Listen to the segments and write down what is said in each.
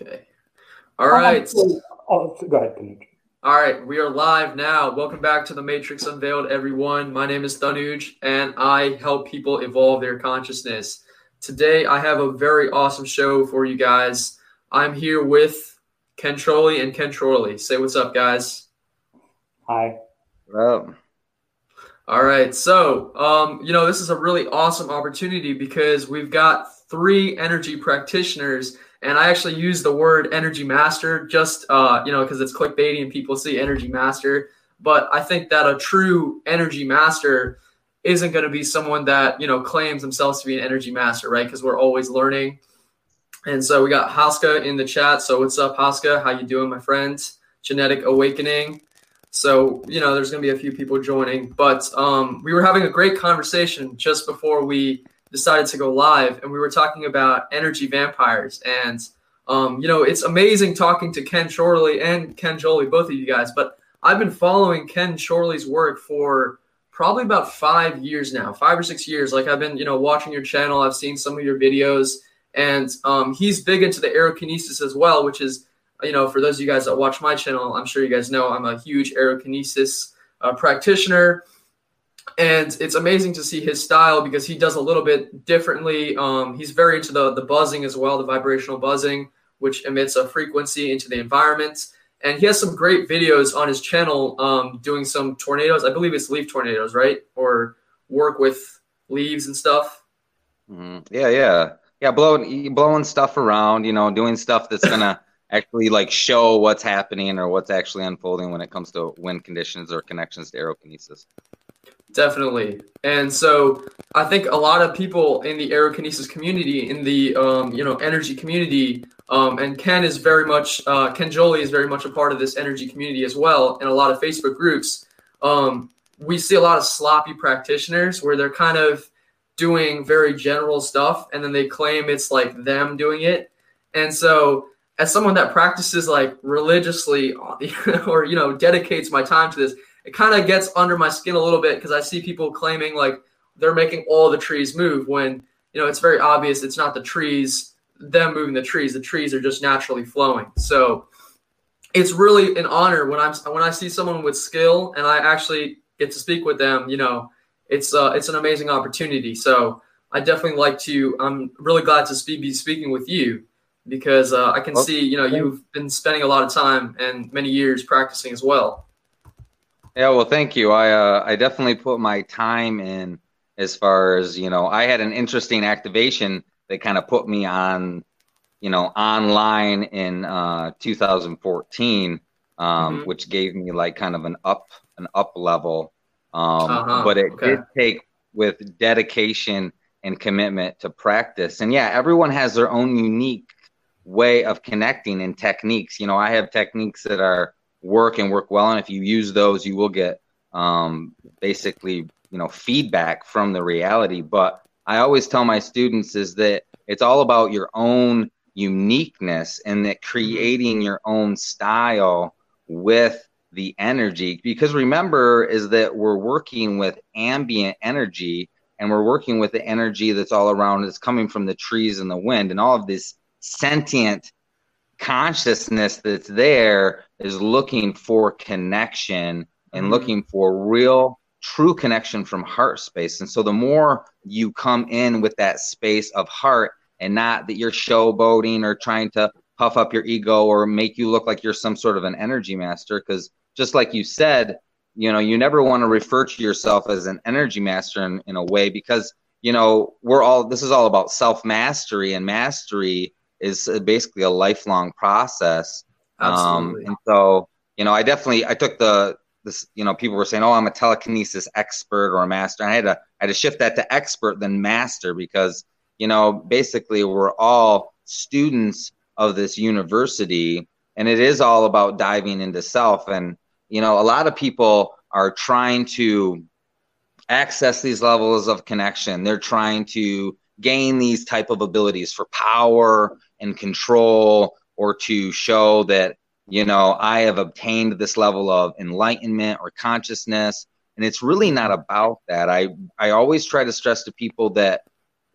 Okay. All right. Oh, go ahead, Tanuj. All right, we are live now. Welcome back to the Matrix Unveiled, everyone. My name is Tanuj, and I help people evolve their consciousness. Today, I have a very awesome show for you guys. I'm here with Ken Chorley and Ken Trolley. Say what's up, guys. Hi. Well, All right, so um, you know this is a really awesome opportunity because we've got three energy practitioners and I actually use the word energy master just uh, you know because it's clickbaity and people see energy master. But I think that a true energy master isn't going to be someone that you know claims themselves to be an energy master, right? Because we're always learning. And so we got Haska in the chat. So what's up, Haska? How you doing, my friends? Genetic awakening. So you know, there's going to be a few people joining, but um, we were having a great conversation just before we decided to go live, and we were talking about energy vampires. And um, you know, it's amazing talking to Ken Chorley and Ken Jolly, both of you guys. But I've been following Ken Chorley's work for probably about five years now, five or six years. Like I've been, you know, watching your channel. I've seen some of your videos, and um, he's big into the aerokinesis as well, which is, you know, for those of you guys that watch my channel, I'm sure you guys know I'm a huge aerokinesis uh, practitioner and it's amazing to see his style because he does a little bit differently. Um, he's very into the the buzzing as well, the vibrational buzzing, which emits a frequency into the environment. And he has some great videos on his channel um, doing some tornadoes. I believe it's leaf tornadoes, right? Or work with leaves and stuff. mm, yeah, yeah, yeah. Blowing blowing stuff around, you know, doing stuff that's gonna actually like show what's happening or what's actually unfolding when it comes to wind conditions or connections to aerokinesis. Definitely. And so I think a lot of people in the aerokinesis community, in the um, you know energy community, um, and Ken is very much uh, Ken Jolly is very much a part of this energy community as well, and a lot of Facebook groups. Um, we see a lot of sloppy practitioners where they're kind of doing very general stuff, and then they claim it's like them doing it. And so, as someone that practices like religiously, or you know, dedicates my time to this, it kind of gets under my skin a little bit because I see people claiming like they're making all the trees move when you know it's very obvious it's not the trees them moving the trees. The trees are just naturally flowing. So it's really an honor when i'm when i see someone with skill and i actually get to speak with them you know it's uh it's an amazing opportunity. So i definitely like to i'm really glad to speak, be speaking with you because uh, i can see you know you've been spending a lot of time and many years practicing as well Yeah, well, thank you. I uh, I definitely put my time in as far as you know. I had an interesting activation that kind of put me on, you know, online in uh, 2014, um, Mhm. which gave me like kind of an up an up level. Um, Uh-huh, but it okay. did take with dedication and commitment to practice. And yeah, everyone has their own unique way of connecting and techniques. You know, I have techniques that are work and work well, and if you use those, you will get um, basically you know feedback from the reality. But I always tell my students is that it's all about your own uniqueness and that creating your own style with the energy. Because remember is that we're working with ambient energy and we're working with the energy that's all around it's coming from the trees and the wind. And all of this sentient consciousness that's there is looking for connection and Mhm. looking for real true connection from heart space and so the more you come in with that space of heart and not that you're showboating or trying to puff up your ego or make you look like you're some sort of an energy master because just like you said you know you never want to refer to yourself as an energy master in, in a way because you know we're all this is all about self mastery and mastery is uh, basically a lifelong process. Absolutely. um, and so you know i definitely i took the this you know people were saying oh i'm a telekinesis expert or a master. And i had to i had to shift that to expert than master because you know basically we're all students of this university and it is all about diving into self. And you know a lot of people are trying to access these levels of connection. They're trying to gain these type of abilities for power and control or to show that you know i have obtained this level of enlightenment or consciousness and it's really not about that i i always try to stress to people that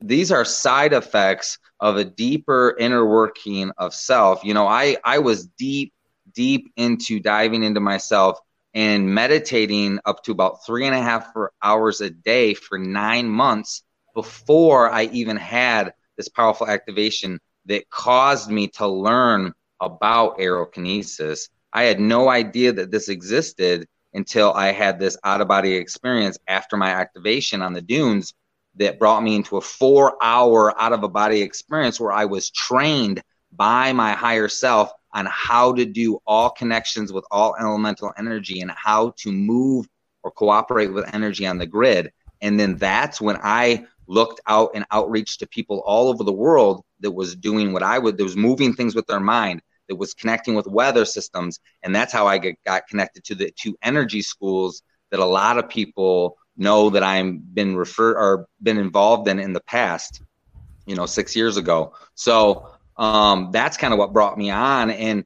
these are side effects of a deeper inner working of self. You know, I I was deep deep into diving into myself and meditating up to about three and a half hours a day for nine months before I even had this powerful activation that caused me to learn about aerokinesis. I had no idea that this existed until I had this out of body experience after my activation on the dunes that brought me into a four hour out of a body experience where I was trained by my higher self on how to do all connections with all elemental energy and how to move or cooperate with energy on the grid. And then that's when I looked out and outreach to people all over the world that was doing what I would, that was moving things with their mind, that was connecting with weather systems. And that's how I got connected to the two energy schools that a lot of people know that I've been referred or been involved in in the past, you know, six years ago. So um, that's kind of what brought me on. And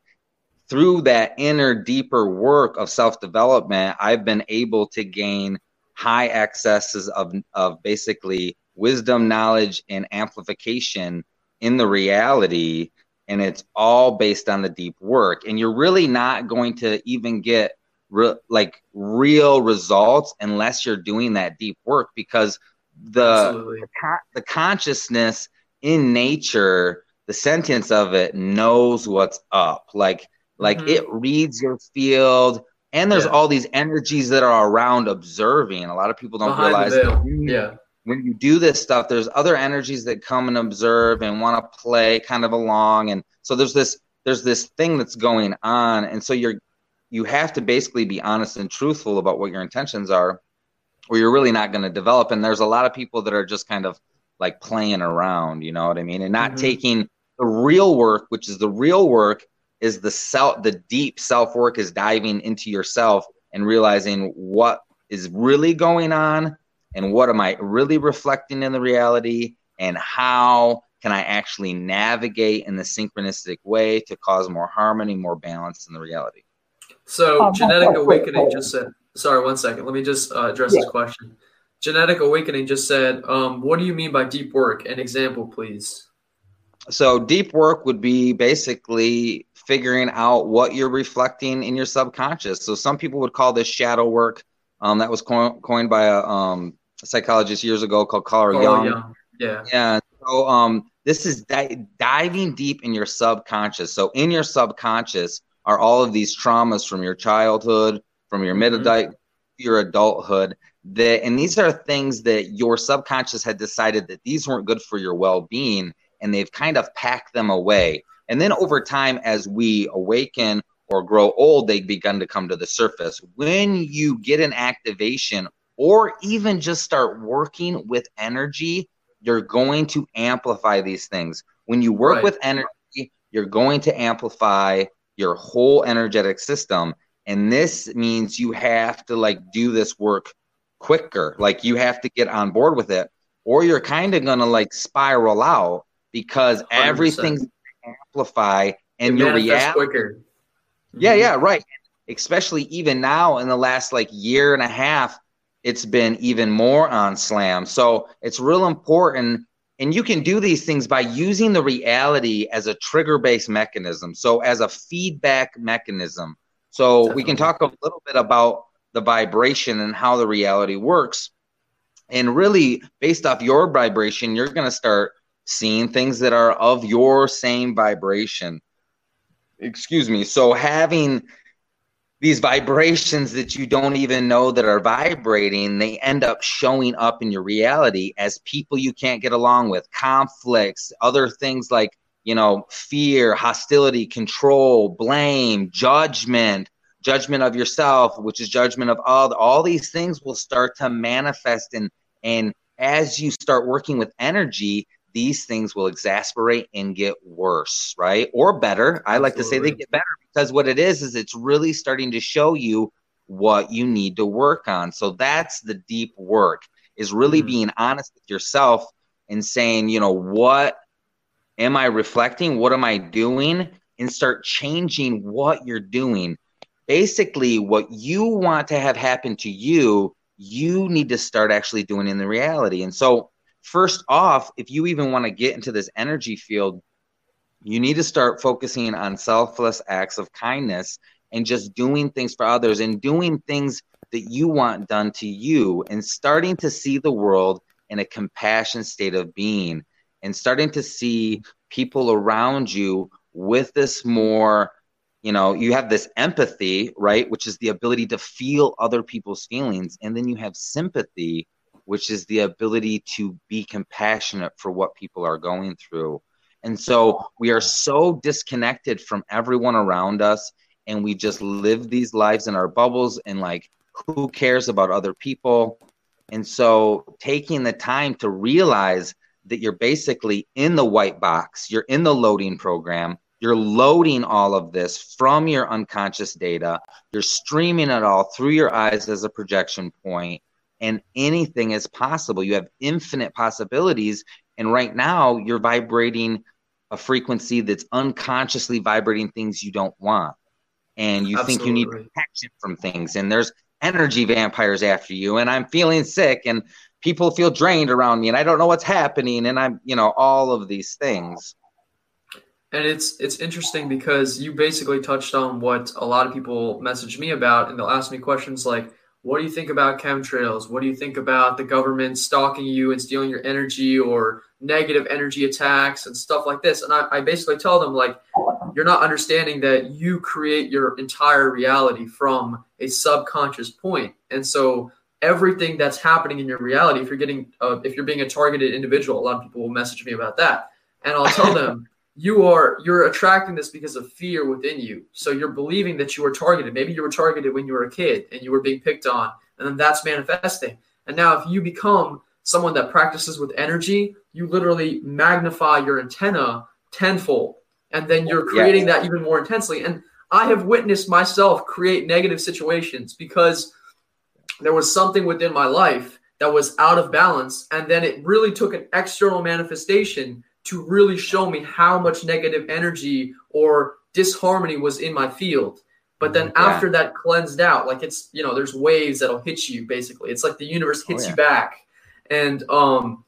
through that inner, deeper work of self development, I've been able to gain high excesses of, of basically wisdom, knowledge, and amplification in the reality. And it's all based on the deep work. And you're really not going to even get re- like real results unless you're doing that deep work because the, the, the consciousness in nature the sentence of it knows what's up. Like like mm-hmm. it reads your field and there's yeah. all these energies that are around observing. A lot of people don't Behind realize that yeah. When you do this stuff, there's other energies that come and observe and want to play kind of along. And so there's this there's this thing that's going on. And so you're you have to basically be honest and truthful about what your intentions are, or you're really not going to develop. And there's a lot of people that are just kind of like playing around, you know what I mean? And not mm-hmm. taking the real work, which is the real work, is the self, the deep self work is diving into yourself and realizing what is really going on and what am I really reflecting in the reality and how can I actually navigate in the synchronistic way to cause more harmony, more balance in the reality. So, um, genetic awakening just said. Sorry, one second. Let me just uh, address yeah. this question. Genetic awakening just said, um, "What do you mean by deep work? An example, please." so deep work would be basically figuring out what you're reflecting in your subconscious. So some people would call this shadow work. Um, that was co- coined by a um, psychologist years ago called Carl Jung. Jung. Yeah. Yeah. So um, this is di- diving deep in your subconscious. So in your subconscious are all of these traumas from your childhood, from your mm-hmm. your adulthood. That and these are things that your subconscious had decided that these weren't good for your well-being and they've kind of packed them away. And then over time, as we awaken or grow old, they begin to come to the surface. When you get an activation or even just start working with energy, you're going to amplify these things. When you work right. with energy, you're going to amplify your whole energetic system. And this means you have to like do this work quicker. Like you have to get on board with it, or you're kind of going to like spiral out because 100%. everything's amplify and your reality quicker. Yeah, mm-hmm. yeah, right. Especially even now in the last like year and a half, it's been even more on slam. So it's real important. And you can do these things by using the reality as a trigger based mechanism. So, as a feedback mechanism. So, Definitely. we can talk a little bit about the vibration and how the reality works. And really, based off your vibration, you're going to start seeing things that are of your same vibration. Excuse me. So having these vibrations that you don't even know that are vibrating, they end up showing up in your reality as people you can't get along with, conflicts, other things like, you know, fear, hostility, control, blame, judgment, judgment of yourself, which is judgment of other. All these things will start to manifest and and as you start working with energy, these things will exasperate and get worse, right? Or better. I like Absolutely. to say they get better because what it is is it's really starting to show you what you need to work on. So that's the deep work is really mm-hmm. being honest with yourself and saying, you know, what am I reflecting? What am I doing? And start changing what you're doing. Basically, what you want to have happen to you, you need to start actually doing in the reality. And so first off, if you even want to get into this energy field, you need to start focusing on selfless acts of kindness and just doing things for others and doing things that you want done to you and starting to see the world in a compassion state of being and starting to see people around you with this more you know you have this empathy right which is the ability to feel other people's feelings. And then you have sympathy which is the ability to be compassionate for what people are going through and so we are so disconnected from everyone around us and we just live these lives in our bubbles and like who cares about other people? And so taking the time to realize that you're basically in the white box you're in the loading program you're loading all of this from your unconscious data you're streaming it all through your eyes as a projection point and anything is possible. You have infinite possibilities and right now you're vibrating a frequency that's unconsciously vibrating things you don't want. And you Absolutely. think you need protection from things. And there's energy vampires after you. And i'm feeling sick and people feel drained around me and i don't know what's happening. And i'm you know all of these things. And it's it's interesting because you basically touched on what a lot of people message me about and they'll ask me questions like what do you think about chemtrails? What do you think about the government stalking you and stealing your energy or negative energy attacks and stuff like this? And I, I basically tell them, like, you're not understanding that you create your entire reality from a subconscious point. And so everything that's happening in your reality, if you're getting, uh, if you're being a targeted individual, a lot of people will message me about that. And I'll tell them, you are you're attracting this because of fear within you so you're believing that you were targeted maybe you were targeted when you were a kid and you were being picked on and then that's manifesting and now if you become someone that practices with energy you literally magnify your antenna tenfold and then you're creating yes. that even more intensely and i have witnessed myself create negative situations because there was something within my life that was out of balance and then it really took an external manifestation to really show me how much negative energy or disharmony was in my field. But then yeah. after that cleansed out, like it's you know, there's waves that'll hit you basically. It's like the universe hits oh, yeah. you back. And um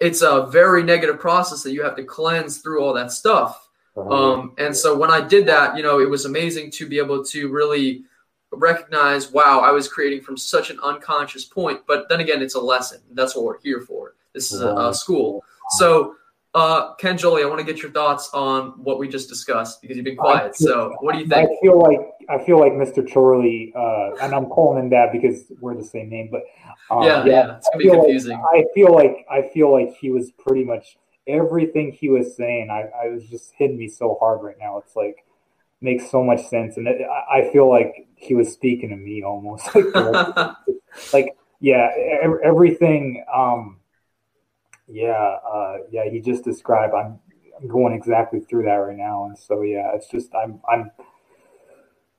it's a very negative process that you have to cleanse through all that stuff. Uh-huh. Um, and so when I did that, you know, it was amazing to be able to really recognize, wow, I was creating from such an unconscious point. But then again, it's a lesson. That's what we're here for. This is a, a school. So uh, Ken Jolly, I want to get your thoughts on what we just discussed because you've been quiet. Feel, so, what do you think? I feel like I feel like Mr. Chorley, uh, and I'm calling him that because we're the same name. But um, yeah, yeah, it's gonna be confusing. Like, I feel like I feel like he was pretty much everything he was saying. I, I was just hitting me so hard right now. It's like makes so much sense, and it, I feel like he was speaking to me almost. like, like yeah, everything. Um, yeah, uh, yeah, he just described. I'm, I'm going exactly through that right now, and so yeah, it's just I'm I'm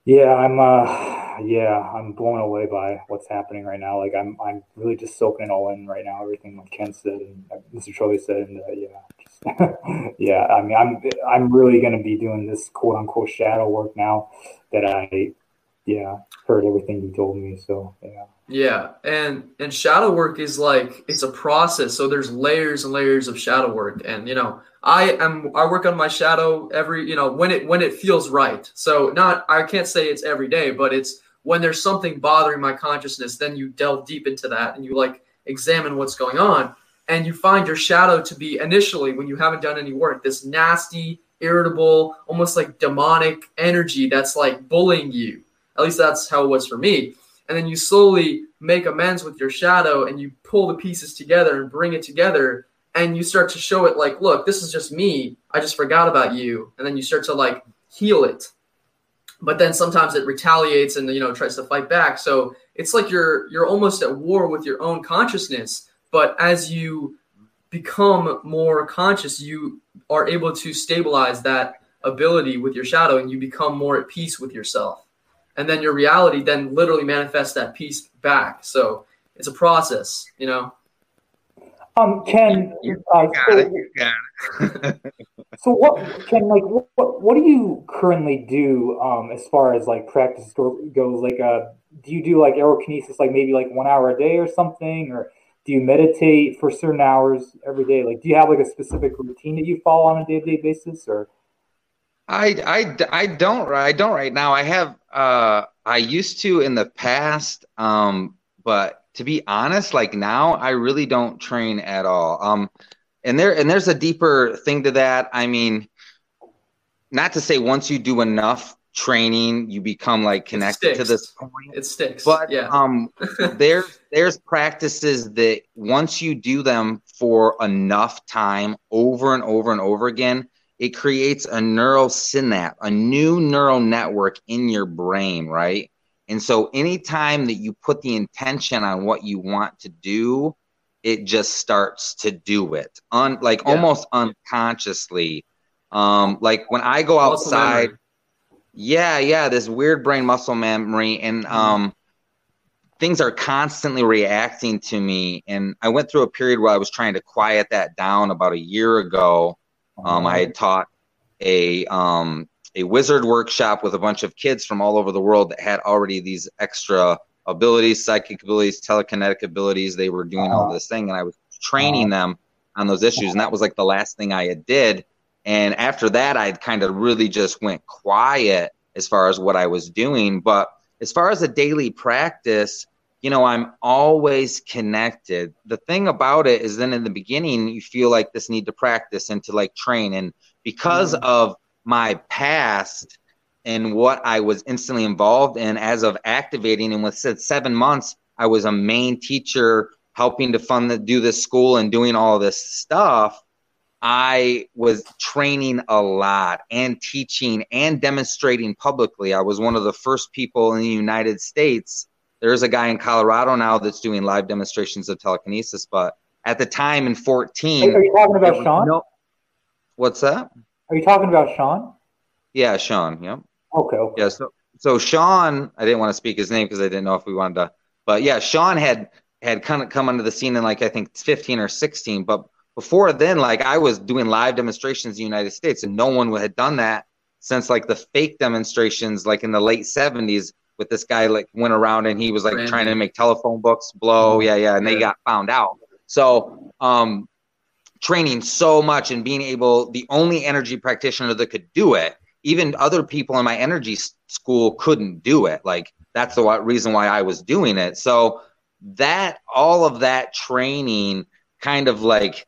yeah I'm uh yeah I'm blown away by what's happening right now. Like I'm I'm really just soaking it all in right now. Everything like Ken said and uh, Mr. Chorley said, and uh, yeah, yeah. I mean, I'm I'm really gonna be doing this quote unquote shadow work now that I yeah heard everything you told me. So yeah. Yeah, and and shadow work is like it's a process. So there's layers and layers of shadow work, and you know I am I work on my shadow every you know when it when it feels right. So not I can't say it's every day, but it's when there's something bothering my consciousness. Then you delve deep into that and you like examine what's going on, and you find your shadow to be initially when you haven't done any work this nasty, irritable, almost like demonic energy that's like bullying you. At least that's how it was for me. And then you slowly make amends with your shadow and you pull the pieces together and bring it together. And you start to show it like look this is just me. I just forgot about you. And then you start to like heal it. But then sometimes it retaliates and you know tries to fight back. So it's like you're you're almost at war with your own consciousness. But as you become more conscious you are able to stabilize that ability with your shadow and you become more at peace with yourself and then your reality then literally manifests that piece back. So it's a process, you know. Um, Ken, uh, so, so what, Ken, like, what, what do you currently do, um, as far as like practice goes? Like, uh, do you do like aerokinesis, like maybe like one hour a day or something, or do you meditate for certain hours every day? Like, do you have like a specific routine that you follow on a day to day basis, or? I, I, I don't I don't right now. I have uh I used to in the past, um, but to be honest, like now I really don't train at all. Um, and there and there's a deeper thing to that. I mean, not to say once you do enough training you become like connected to this point it sticks but yeah um there's there's practices that once you do them for enough time over and over and over again it creates a neural synapse a new neural network in your brain right and so anytime that you put the intention on what you want to do it just starts to do it on like yeah. almost unconsciously um like when i go outside yeah, yeah, this weird brain muscle memory, and mm-hmm. um, things are constantly reacting to me. And I went through a period where I was trying to quiet that down. About a year ago, um, I had taught a um, a wizard workshop with a bunch of kids from all over the world that had already these extra abilities, psychic abilities, telekinetic abilities. They were doing all this thing, and I was training them on those issues. And that was like the last thing I had did. And after that, I kind of really just went quiet as far as what I was doing. But as far as a daily practice, you know, I'm always connected. The thing about it is then in the beginning, you feel like this need to practice and to like train. And because mm-hmm. of my past and what I was instantly involved in as of activating, and with said seven months, I was a main teacher helping to fund the, do this school and doing all this stuff I was training a lot and teaching and demonstrating publicly. I was one of the first people in the United States. There's a guy in Colorado now that's doing live demonstrations of telekinesis, but at the time in 14. Are you talking about Sean? No, what's that? Are you talking about Sean? Yeah, Sean. Yeah. Okay. okay. Yeah. So, so Sean, I didn't want to speak his name because I didn't know if we wanted to, but yeah, Sean had had kind of come onto the scene in like I think 15 or 16, but before then, like I was doing live demonstrations in the United States, and no one had done that since like the fake demonstrations, like in the late '70s, with this guy like went around and he was like trying to make telephone books blow, mm-hmm. yeah, yeah, and they got found out. So, um, training so much and being able, the only energy practitioner that could do it, even other people in my energy school couldn't do it. Like that's the reason why I was doing it. So that all of that training kind of like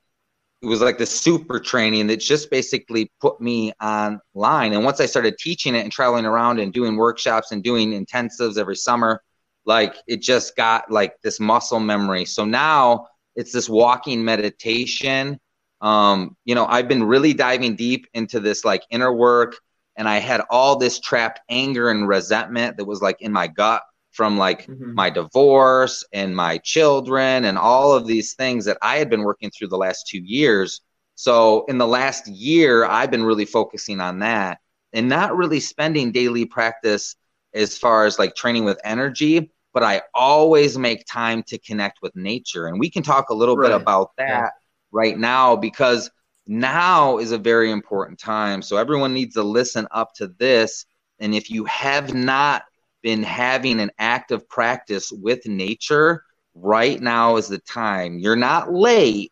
it was like the super training that just basically put me online. And once I started teaching it and traveling around and doing workshops and doing intensives every summer, like it just got like this muscle memory. So now it's this walking meditation. Um, you know, I've been really diving deep into this like inner work, and I had all this trapped anger and resentment that was like in my gut from like mm-hmm. my divorce and my children and all of these things that I had been working through the last two years. So in the last year, I've been really focusing on that and not really spending daily practice as far as like training with energy, but I always make time to connect with nature. And we can talk a little right. bit about that yeah. right now because now is a very important time. So everyone needs to listen up to this. And if you have not been having an active practice with nature, right now is the time. You're not late.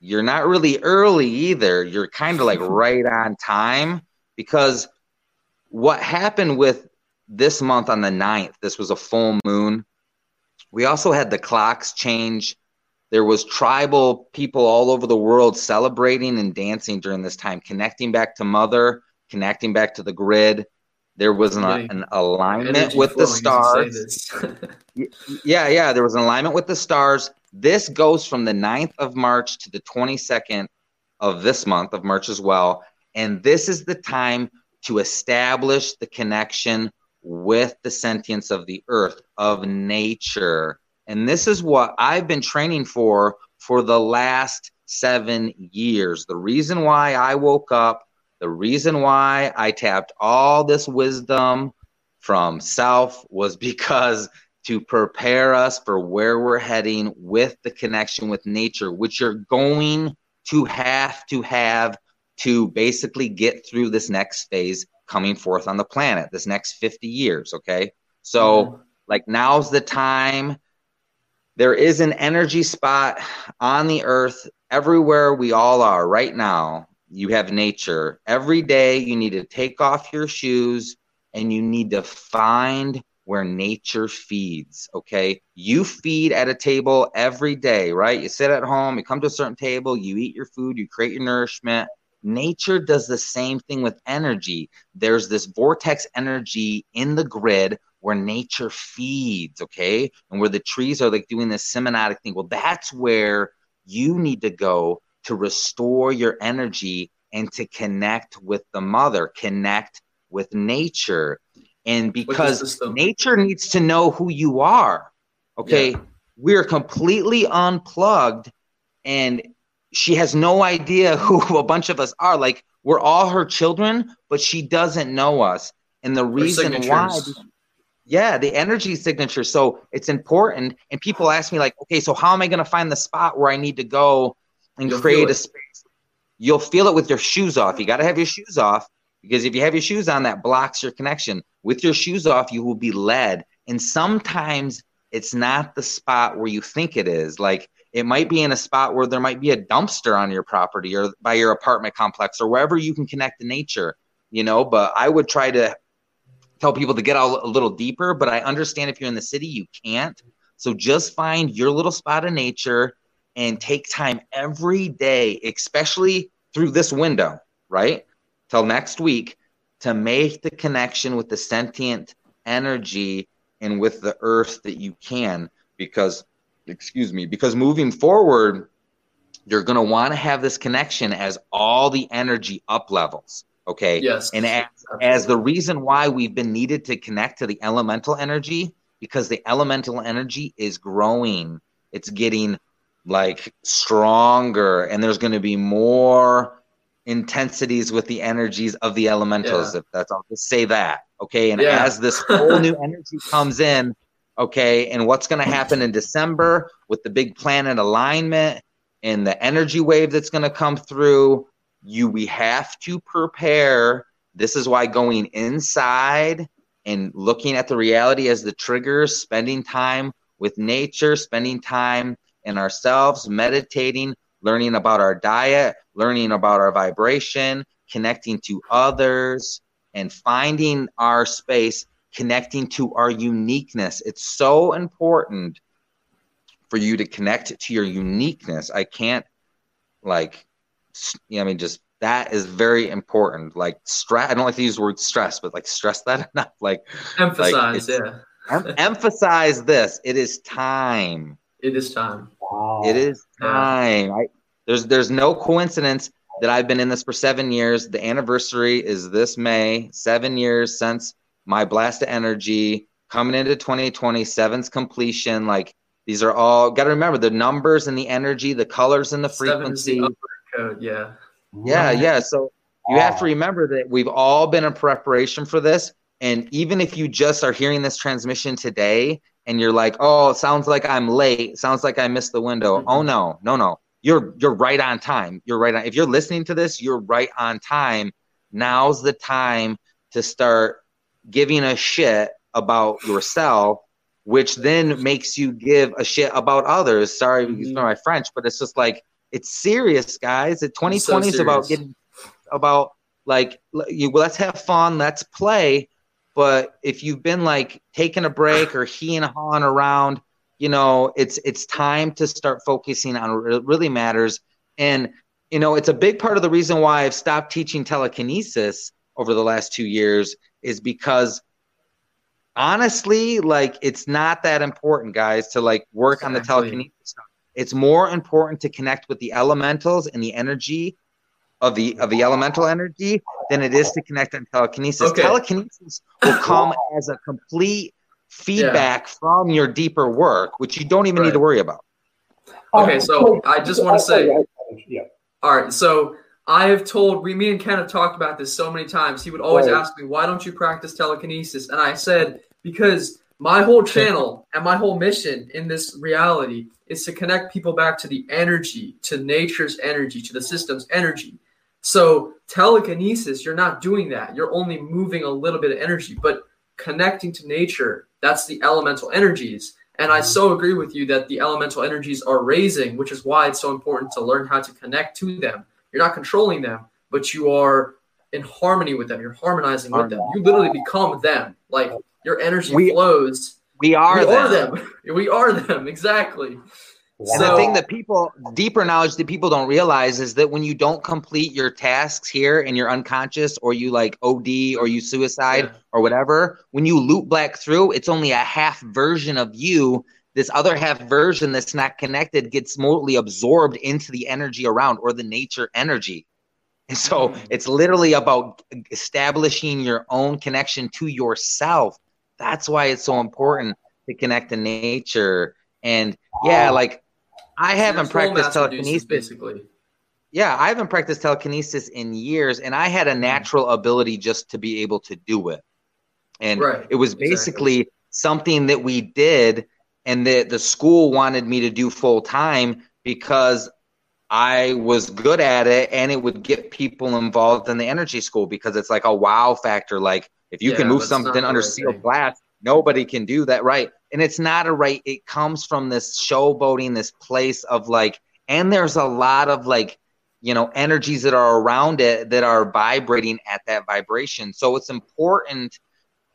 You're not really early either. You're kind of like right on time because what happened with this month on the 9th, this was a full moon. We also had the clocks change. There was tribal people all over the world celebrating and dancing during this time, connecting back to mother, connecting back to the grid. There was an, an alignment with the stars. yeah, yeah, there was an alignment with the stars. This goes from the 9th of March to the 22nd of this month of March as well. And this is the time to establish the connection with the sentience of the earth, of nature. And this is what I've been training for for the last seven years. The reason why I woke up the reason why I tapped all this wisdom from self was because to prepare us for where we're heading with the connection with nature, which you're going to have to have to basically get through this next phase coming forth on the planet, this next 50 years. Okay. So, mm-hmm. like, now's the time there is an energy spot on the earth everywhere we all are right now. You have nature. Every day you need to take off your shoes and you need to find where nature feeds. Okay. You feed at a table every day, right? You sit at home, you come to a certain table, you eat your food, you create your nourishment. Nature does the same thing with energy. There's this vortex energy in the grid where nature feeds, okay? And where the trees are like doing this semiotic thing. Well, that's where you need to go to restore your energy and to connect with the mother, connect with nature. And because nature needs to know who you are, okay? Yeah. We're completely unplugged and she has no idea who a bunch of us are. Like we're all her children, but she doesn't know us. And the reason why yeah, the energy signature. So it's important. And people ask me, like, okay, so how am I going to find the spot where I need to go and You'll create a space? You'll feel it with your shoes off. You got to have your shoes off because if you have your shoes on, that blocks your connection. With your shoes off, you will be led. And sometimes it's not the spot where you think it is. Like it might be in a spot where there might be a dumpster on your property or by your apartment complex or wherever you can connect to nature, you know. But I would try to tell people to get out a little deeper, but I understand if you're in the city, you can't. So just find your little spot of nature and take time every day, especially through this window, right? Till next week to make the connection with the sentient energy and with the earth that you can because excuse me because moving forward you're going to want to have this connection as all the energy up levels Okay. Yes. And as, as the reason why we've been needed to connect to the elemental energy, because the elemental energy is growing, it's getting like stronger, and there's going to be more intensities with the energies of the elementals. Yeah. If that's, I'll just say that. Okay. And yeah. as this whole new energy comes in, okay, and what's going to happen in December with the big planet alignment and the energy wave that's going to come through you we have to prepare this is why going inside and looking at the reality as the triggers spending time with nature spending time in ourselves meditating learning about our diet learning about our vibration connecting to others and finding our space connecting to our uniqueness it's so important for you to connect to your uniqueness i can't like you know, I mean, just that is very important. Like stress, I don't like to use the word stress, but like stress that enough. Like emphasize, like yeah. em- emphasize this. It is time. It is time. Wow. It is time. Yeah. I, there's there's no coincidence that I've been in this for seven years. The anniversary is this May. Seven years since my blast of energy coming into 2020, seven's completion. Like these are all got to remember the numbers and the energy, the colors and the frequency. The code. Yeah. Yeah, yeah. So you have to remember that we've all been in preparation for this. And even if you just are hearing this transmission today and you're like, oh, sounds like I'm late, sounds like I missed the window. Mm-hmm. Oh no, no, no. You're you're right on time. You're right on if you're listening to this, you're right on time. Now's the time to start giving a shit about yourself, which then makes you give a shit about others. Sorry, mm-hmm. for my French, but it's just like it's serious, guys. The 2020 is about getting about like you let's have fun, let's play. But if you've been like taking a break or he and hawing around, you know, it's it's time to start focusing on what really matters. And you know, it's a big part of the reason why I've stopped teaching telekinesis over the last two years is because honestly, like it's not that important, guys, to like work exactly. on the telekinesis stuff. It's more important to connect with the elementals and the energy of the of the elemental energy than it is to connect on telekinesis. Okay. Telekinesis will come as a complete feedback yeah. from your deeper work, which you don't even right. need to worry about. Okay, so I just want to say, yeah. All right, so I have told we, me and Ken have talked about this so many times. He would always right. ask me, "Why don't you practice telekinesis?" And I said, "Because my whole channel and my whole mission in this reality is to connect people back to the energy, to nature's energy, to the system's energy. So telekinesis, you're not doing that. You're only moving a little bit of energy, but connecting to nature, that's the elemental energies. And I mm-hmm. so agree with you that the elemental energies are raising, which is why it's so important to learn how to connect to them. You're not controlling them, but you are in harmony with them. You're harmonizing with them. You literally become them. Like your energy we, flows. We are we them. Are them. we are them. Exactly. And the thing that people, deeper knowledge that people don't realize is that when you don't complete your tasks here and you're unconscious or you like OD or you suicide yeah. or whatever, when you loop back through, it's only a half version of you. This other half version that's not connected gets mostly absorbed into the energy around or the nature energy. And so mm. it's literally about establishing your own connection to yourself. That's why it's so important to connect to nature. And yeah, like I haven't practiced telekinesis. Basically. Yeah, I haven't practiced telekinesis in years, and I had a mm. natural ability just to be able to do it. And right. it was basically exactly. something that we did, and that the school wanted me to do full time because I was good at it, and it would get people involved in the energy school because it's like a wow factor. Like if you yeah, can move something under sealed glass, nobody can do that, right? and it's not a right it comes from this showboating this place of like and there's a lot of like you know energies that are around it that are vibrating at that vibration. So it's important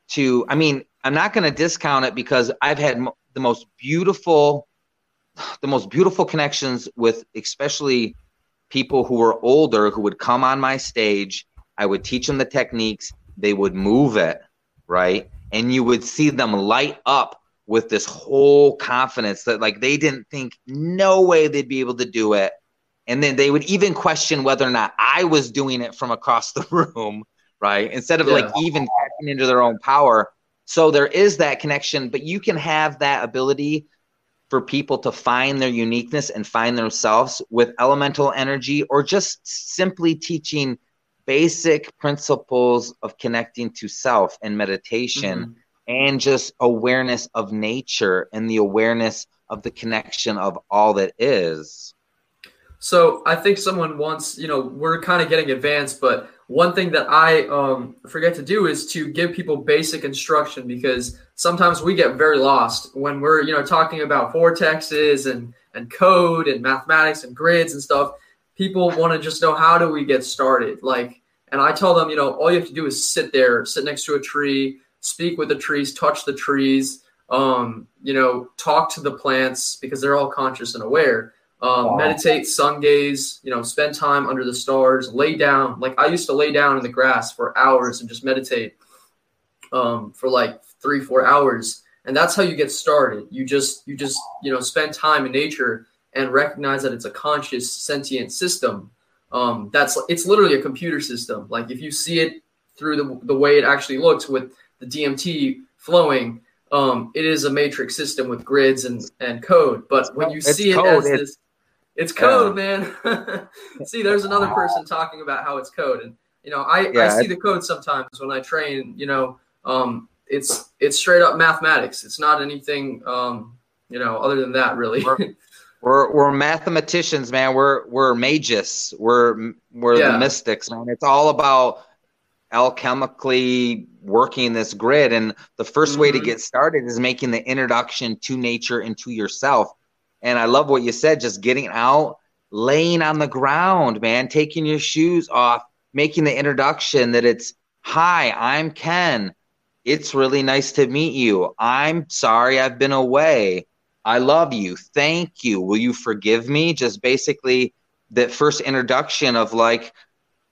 to i mean i'm not going to discount it because i've had the most beautiful the most beautiful connections with especially people who were older who would come on my stage. I would teach them the techniques. They would move it right and you would see them light up with this whole confidence that like they didn't think no way they'd be able to do it. And then they would even question whether or not i was doing it from across the room right? Instead of yeah. like even tapping into their own power. So there is that connection but you can have that ability for people to find their uniqueness and find themselves with elemental energy or just simply teaching basic principles of connecting to self and meditation mm-hmm and just awareness of nature and the awareness of the connection of all that is. So I think someone wants, you know, we're kind of getting advanced, but one thing that I um, forget to do is to give people basic instruction because sometimes we get very lost when we're, you know, talking about vortexes and and code and mathematics and grids and stuff. People want to just know how do we get started, like, and I tell them, you know, all you have to do is sit there, sit next to a tree, speak with the trees, touch the trees, um, you know, talk to the plants because they're all conscious and aware. Um, wow. Meditate, sun gaze, you know, spend time under the stars, lay down. Like I used to lay down in the grass for hours and just meditate um, for like three, four hours. And that's how you get started. You just, you just, you know, spend time in nature and recognize that it's a conscious, sentient system. Um, that's, it's literally a computer system. Like if you see it through the, the way it actually looks with the DMT flowing, um, it is a matrix system with grids and, and code. But when you see it as it's, this, it's code, yeah. man. see, there's another person talking about how it's code, and you know, I, yeah, I see the code sometimes when I train. You know, um, it's it's straight up mathematics. It's not anything, um, you know, other than that, really. We're, we're, mathematicians, man. We're we're magus. We're we're yeah. the mystics, man. It's all about alchemically working this grid. And the 1st mm-hmm. way to mm-hmm. get started is making the introduction to nature and to yourself. And I love what you said, just getting out, laying on the ground, man, taking your shoes off, making the introduction that it's, hi, I'm Ken. It's really nice to meet you. I'm sorry I've been away. I love you. Thank you. Will you forgive me? Just basically that first introduction of like,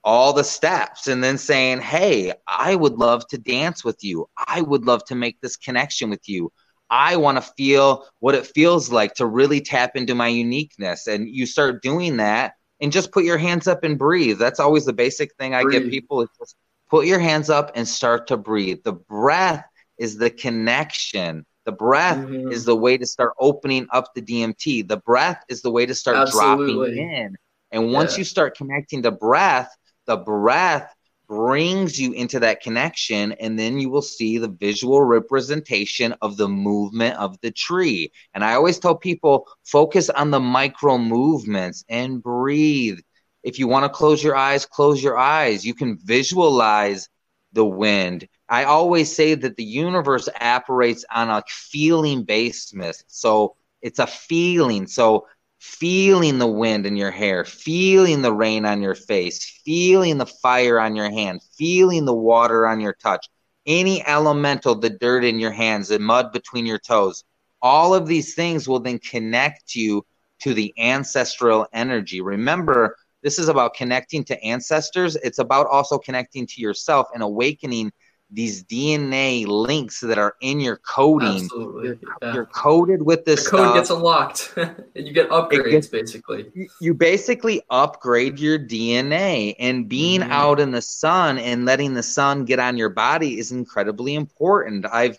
all the steps and then saying, Hey, I would love to dance with you. I would love to make this connection with you. I want to feel what it feels like to really tap into my uniqueness. And you start doing that and just put your hands up and breathe. That's always the basic thing I breathe. give people is just put your hands up and start to breathe. The breath is the connection. The breath mm-hmm. is the way to start opening up the DMT. The breath is the way to start Absolutely. dropping in. And once yeah. you start connecting the breath, the breath brings you into that connection and then you will see the visual representation of the movement of the tree and i always tell people focus on the micro movements and breathe if you want to close your eyes close your eyes you can visualize the wind. I always say that the universe operates on a feeling basis. So it's a feeling. So feeling the wind in your hair, feeling the rain on your face, feeling the fire on your hand, feeling the water on your touch, any elemental, the dirt in your hands, the mud between your toes. All of these things will then connect you to the ancestral energy. Remember, this is about connecting to ancestors. It's about also connecting to yourself and awakening these DNA links that are in your coding. Absolutely. You're, yeah. you're coded with this. The code stuff. gets unlocked, and you get upgrades gets, basically. You basically upgrade your DNA, and being mm-hmm. out in the sun and letting the sun get on your body is incredibly important. I've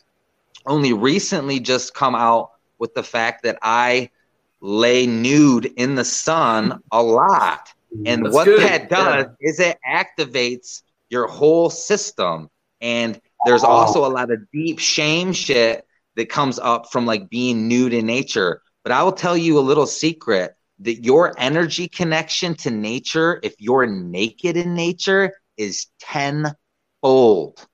only recently just come out with the fact that I lay nude in the sun a lot. And That's what good. that does yeah. is it activates your whole system. And there's also a lot of deep shame shit that comes up from like being nude in nature. But I will tell you a little secret that your energy connection to nature, if you're naked in nature, is tenfold.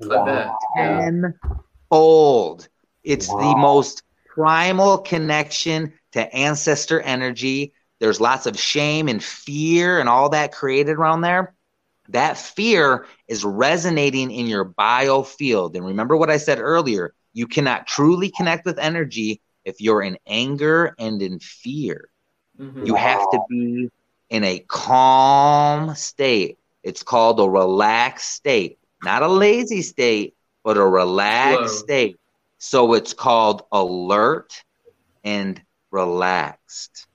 Wow. Tenfold. It's wow. the most primal connection to ancestor energy there's lots of shame and fear and all that created around there. That fear is resonating in your biofield. And remember what I said earlier you cannot truly connect with energy if you're in anger and in fear. Mm-hmm. You have to be in a calm state. It's called a relaxed state, not a lazy state, but a relaxed Whoa. state. So it's called alert and relaxed.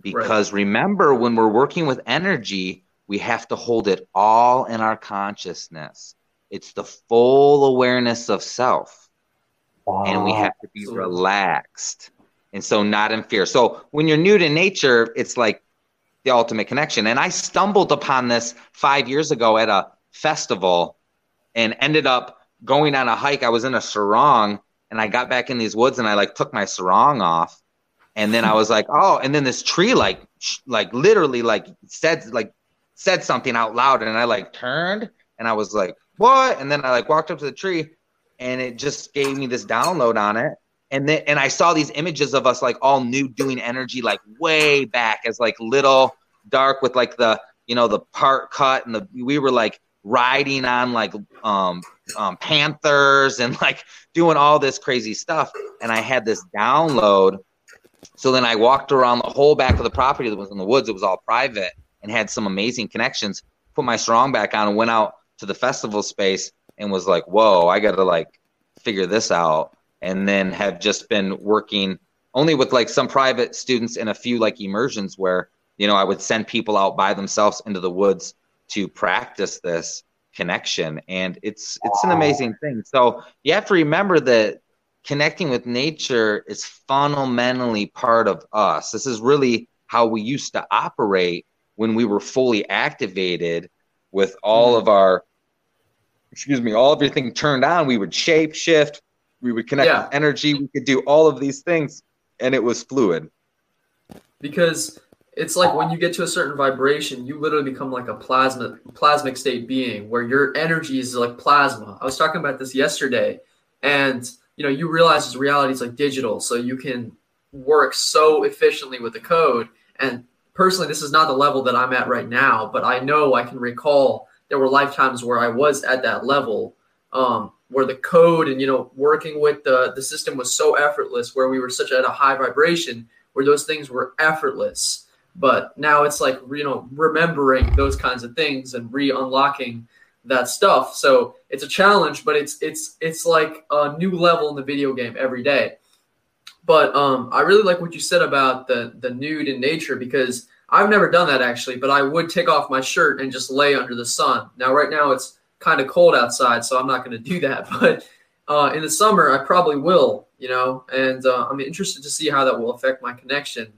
Because right. remember, when we're working with energy, we have to hold it all in our consciousness. It's the full awareness of self. Wow. And we have to be relaxed. And so, not in fear. So, when you're new to nature, it's like the ultimate connection. And I stumbled upon this five years ago at a festival and ended up going on a hike. I was in a sarong and I got back in these woods and I like took my sarong off and then I was like, oh, and then this tree like like literally like said like said something out loud, and I like turned and I was like, what? And then I like walked up to the tree, and it just gave me this download on it. And then and I saw these images of us like all new doing energy like way back as like little dark with like the you know the part cut and the we were like riding on like um, um panthers and like doing all this crazy stuff and i had this download so then I walked around the whole back of the property that was in the woods. It was all private and had some amazing connections. Put my sarong back on and went out to the festival space and was like, whoa, I got to like figure this out. And then have just been working only with like some private students and a few like immersions where, you know, I would send people out by themselves into the woods to practice this connection. And it's, it's an amazing thing. So you have to remember that connecting with nature is fundamentally part of us. This is really how we used to operate when we were fully activated with all of our excuse me, all of everything turned on. We would shape shift, we would connect yeah. with energy, we could do all of these things, and it was fluid. Because it's like when you get to a certain vibration, you literally become like a plasma plasmic state being where your energy is like plasma. I was talking about this yesterday, and you know, you realize this reality is like digital, so you can work so efficiently with the code. And personally, this is not the level that I'm at right now, but I know I can recall there were lifetimes where I was at that level, um, where the code and you know working with the the system was so effortless, where we were such at a high vibration, where those things were effortless. But now it's like you know remembering those kinds of things and re-unlocking that stuff. So it's a challenge, but it's it's it's like a new level in the video game every day. But um, I really like what you said about the the nude in nature because I've never done that actually. But I would take off my shirt and just lay under the sun. Now right now it's kind of cold outside, so I'm not going to do that. But uh, in the summer, I probably will. You know, and uh, I'm interested to see how that will affect my connection.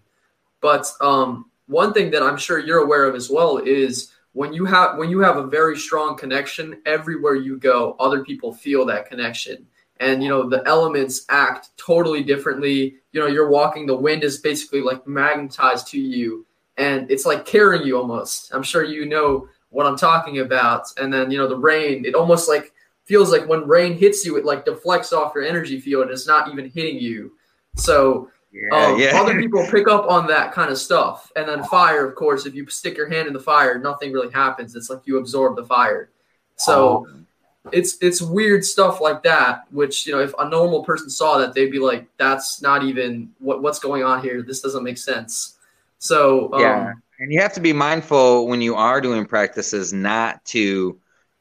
But um, one thing that I'm sure you're aware of as well is when you have when you have a very strong connection everywhere you go other people feel that connection and you know the elements act totally differently you know you're walking the wind is basically like magnetized to you and it's like carrying you almost i'm sure you know what I'm talking about. And then, you know, the rain, it almost like feels like when rain hits you, it like deflects off your energy field and it's not even hitting you. So yeah, um, yeah. other people pick up on that kind of stuff. And then fire, of course, if you stick your hand in the fire, nothing really happens. It's like you absorb the fire. So oh. it's it's weird stuff like that, which you know, if a normal person saw that, they'd be like, "That's not even what what's going on here. This doesn't make sense." So um, yeah, and you have to be mindful when you are doing practices not to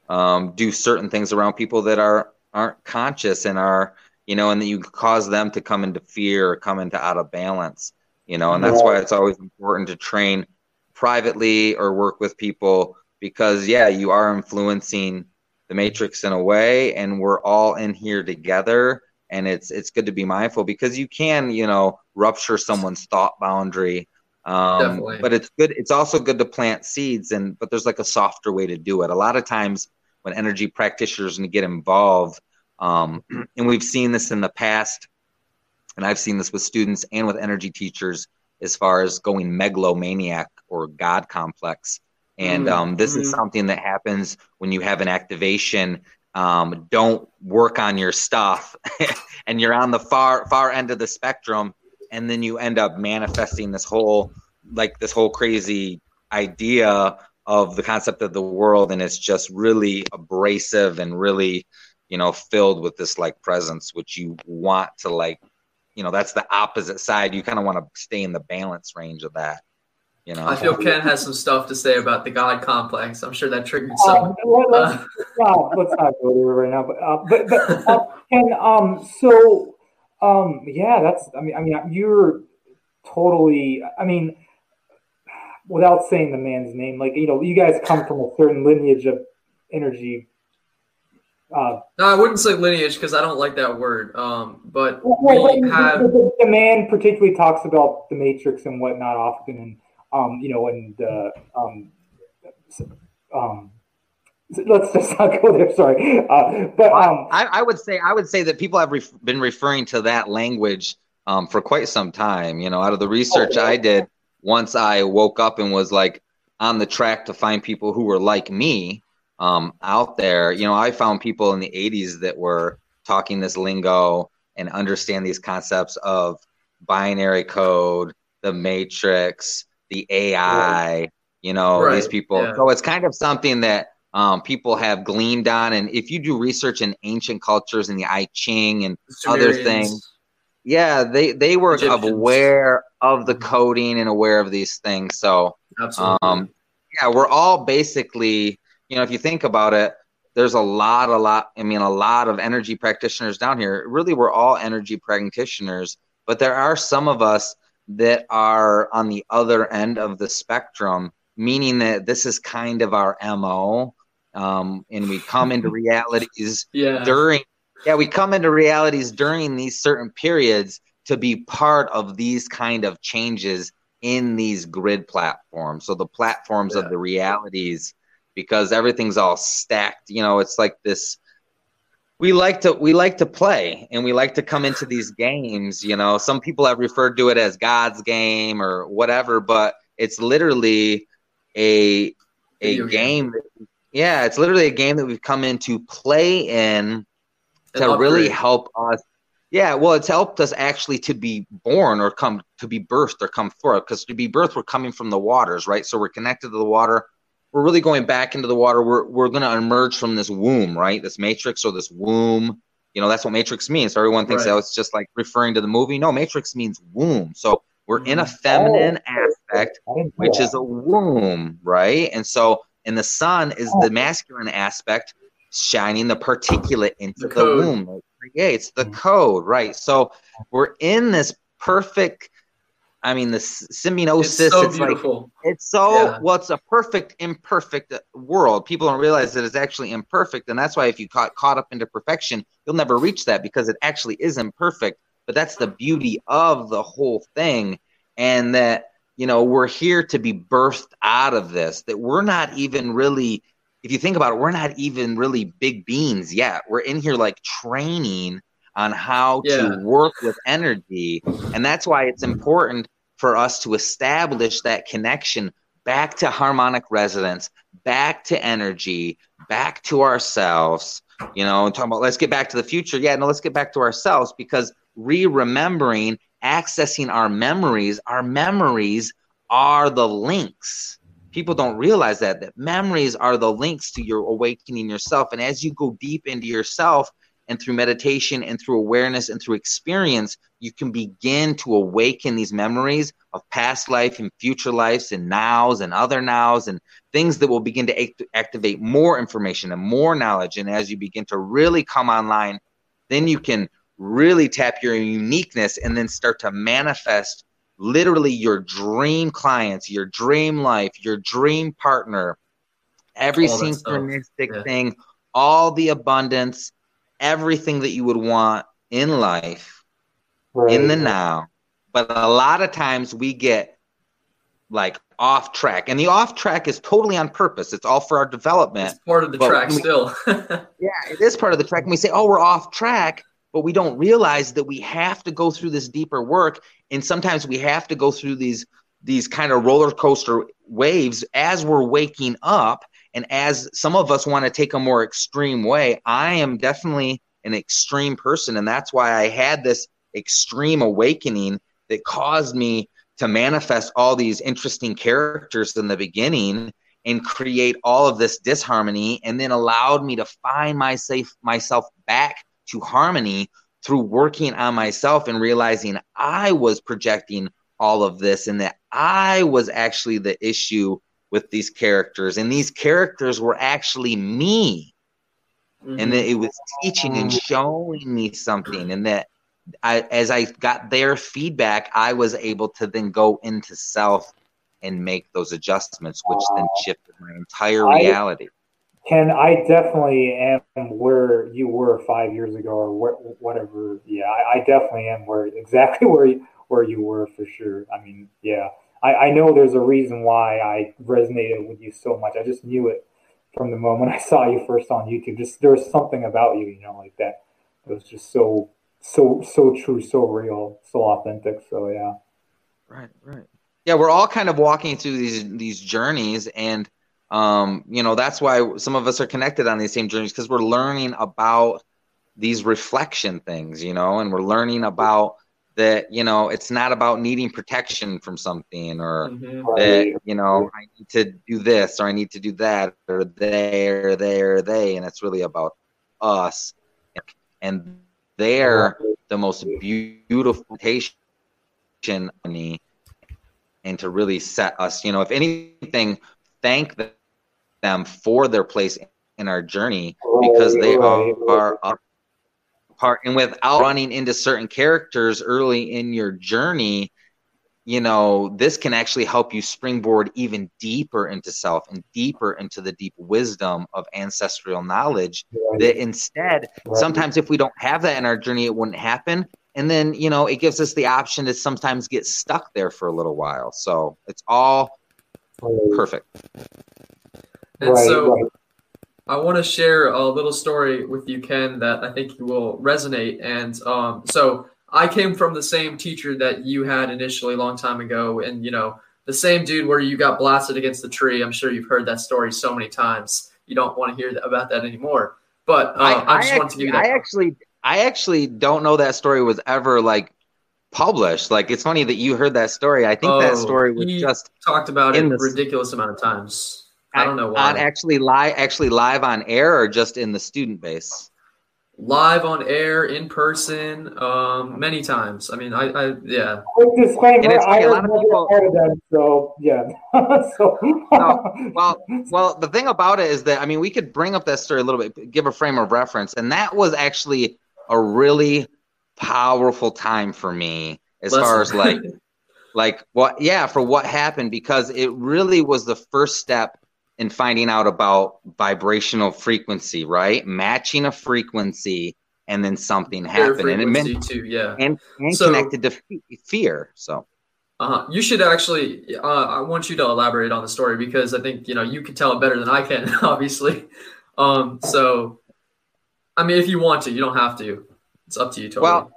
um, do certain things around people that are aren't conscious and are you know, and then you cause them to come into fear or come into out of balance, you know, and that's why it's always important to train privately or work with people because, yeah, you are influencing the matrix in a way, and we're all in here together. And it's it's good to be mindful because you can, you know, rupture someone's thought boundary. Um, but it's good. It's also good to plant seeds, and but there's like a softer way to do it. A lot of times when energy practitioners get involved, um, and we've seen this in the past, and I've seen this with students and with energy teachers as far as going megalomaniac or God complex. And mm, um, this mm-hmm. is something that happens when you have an activation. Um, don't work on your stuff, and you're on the far far end of the spectrum, and then you end up manifesting this whole like this whole crazy idea of the concept of the world, and it's just really abrasive and really you know, filled with this like presence, which you want to like, you know, that's the opposite side. You kind of want to stay in the balance range of that. You know, I feel Ken has some stuff to say about the God complex. I'm sure that triggered uh, some. Uh, let's, uh, no, let's not go there right now. But uh, but, but uh, Ken, um, so um, yeah, that's. I mean, I mean, you're totally. I mean, without saying the man's name, like you know, you guys come from a certain lineage of energy uh, no, I wouldn't say lineage because I don't like that word. Um, but well, we have the, the, man particularly talks about the Matrix and whatnot often, and um, you know, and uh, um, um, let's just not go there. Sorry, uh, but um, I, I, would say I would say that people have ref- been referring to that language um, for quite some time. You know, out of the research oh, yeah. I did, once I woke up and was like on the track to find people who were like me um, out there. You know, I found people in the 80s that were talking this lingo and understand these concepts of binary code, the matrix, the AI, you know, right. these people. Yeah. So it's kind of something that um, people have gleaned on. And if you do research in ancient cultures and the I Ching and other things, yeah, they, they were Egyptians. aware of the coding and aware of these things. So, um, yeah, we're all basically you know, if you think about it, there's a lot, a lot, I mean, a lot of energy practitioners down here. Really, we're all energy practitioners, but there are some of us that are on the other end of the spectrum, meaning that this is kind of our MO. Um, and we come into realities yeah. during, yeah, we come into realities during these certain periods to be part of these kind of changes in these grid platforms. So the platforms yeah. of the realities because everything's all stacked. You know, it's like this we like to we like to play and we like to come into these games, you know. Some people have referred to it as God's game or whatever, but it's literally a a game. game. Yeah, it's literally a game that we've come in to play in to really help us yeah, well, it's helped us actually to be born or come to be birthed or come forth. Because to be birthed, we're coming from the waters, right? So we're connected to the water we're really going back into the water. We're we're going to emerge from this womb, right? This matrix or this womb. You know, that's what matrix means. So everyone thinks right. that it's just like referring to the movie. No, matrix means womb. So we're in a mm. feminine oh, aspect, which is a womb, right? And so, and the sun is the oh. masculine aspect, shining the particulate into the, the womb. Creates the code, right? So we're in this perfect I mean, the symbiosis. It's so it's beautiful. Like, it's so yeah. well. It's a perfect imperfect world. People don't realize that it's actually imperfect, and that's why if you caught caught up into perfection, you'll never reach that because it actually is imperfect. But that's the beauty of the whole thing, and that you know we're here to be birthed out of this. That we're not even really, if you think about it, we're not even really big beings yet. We're in here like training on how yeah. to work with energy. And that's why it's important for us to establish that connection back to harmonic resonance, back to energy, back to ourselves, you know, talking about let's get back to the future. Yeah, no, let's get back to ourselves because re remembering, accessing our memories, our memories are the links. People don't realize that that memories are the links to your awakening yourself. And as you go deep into yourself, and through meditation and through awareness and through experience, you can begin to awaken these memories of past life and future lives and nows and other nows and things that will begin to act- activate more information and more knowledge. And as you begin to really come online, then you can really tap your uniqueness and then start to manifest literally your dream clients, your dream life, your dream partner, every synchronistic yeah. thing, all the abundance everything that you would want in life right. in the now. But a lot of times we get like off track, and the off track is totally on purpose. It's all for our development. It's part of the track we, still. yeah, it is part of the track. And we say, oh, we're off track, but we don't realize that we have to go through this deeper work. And sometimes we have to go through these these kind of roller coaster waves as we're waking up and as some of us want to take a more extreme way, I am definitely an extreme person. And that's why I had this extreme awakening that caused me to manifest all these interesting characters in the beginning and create all of this disharmony and then allowed me to find myself myself back to harmony through working on myself and realizing I was projecting all of this and that I was actually the issue with these characters, and these characters were actually me. Mm-hmm. And that it was teaching and showing me something, and that I, as I got their feedback, I was able to then go into self and make those adjustments, which then shifted my entire reality. I, Ken, I definitely am where you were five years ago, or where, whatever. Yeah, I, I, definitely am where exactly where you, where you were for sure. I mean, yeah, I, I know there's a reason why I resonated with you so much. I just knew it from the moment I saw you first on YouTube. Just there was something about you, you know, like that. It was just so so so true, so real, so authentic. So yeah. Right, right. Yeah, we're all kind of walking through these these journeys and um, you know, that's why some of us are connected on these same journeys because we're learning about these reflection things, you know, and we're learning about that you know it's not about needing protection from something or mm-hmm. that you know i need to do this or i need to do that or they or they or they and it's really about us. And they're the most beautiful patient and to really set us you know if anything thank them for their place in our journey because they are, are up part and without running into certain characters early in your journey you know this can actually help you springboard even deeper into self and deeper into the deep wisdom of ancestral knowledge right. that instead right. sometimes if we don't have that in our journey it wouldn't happen. And then you know it gives us the option to sometimes get stuck there for a little while. So it's all perfect. And right, so I want to share a little story with you, Ken, that I think will resonate. And um, so I came from the same teacher that you had initially a long time ago, and you know the same dude where you got blasted against the tree. I'm sure you've heard that story so many times. You don't want to hear about that anymore. But uh, I, I, I, just want to give you that. I actually, I actually don't know that story was ever like published. Like it's funny that you heard that story. I think oh, that story was just talked about it a ridiculous amount of times. I don't know why. On actually live, actually live on air, or just in the student base. Live on air, in person, um, many times. I mean, I, I yeah. Quick disclaimer: I heard people, that, so yeah. so. no, well, well, the thing about it is that I mean, we could bring up that story a little bit, give a frame of reference, and that was actually a really powerful time for me as Listen. far as like like what yeah for what happened because it really was the first step and finding out about vibrational frequency, right? Matching a frequency and then something happened. And it meant too, yeah. And, and so, connected to fear. So uh-huh. You should actually. Uh, I want you to elaborate on the story because I think you know you can tell it better than I can. Obviously, um, so I mean, if you want to, you don't have to. It's up to you. Totally. Well,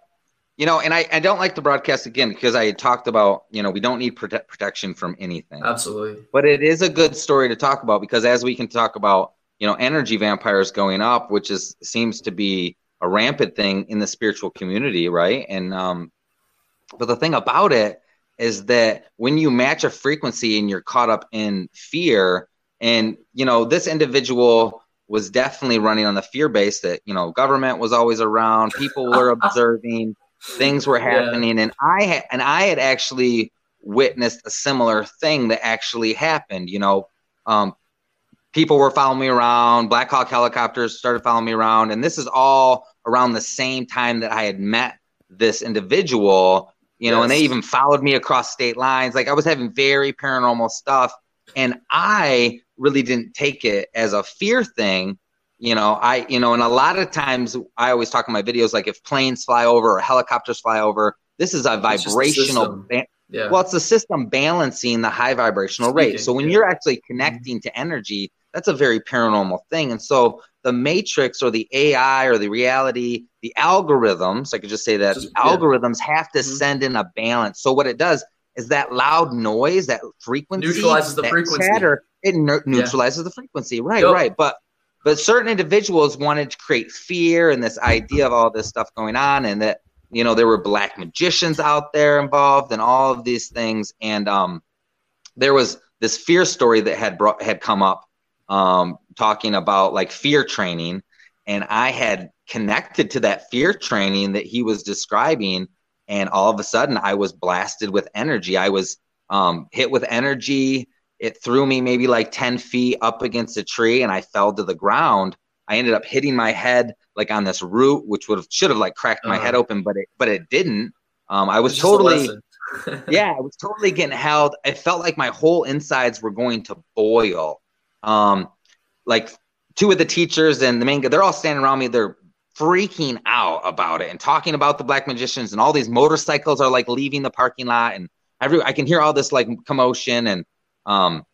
you know, and I, I don't like the broadcast again because I talked about, you know, we don't need prote- protection from anything. Absolutely. But it is a good story to talk about because as we can talk about, you know, energy vampires going up, which is seems to be a rampant thing in the spiritual community, right? And um, but the thing about it is that when you match a frequency and you're caught up in fear, and you know, this individual was definitely running on the fear base that you know government was always around, people were observing things were happening, yeah. and I had and I had actually witnessed a similar thing that actually happened. You know, um, people were following me around. Black Hawk helicopters started following me around, and this is all around the same time that I had met this individual. You know, yes. and they even followed me across state lines. Like I was having very paranormal stuff, and I really didn't take it as a fear thing you know i you know and a lot of times i always talk in my videos like if planes fly over or helicopters fly over this is a vibrational ba- yeah. well it's the system balancing the high vibrational Speaking, rate so when yeah. you're actually connecting to energy that's a very paranormal thing and so the matrix or the ai or the reality the algorithms i could just say that just, algorithms yeah. have to mm-hmm. send in a balance so what it does is that loud noise that frequency neutralizes the frequency chatter, it neutralizes the frequency right yep. right but but certain individuals wanted to create fear and this idea of all this stuff going on, and that you know there were black magicians out there involved, and all of these things. And um, there was this fear story that had brought had come up, um, talking about like fear training, and I had connected to that fear training that he was describing, and all of a sudden I was blasted with energy. I was um, hit with energy it threw me maybe like 10 feet up against a tree and I fell to the ground. I ended up hitting my head like on this root, which would have should have like cracked my uh-huh. head open, but it but it didn't. Um, I was totally yeah, I was totally getting held. I felt like my whole insides were going to boil. Um, like two of the teachers and the main guy, they're all standing around me. They're freaking out about it and talking about the black magicians and all these motorcycles are like leaving the parking lot and every I can hear all this like commotion and um,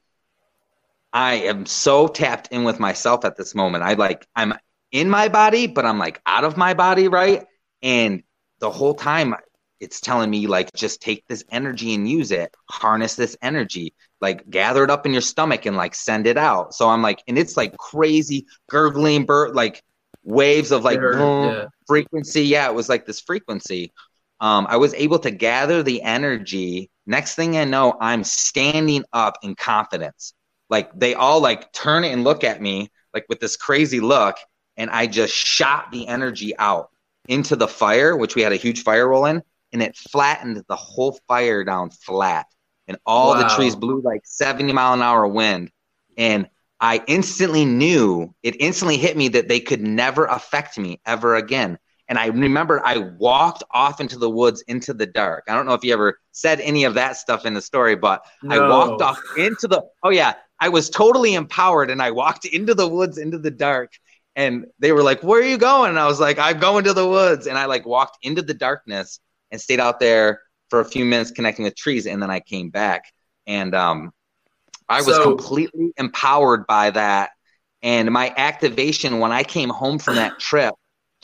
I am so tapped in with myself at this moment. I like I'm in my body, but I'm like out of my body, right? And the whole time it's telling me like just take this energy and use it, harness this energy, like gather it up in your stomach and like send it out. So I'm like, and it's like crazy gurgling bird like waves of like boom, yeah. frequency. Yeah, it was like this frequency. Um, I was able to gather the energy Next thing I know, I'm standing up in confidence. Like they all like turn and look at me like with this crazy look, and I just shot the energy out into the fire, which we had a huge fire roll in, and it flattened the whole fire down flat. And all wow. the trees blew like 70 mile an hour wind. And I instantly knew it instantly hit me that they could never affect me ever again. And I remember I walked off into the woods into the dark. I don't know if you ever said any of that stuff in the story, but no. I walked off into the, oh yeah, I was totally empowered and I walked into the woods into the dark. And they were like, where are you going? And I was like, I'm going to the woods. And I like walked into the darkness and stayed out there for a few minutes connecting with trees. And then I came back and um, I was so, completely empowered by that. And my activation when I came home from that trip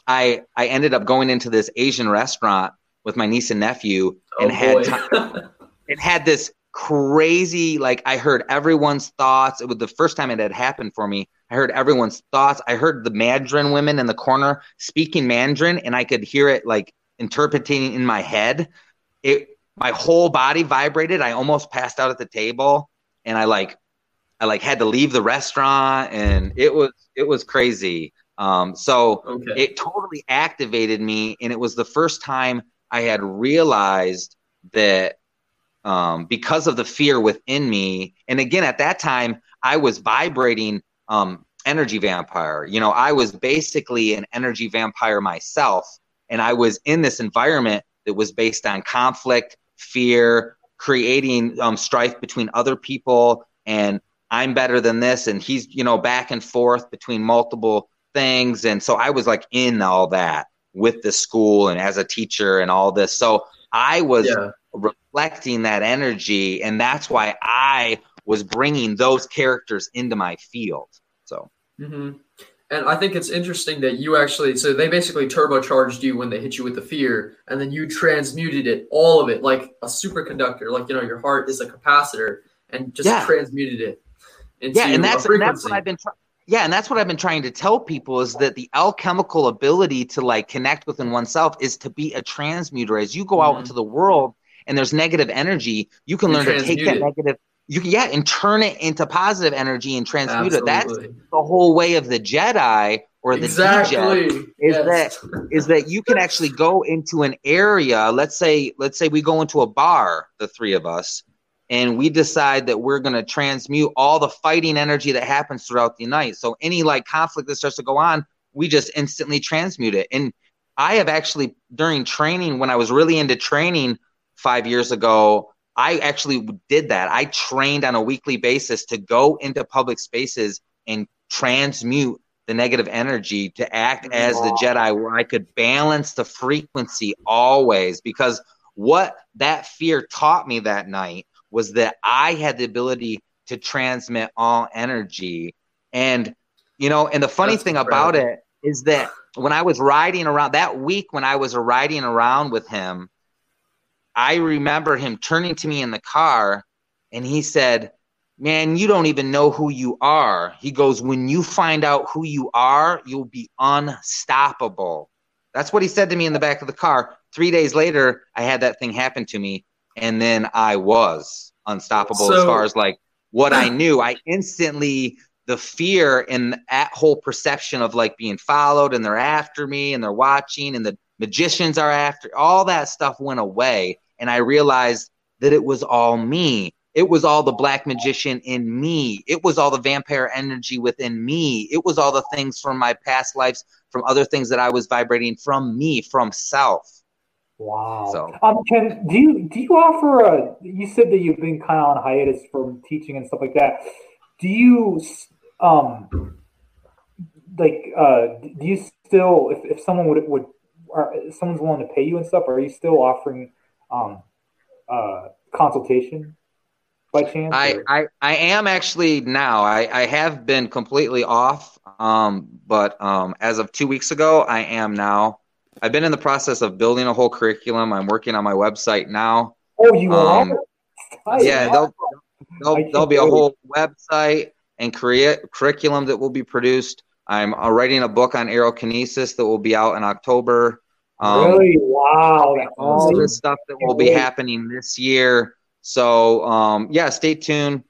I I ended up going into this Asian restaurant with my niece and nephew oh, and oh, had t- it had this crazy like I heard everyone's thoughts. It was the first time it had happened for me. I heard everyone's thoughts. I heard the Mandarin women in the corner speaking Mandarin and I could hear it like interpreting in my head. It my whole body vibrated. I almost passed out at the table and I like I like had to leave the restaurant and it was it was crazy. Um, so okay. it totally activated me, and it was the first time I had realized that um, because of the fear within me. And again, at that time, I was vibrating um, energy vampire. You know, I was basically an energy vampire myself, and I was in this environment that was based on conflict, fear, creating um, strife between other people, and I'm better than this, and he's you know back and forth between multiple things. And so I was like in all that with the school and as a teacher and all this. So I was yeah. reflecting that energy. And that's why I was bringing those characters into my field. So. Mm-hmm. And I think it's interesting that you actually, so they basically turbocharged you when they hit you with the fear, and then you transmuted it, all of it, like a superconductor, like, you know, your heart is a capacitor, and just yeah. transmuted it. yeah, and that's, and that's what I've been trying. Yeah, and that's what I've been trying to tell people is that the alchemical ability to like connect within oneself is to be a transmuter. As you go out mm-hmm. into the world and there's negative energy, you can you learn to take that negative you can yeah and turn it into positive energy and transmute Absolutely. it that's the whole way of the jedi or the exactly. DJ is yes. that is that you can actually go into an area let's say let's say we go into a bar the three of us and we decide that we're going to transmute all the fighting energy that happens throughout the night so any like conflict that starts to go on we just instantly transmute it and i have actually during training when i was really into training five years ago I actually did that. I trained on a weekly basis to go into public spaces and transmute the negative energy to act as the Jedi, where I could balance the frequency always. Because what that fear taught me that night was that I had the ability to transmit all energy. And, you know, and the funny That's thing incredible. about it is that when I was riding around that week, when I was riding around with him, I remember him turning to me in the car and he said, Man, you don't even know who you are. He goes, When you find out who you are, you'll be unstoppable. That's what he said to me in the back of the car. Three days later, I had that thing happen to me, and then I was unstoppable so, as far as like what I knew. I instantly the fear and that whole perception of like being followed and they're after me and they're watching and the magicians are after all that stuff went away and I realized that it was all me. It was all the black magician in me. It was all the vampire energy within me. It was all the things from my past lives, from other things that I was vibrating from me, from self. Wow. So, um, Ken, do you do you offer a? You said that you've been kind of on hiatus from teaching and stuff like that. Do you, um, like, uh, do you still, if, if someone would would, someone's willing to pay you and stuff, are you still offering um, uh, consultation by chance? I, I, I am actually now. I, I have been completely off, um, but um, as of two weeks ago, I am now. I've been in the process of building a whole curriculum. I'm working on my website now. Oh, you um, are? Yeah, there'll, there'll, there'll be a whole website and create curriculum that will be produced. I'm uh, writing a book on aerokinesis that will be out in October. Um, really? Wow. All this stuff that will be happening this year. So, um, yeah, stay tuned.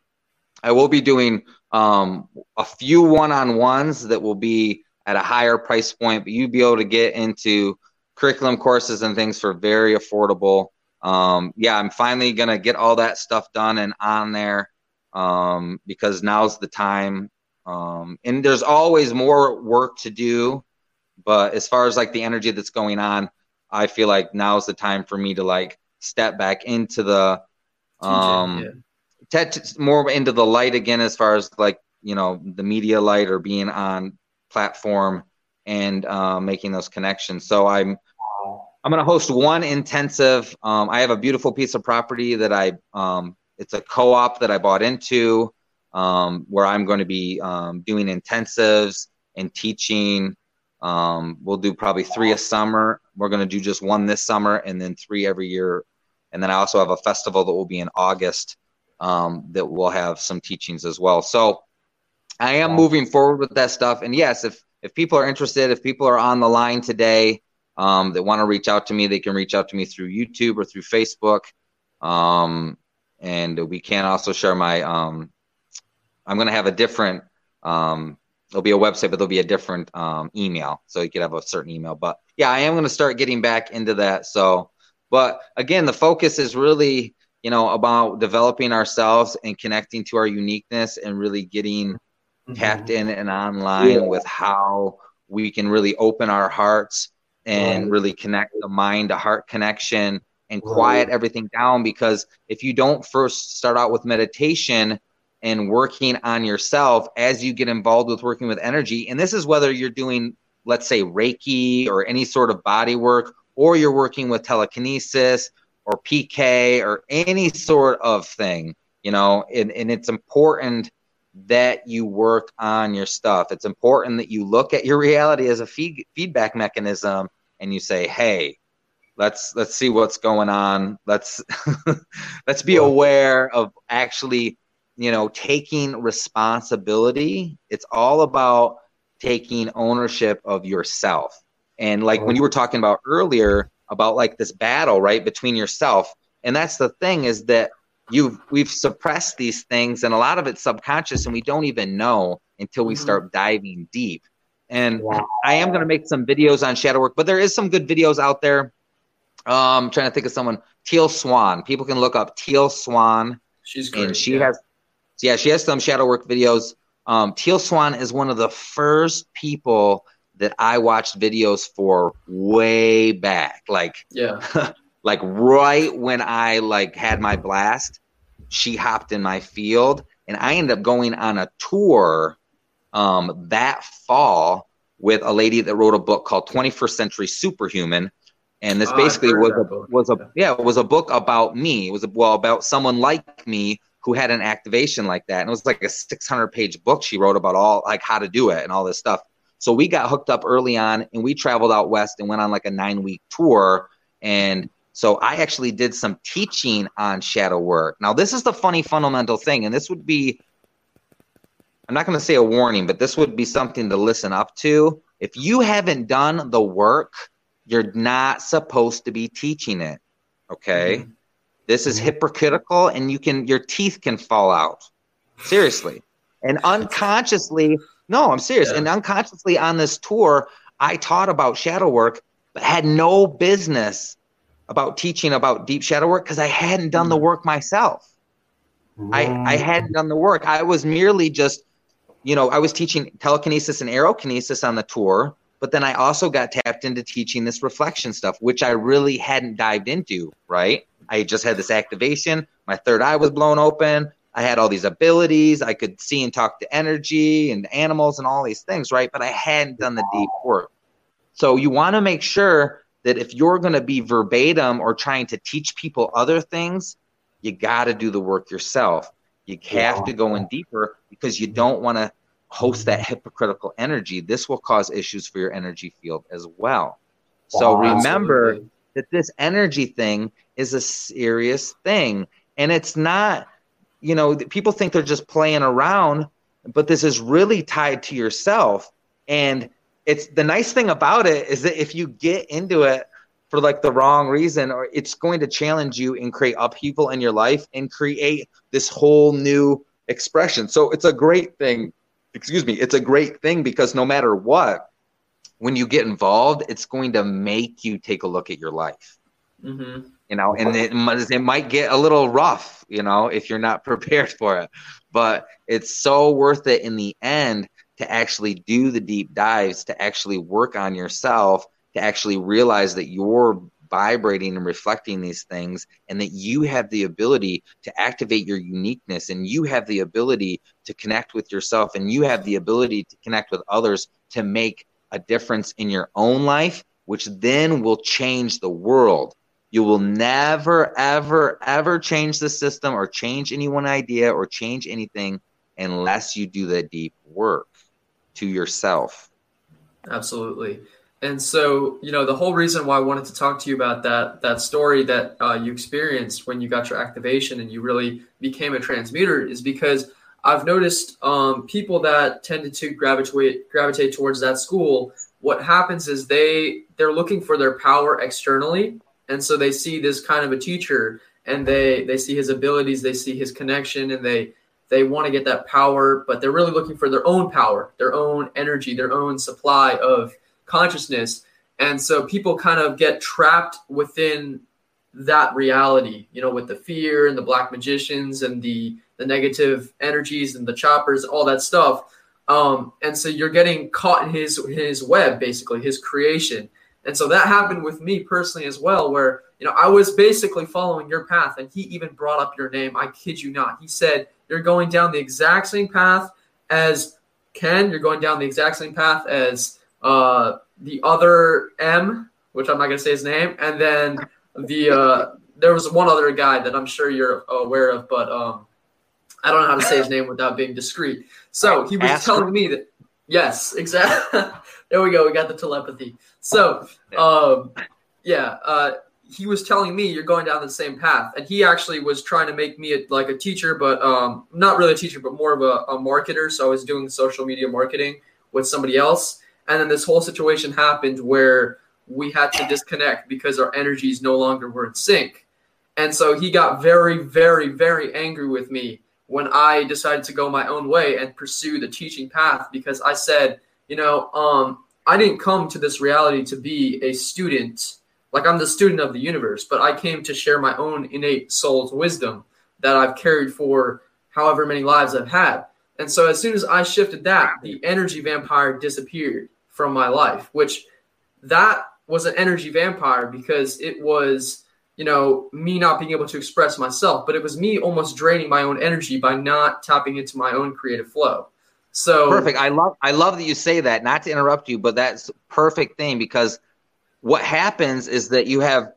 I will be doing um, a few one on ones that will be at a higher price point, but you'd be able to get into curriculum courses and things for very affordable. Um, yeah, I'm finally going to get all that stuff done and on there um, because now's the time. Um, and there's always more work to do but as far as like the energy that's going on, I feel like now's the time for me to like step back into the um yeah. more into the light again as far as like you know the media light or being on platform and uh, making those connections. So I'm I'm going to host one intensive. Um, I have a beautiful piece of property that I um, it's a co-op that I bought into um, where I'm going to be um, doing intensives and teaching um, we'll do probably three a summer. We're going to do just one this summer and then three every year. And then I also have a festival that will be in August um, that will have some teachings as well. So I am moving forward with that stuff. And yes, if if people are interested, if people are on the line today um, that want to reach out to me, they can reach out to me through YouTube or through Facebook. Um, and we can also share my. Um, I'm going to have a different um, there'll be a website, but there'll be a different um, email, so you could have a certain email. But yeah, I am going to start getting back into that. So, but again, the focus is really you know about developing ourselves and connecting to our uniqueness and really getting. Mm-hmm. tapped in and online yeah. with how we can really open our hearts and right. really connect the mind to heart connection and quiet right. everything down because if you don't first start out with meditation and working on yourself as you get involved with working with energy. And this is whether you're doing, let's say, Reiki or any sort of body work, or you're working with telekinesis or PK or any sort of thing, you know, and, and it's important that you work on your stuff. It's important that you look at your reality as a feed, feedback mechanism and you say, "Hey, let's let's see what's going on. Let's let's be aware of actually, you know, taking responsibility. It's all about taking ownership of yourself. And like when you were talking about earlier about like this battle, right, between yourself, and that's the thing is that you've we've suppressed these things and a lot of it's subconscious and we don't even know until we mm-hmm. start diving deep. And wow. I am going to make some videos on shadow work, but there is some good videos out there. Um, I'm trying to think of someone. Teal Swan. People can look up Teal Swan. She's great. And she yeah. has, yeah, she has some shadow work videos. Um, Teal Swan is one of the first people that I watched videos for way back. Like, yeah, like right when I like had my blast, she hopped in my field, and I ended up going on a tour um, that fall with a lady that wrote a book called 21st Century Superhuman. And this oh, basically was a, book. was a yeah it was a book about me. It was a, well about someone like me who had an activation like that. And it was like a 600 page book she wrote about all like how to do it and all this stuff. So we got hooked up early on and we traveled out west and went on like a nine week tour. And so I actually did some teaching on shadow work. Now, this is the funny fundamental thing, and this would be I'm not going to say a warning, but this would be something to listen up to. If you haven't done the work, you're not supposed to be teaching it. Okay? Mm-hmm. This is mm-hmm. hypocritical and you can your teeth can fall out. Seriously. And unconsciously, no, I'm serious. Yeah. And unconsciously on this tour, I taught about shadow work, but had no business about teaching about deep shadow work because I hadn't done the mm. work myself. I, I hadn't done the work. I was merely just you know, I was teaching telekinesis and aerokinesis on the tour, but then I also got tapped into teaching this reflection stuff, which I really hadn't dived into, right? I just had this activation. My third eye was blown open. I had all these abilities. I could see and talk to energy and animals and all these things, right? But I hadn't done the deep work. So you want to make sure that if you're going to be verbatim or trying to teach people other things, you got to do the work yourself. You have to go in deeper because you don't want to host that hypocritical energy. This will cause issues for your energy field as well. So remember that this energy thing is a serious thing. And it's not, you know, people think they're just playing around, but this is really tied to yourself. And it's the nice thing about it is that if you get into it for like the wrong reason or it's going to challenge you and create upheaval in your life and create this whole new expression so it's a great thing excuse me it's a great thing because no matter what when you get involved it's going to make you take a look at your life mm-hmm. you know and it, it might get a little rough you know if you're not prepared for it but it's so worth it in the end to actually do the deep dives to actually work on yourself to actually realize that you're vibrating and reflecting these things and that you have the ability to activate your uniqueness and you have the ability to connect with yourself and you have the ability to connect with others to make a difference in your own life which then will change the world. You will never ever ever change the system or change any one idea or change anything unless you do the deep work to yourself absolutely and so, you know, the whole reason why I wanted to talk to you about that that story that uh, you experienced when you got your activation and you really became a transmuter is because I've noticed um, people that tended to gravitate gravitate towards that school. What happens is they they're looking for their power externally, and so they see this kind of a teacher, and they they see his abilities, they see his connection, and they they want to get that power, but they're really looking for their own power, their own energy, their own supply of consciousness. And so people kind of get trapped within that reality, you know, with the fear and the black magicians and the the negative energies and the choppers, all that stuff. Um, and so you're getting caught in his his web, basically his creation. And so that happened with me personally as well, where you know I was basically following your path, and he even brought up your name. I kid you not. He said you're going down the exact same path as Ken. You're going down the exact same path as uh, the other M, which I'm not going to say his name, and then the uh, there was one other guy that I'm sure you're aware of, but um, I don't know how to say his name without being discreet. So he was Ask telling me that yes, exactly. there we go. We got the telepathy. So um, yeah, uh, he was telling me you're going down the same path, and he actually was trying to make me a, like a teacher, but um, not really a teacher, but more of a, a marketer. So I was doing social media marketing with somebody else, and then this whole situation happened where we had to disconnect because our energies no longer were in sync. And so he got very, very, very angry with me when I decided to go my own way and pursue the teaching path because I said, you know, um, I didn't come to this reality to be a student like I'm the student of the universe, but I came to share my own innate soul's wisdom that I've carried for however many lives I've had. And so as soon as I shifted that, the energy vampire disappeared from my life, which that was an energy vampire because it was, you know, me not being able to express myself, but it was me almost draining my own energy by not tapping into my own creative flow. So perfect. I love I love that you say that. Not to interrupt you, but that's perfect thing because what happens is that you have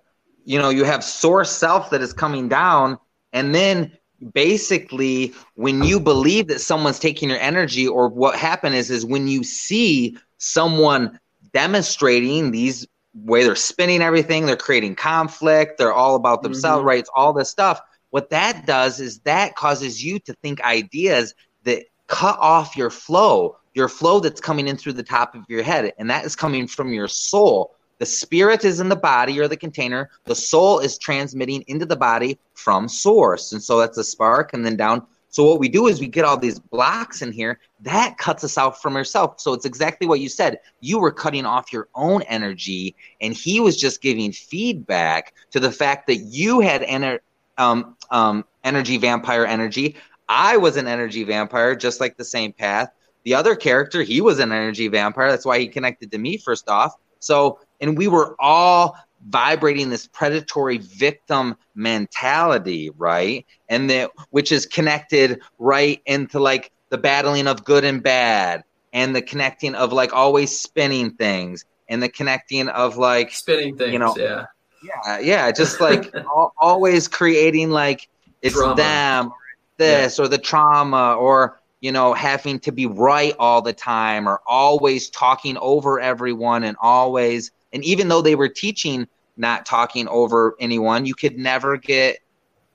you know you have source self that is coming down. And then basically when you believe that someone's taking your energy or what happened is is when you see someone demonstrating these way they're spinning everything they're creating conflict they're all about themselves mm-hmm. right it's all this stuff what that does is that causes you to think ideas that cut off your flow your flow that's coming in through the top of your head. And that is coming from your soul the spirit is in the body or the container. The soul is transmitting into the body from source. And so that's a spark and then down. So what we do is we get all these blocks in here. That cuts us out from yourself. So it's exactly what you said. You were cutting off your own energy, and he was just giving feedback to the fact that you had ener- um, um, energy vampire energy. I was an energy vampire, just like the same path. The other character, he was an energy vampire. That's why he connected to me first off. So and we were all vibrating this predatory victim mentality, right? And that which is connected right into like the battling of good and bad and the connecting of like always spinning things and the connecting of like spinning things, you know, yeah. Yeah, yeah, just like always creating like it's trauma. them, or this yeah. or the trauma or you know, having to be right all the time or always talking over everyone and always and even though they were teaching not talking over anyone, you could never get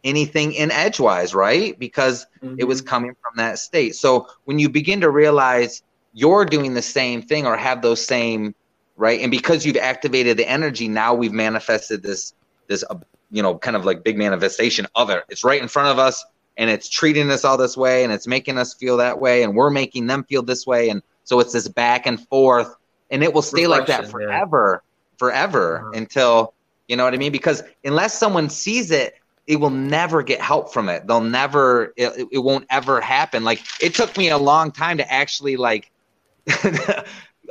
anything in edgewise, right? Because mm-hmm. it was mm-hmm. coming from that state. So when you begin to realize you're doing the same thing or have those same right, and because you've activated the energy, now we've manifested this this uh, you know kind of like big manifestation of it. It's right in front of us, and it's treating us all this way, and it's making us feel that way, and we're making them feel this way, and so it's this back and forth and it will stay like that forever, yeah. forever uh-huh. until you know what I mean. Because unless someone sees it, it will never get help from it. They'll never. It, it won't ever happen. Like it took me a long time to actually like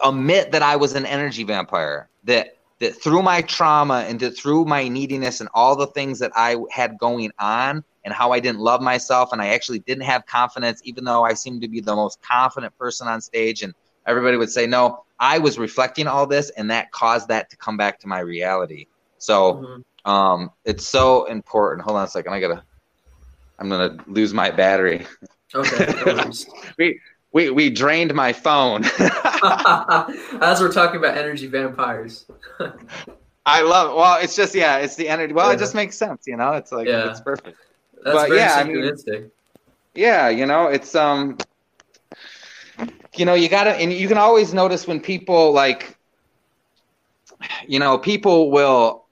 admit that I was an energy vampire. That that through my trauma and that through my neediness and all the things that I had going on and how I didn't love myself and I actually didn't have confidence, even though I seemed to be the most confident person on stage and everybody would say no i was reflecting all this and that caused that to come back to my reality. So mm-hmm. um, it's so important. Hold on a second. I gotta i'm gonna lose my battery. Okay. We we we drained my phone. As we're talking about energy vampires. I love It. well it's just yeah it's the energy well yeah. it just makes sense you know? It's like yeah. it's perfect. That's but yeah i mean yeah you know it's um you know, you got to, and you can always notice when people like, you know, people will,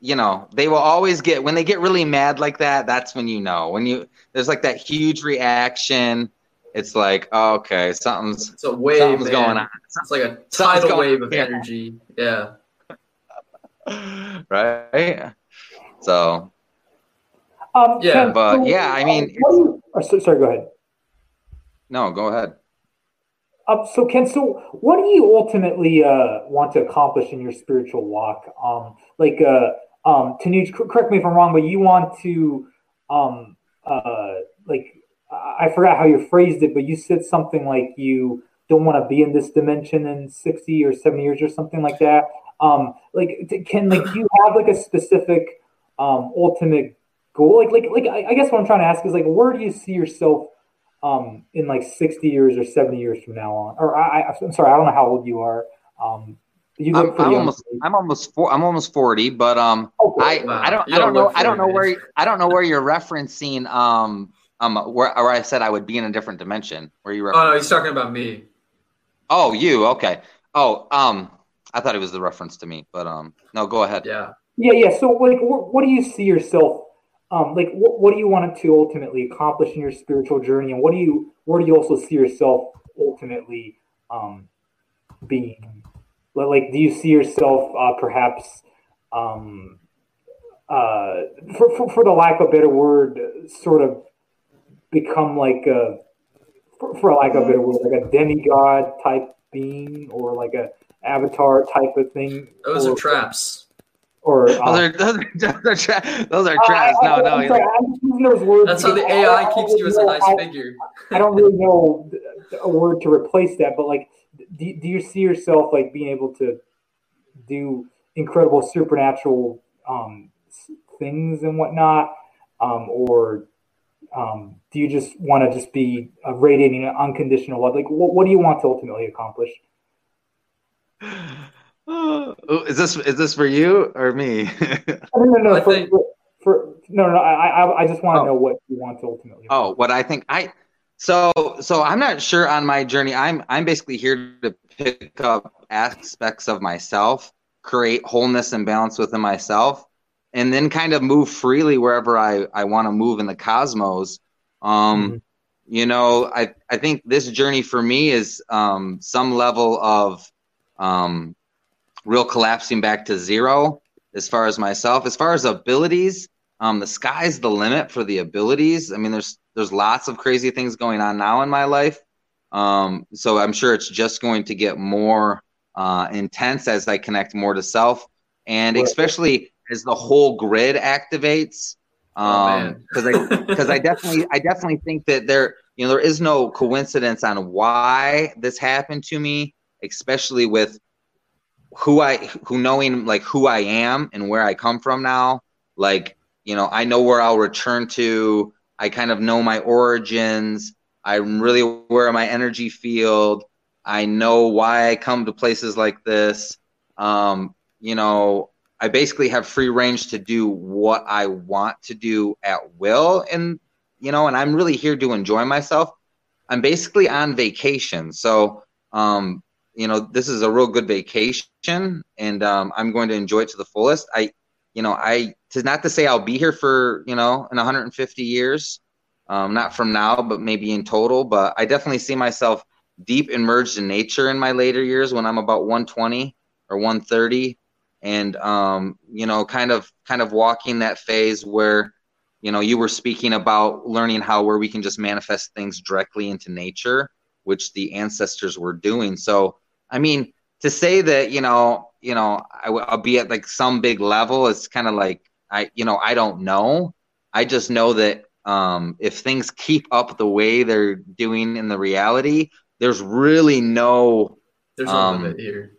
you know, they will always get, when they get really mad like that, that's when you know. When you, there's like that huge reaction. It's like, oh, okay, something's, it's a wave, something's man. going on. It's like a tidal wave of energy. Yeah. right. So, um, yeah, but yeah, I mean, you, oh, sorry, go ahead. No, go ahead. Uh, so Ken, so what do you ultimately uh, want to accomplish in your spiritual walk? Um, like, uh, um, Tanuj, correct me if I'm wrong, but you want to, um, uh, like, I forgot how you phrased it, but you said something like you don't want to be in this dimension in 60 or 70 years or something like that. Um, like, can like you have like a specific um, ultimate goal? Like, like, like, I guess what I'm trying to ask is like, where do you see yourself um, in like 60 years or 70 years from now on? Or I, I, am sorry, I don't know how old you are. Um, you I'm, I'm almost, I'm almost, four, I'm almost 40, but um, okay. I, wow. I don't, I don't know, I don't know where, I don't know where you're referencing um, um, where, where I said I would be in a different dimension. Where you? Oh no, he's talking about me. Oh, you okay? Oh, um, I thought it was the reference to me, but um, no, go ahead. Yeah. Yeah, yeah. So, like, what, what do you see yourself? Um, like, what, what do you want to ultimately accomplish in your spiritual journey, and what do you, where do you also see yourself ultimately um, being? Like, do you see yourself uh, perhaps, um, uh, for, for, for the lack of a better word, sort of become like a, for, for lack of a better word, like a demigod type being, or like a avatar type of thing? Those or, are traps. Or uh, those, are, those, are, those are tra- those are traps. No, no. I'm sorry, I'm using those words That's how the AI keeps you as a nice I, figure. I don't really know a word to replace that, but like, do, do you see yourself like being able to do incredible supernatural um, things and whatnot, um, or um, do you just want to just be radiating unconditional love? Like, what, what do you want to ultimately accomplish? Oh, is this is this for you or me? no, no, no. For, think... for, for, no, no. I, I, I just want to oh. know what you want to ultimately. Oh, what I think I. So, so I'm not sure on my journey. I'm, I'm basically here to pick up aspects of myself, create wholeness and balance within myself, and then kind of move freely wherever I, I want to move in the cosmos. Um, mm-hmm. You know, I, I think this journey for me is um, some level of um, real collapsing back to zero as far as myself. As far as abilities, um, the sky's the limit for the abilities. I mean, there's there's lots of crazy things going on now in my life. Um, so I'm sure it's just going to get more uh, intense as I connect more to self, and especially as the whole grid activates. Oh, um, because oh, I because I definitely I definitely think that there you know there is no coincidence on why this happened to me, especially with who I who knowing like who I am and where I come from now, like you know, I know where I'll return to. I kind of know my origins. I'm really aware of my energy field. I know why I come to places like this. Um, you know, I basically have free range to do what I want to do at will, and you know, and I'm really here to enjoy myself. I'm basically on vacation, so um, you know, this is a real good vacation, and um, I'm going to enjoy it to the fullest. I, you know, I to not to say I'll be here for you know in 150 years, um, not from now, but maybe in total. But I definitely see myself deep immersed in nature in my later years when I'm about 120 or 130, and um, you know, kind of kind of walking that phase where you know you were speaking about learning how where we can just manifest things directly into nature which the ancestors were doing so I mean, to say that you know, you know, I, will be at like some big level is kind of like I, you know, I don't know. I just know that um, if things keep up the way they're doing in the reality, there's really no. There's no um, limit here.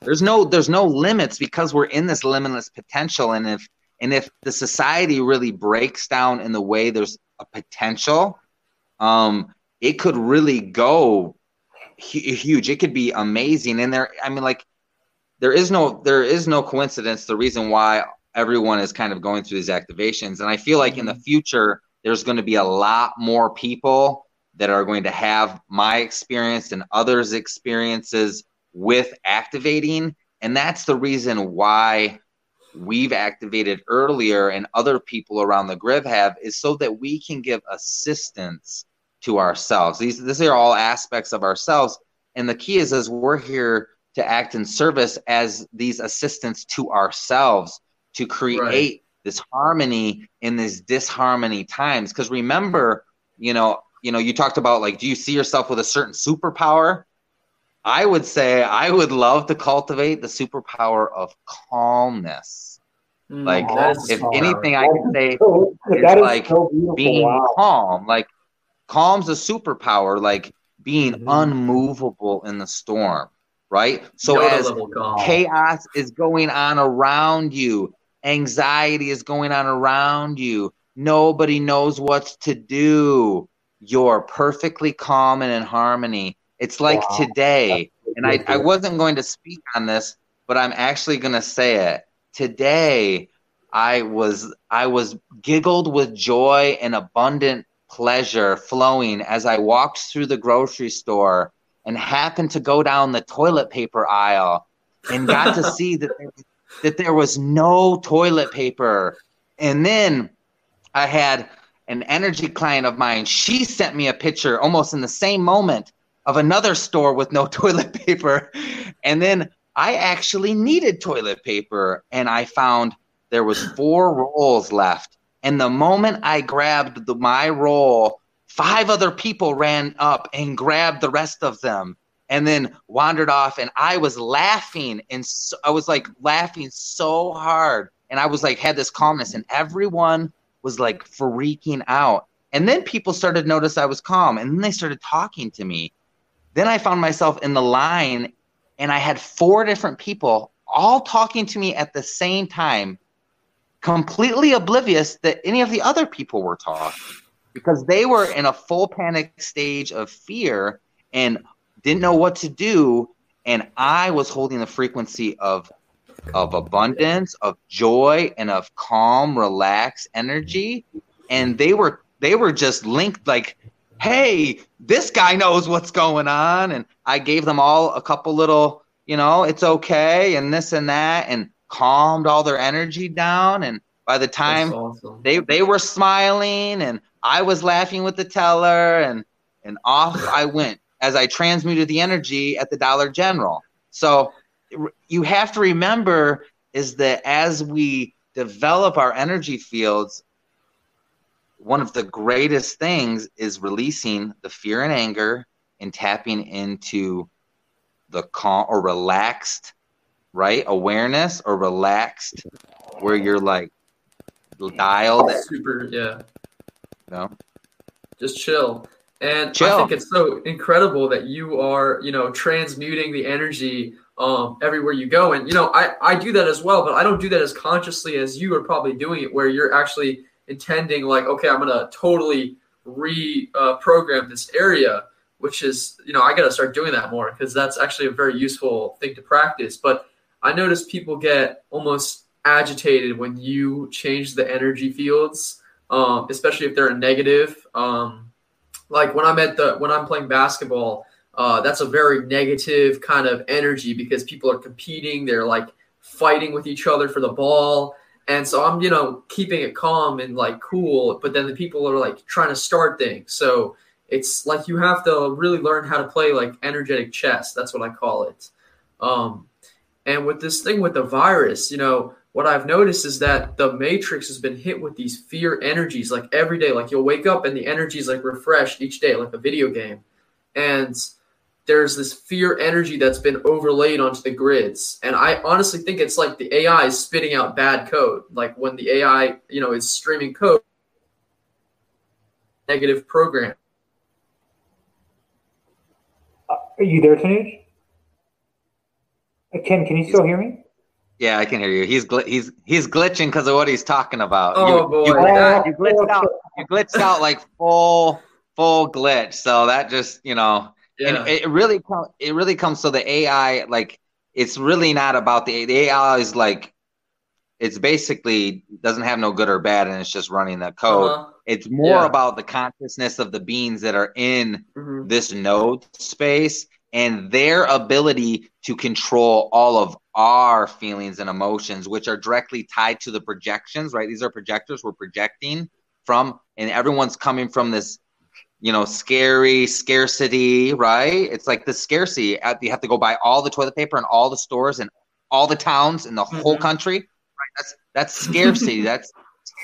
There's no there's no limits because we're in this limitless potential, and if and if the society really breaks down in the way there's a potential, um, it could really go huge. It could be amazing. And there, I mean, like, there is no there is no coincidence. The reason why everyone is kind of going through these activations, and I feel like in the mm-hmm. future there's going to be a lot more people that are going to have my experience and others' experiences with activating, and that's the reason why we've activated earlier and other people around the grid have is so that we can give assistance to ourselves. These these are all aspects of ourselves, and the key is as we're here to act in service as these assistants to ourselves to create right. this harmony in these disharmony times. Because remember, you know, you know, you talked about like, do you see yourself with a certain superpower? I would say I would love to cultivate the superpower of calmness. Mm, like, if anything, I can say that is like so being wow. calm. Like, Calm's a superpower, like being mm-hmm. unmovable in the storm, right? So as chaos is going on around you, anxiety is going on around you, nobody knows what to do. You're perfectly calm and in harmony. It's like wow. today, and I, I wasn't going to speak on this, but I'm actually going to say it. Today, I was I was giggled with joy and abundant pleasure flowing as I walked through the grocery store and happened to go down the toilet paper aisle and got to see that there, that there was no toilet paper. And then I had an energy client of mine. She sent me a picture almost in the same moment of another store with no toilet paper. And then I actually needed toilet paper and I found there was four rolls left and the moment I grabbed the, my roll, five other people ran up and grabbed the rest of them and then wandered off. And I was laughing and so, I was like laughing so hard. And I was like, had this calmness, and everyone was like freaking out. And then people started to notice I was calm, and then they started talking to me. Then I found myself in the line, and I had four different people all talking to me at the same time completely oblivious that any of the other people were talking because they were in a full panic stage of fear and didn't know what to do. And i was holding the frequency of of abundance of joy and of calm relaxed energy. And they were they were just linked like hey this guy knows what's going on. And i gave them all a couple little you know it's okay and this and that. And calmed all their energy down and by the time awesome. they they were smiling and I was laughing with the teller and and off I went as I transmuted the energy at the Dollar General. So you have to remember is that as we develop our energy fields one of the greatest things is releasing the fear and anger and tapping into the calm or relaxed right? Awareness or relaxed, where you're like dialed. Super, yeah. No. Just chill. And chill. I think it's so incredible that you are, you know, transmuting the energy um, everywhere you go. And, you know, I, I do that as well, but I don't do that as consciously as you are probably doing it, where you're actually intending, like, okay, I'm going to totally reprogram uh, this area, which is, you know, I got to start doing that more because that's actually a very useful thing to practice. But I notice people get almost agitated when you change the energy fields, um, especially if they're a negative. Um, like when I'm at the when I'm playing basketball, uh, that's a very negative kind of energy because people are competing. They're like fighting with each other for the ball. And so I'm, you know, keeping it calm and like cool, but then the people are like trying to start things. So it's like you have to really learn how to play like energetic chess. That's what I call it. Um, and with this thing with the virus, you know, what I've noticed is that the matrix has been hit with these fear energies like every day. Like you'll wake up and the energy is like refreshed each day, like a video game. And there's this fear energy that's been overlaid onto the grids. And I honestly think it's like the AI is spitting out bad code. Like when the AI, you know, is streaming code, negative program. Uh, are you there, Tanuj? Ken, can you still hear me? Yeah, I can hear you. He's gl- he's he's glitching because of what he's talking about. Oh you, boy, you, that, you glitched out. You glitched out like full full glitch. So that just you know, yeah. and it really it really comes. So the AI like it's really not about the the AI is like it's basically doesn't have no good or bad, and it's just running the code. Uh-huh. It's more yeah. about the consciousness of the beings that are in mm-hmm. this node space and their ability to control all of our feelings and emotions, which are directly tied to the projections, right? These are projectors we're projecting from, and everyone's coming from this, you know, scary scarcity, right? It's like the scarcity. You have to go buy all the toilet paper in all the stores and all the towns in the mm-hmm. whole country. Right? That's that's scarcity. that's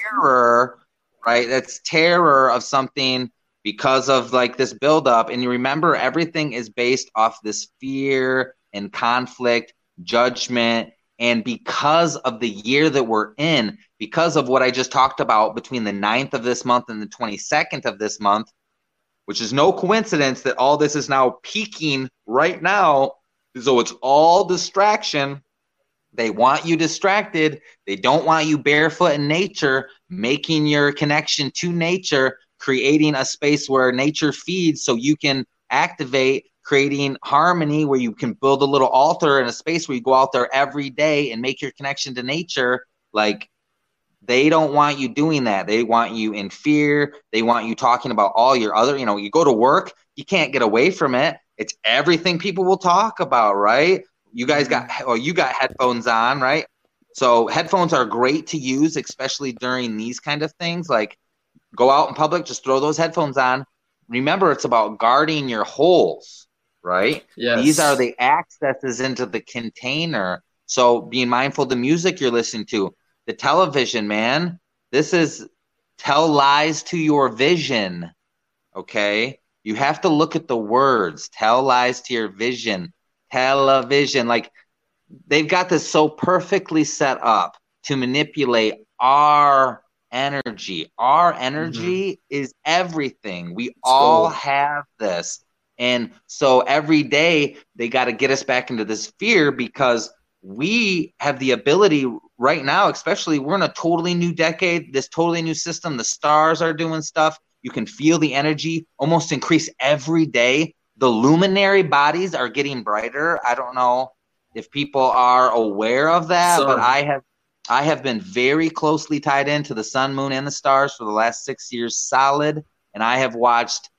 terror, right? That's terror of something because of like this buildup. And you remember, everything is based off this fear and conflict, judgment. And because of the year that we're in, because of what I just talked about between the 9th of this month and the 22nd of this month, which is no coincidence that all this is now peaking right now. So it's all distraction. They want you distracted. They don't want you barefoot in nature, making your connection to nature, creating a space where nature feeds so you can activate, creating harmony where you can build a little altar in a space where you go out there every day and make your connection to nature. Like they don't want you doing that. They want you in fear. They want you talking about all your other, you know, you go to work, you can't get away from it. It's everything people will talk about, right? You guys got, or you got headphones on, right? So headphones are great to use, especially during these kind of things. Like go out in public, just throw those headphones on. Remember, it's about guarding your holes, right? Yes. These are the accesses into the container. So being mindful of the music you're listening to, the television, man. This is tell lies to your vision. Okay. You have to look at the words. Tell lies to your vision. Television. Like they've got this so perfectly set up to manipulate our energy. Our energy mm-hmm. is everything. We all cool. have this. And so every day they got to get us back into this fear because we have the ability right now, especially we're in a totally new decade, this totally new system. The stars are doing stuff. You can feel the energy almost increase every day. The luminary bodies are getting brighter. I don't know if people are aware of that, but I have I have been very closely tied into the sun, moon, and the stars for the last six years solid. And I have watched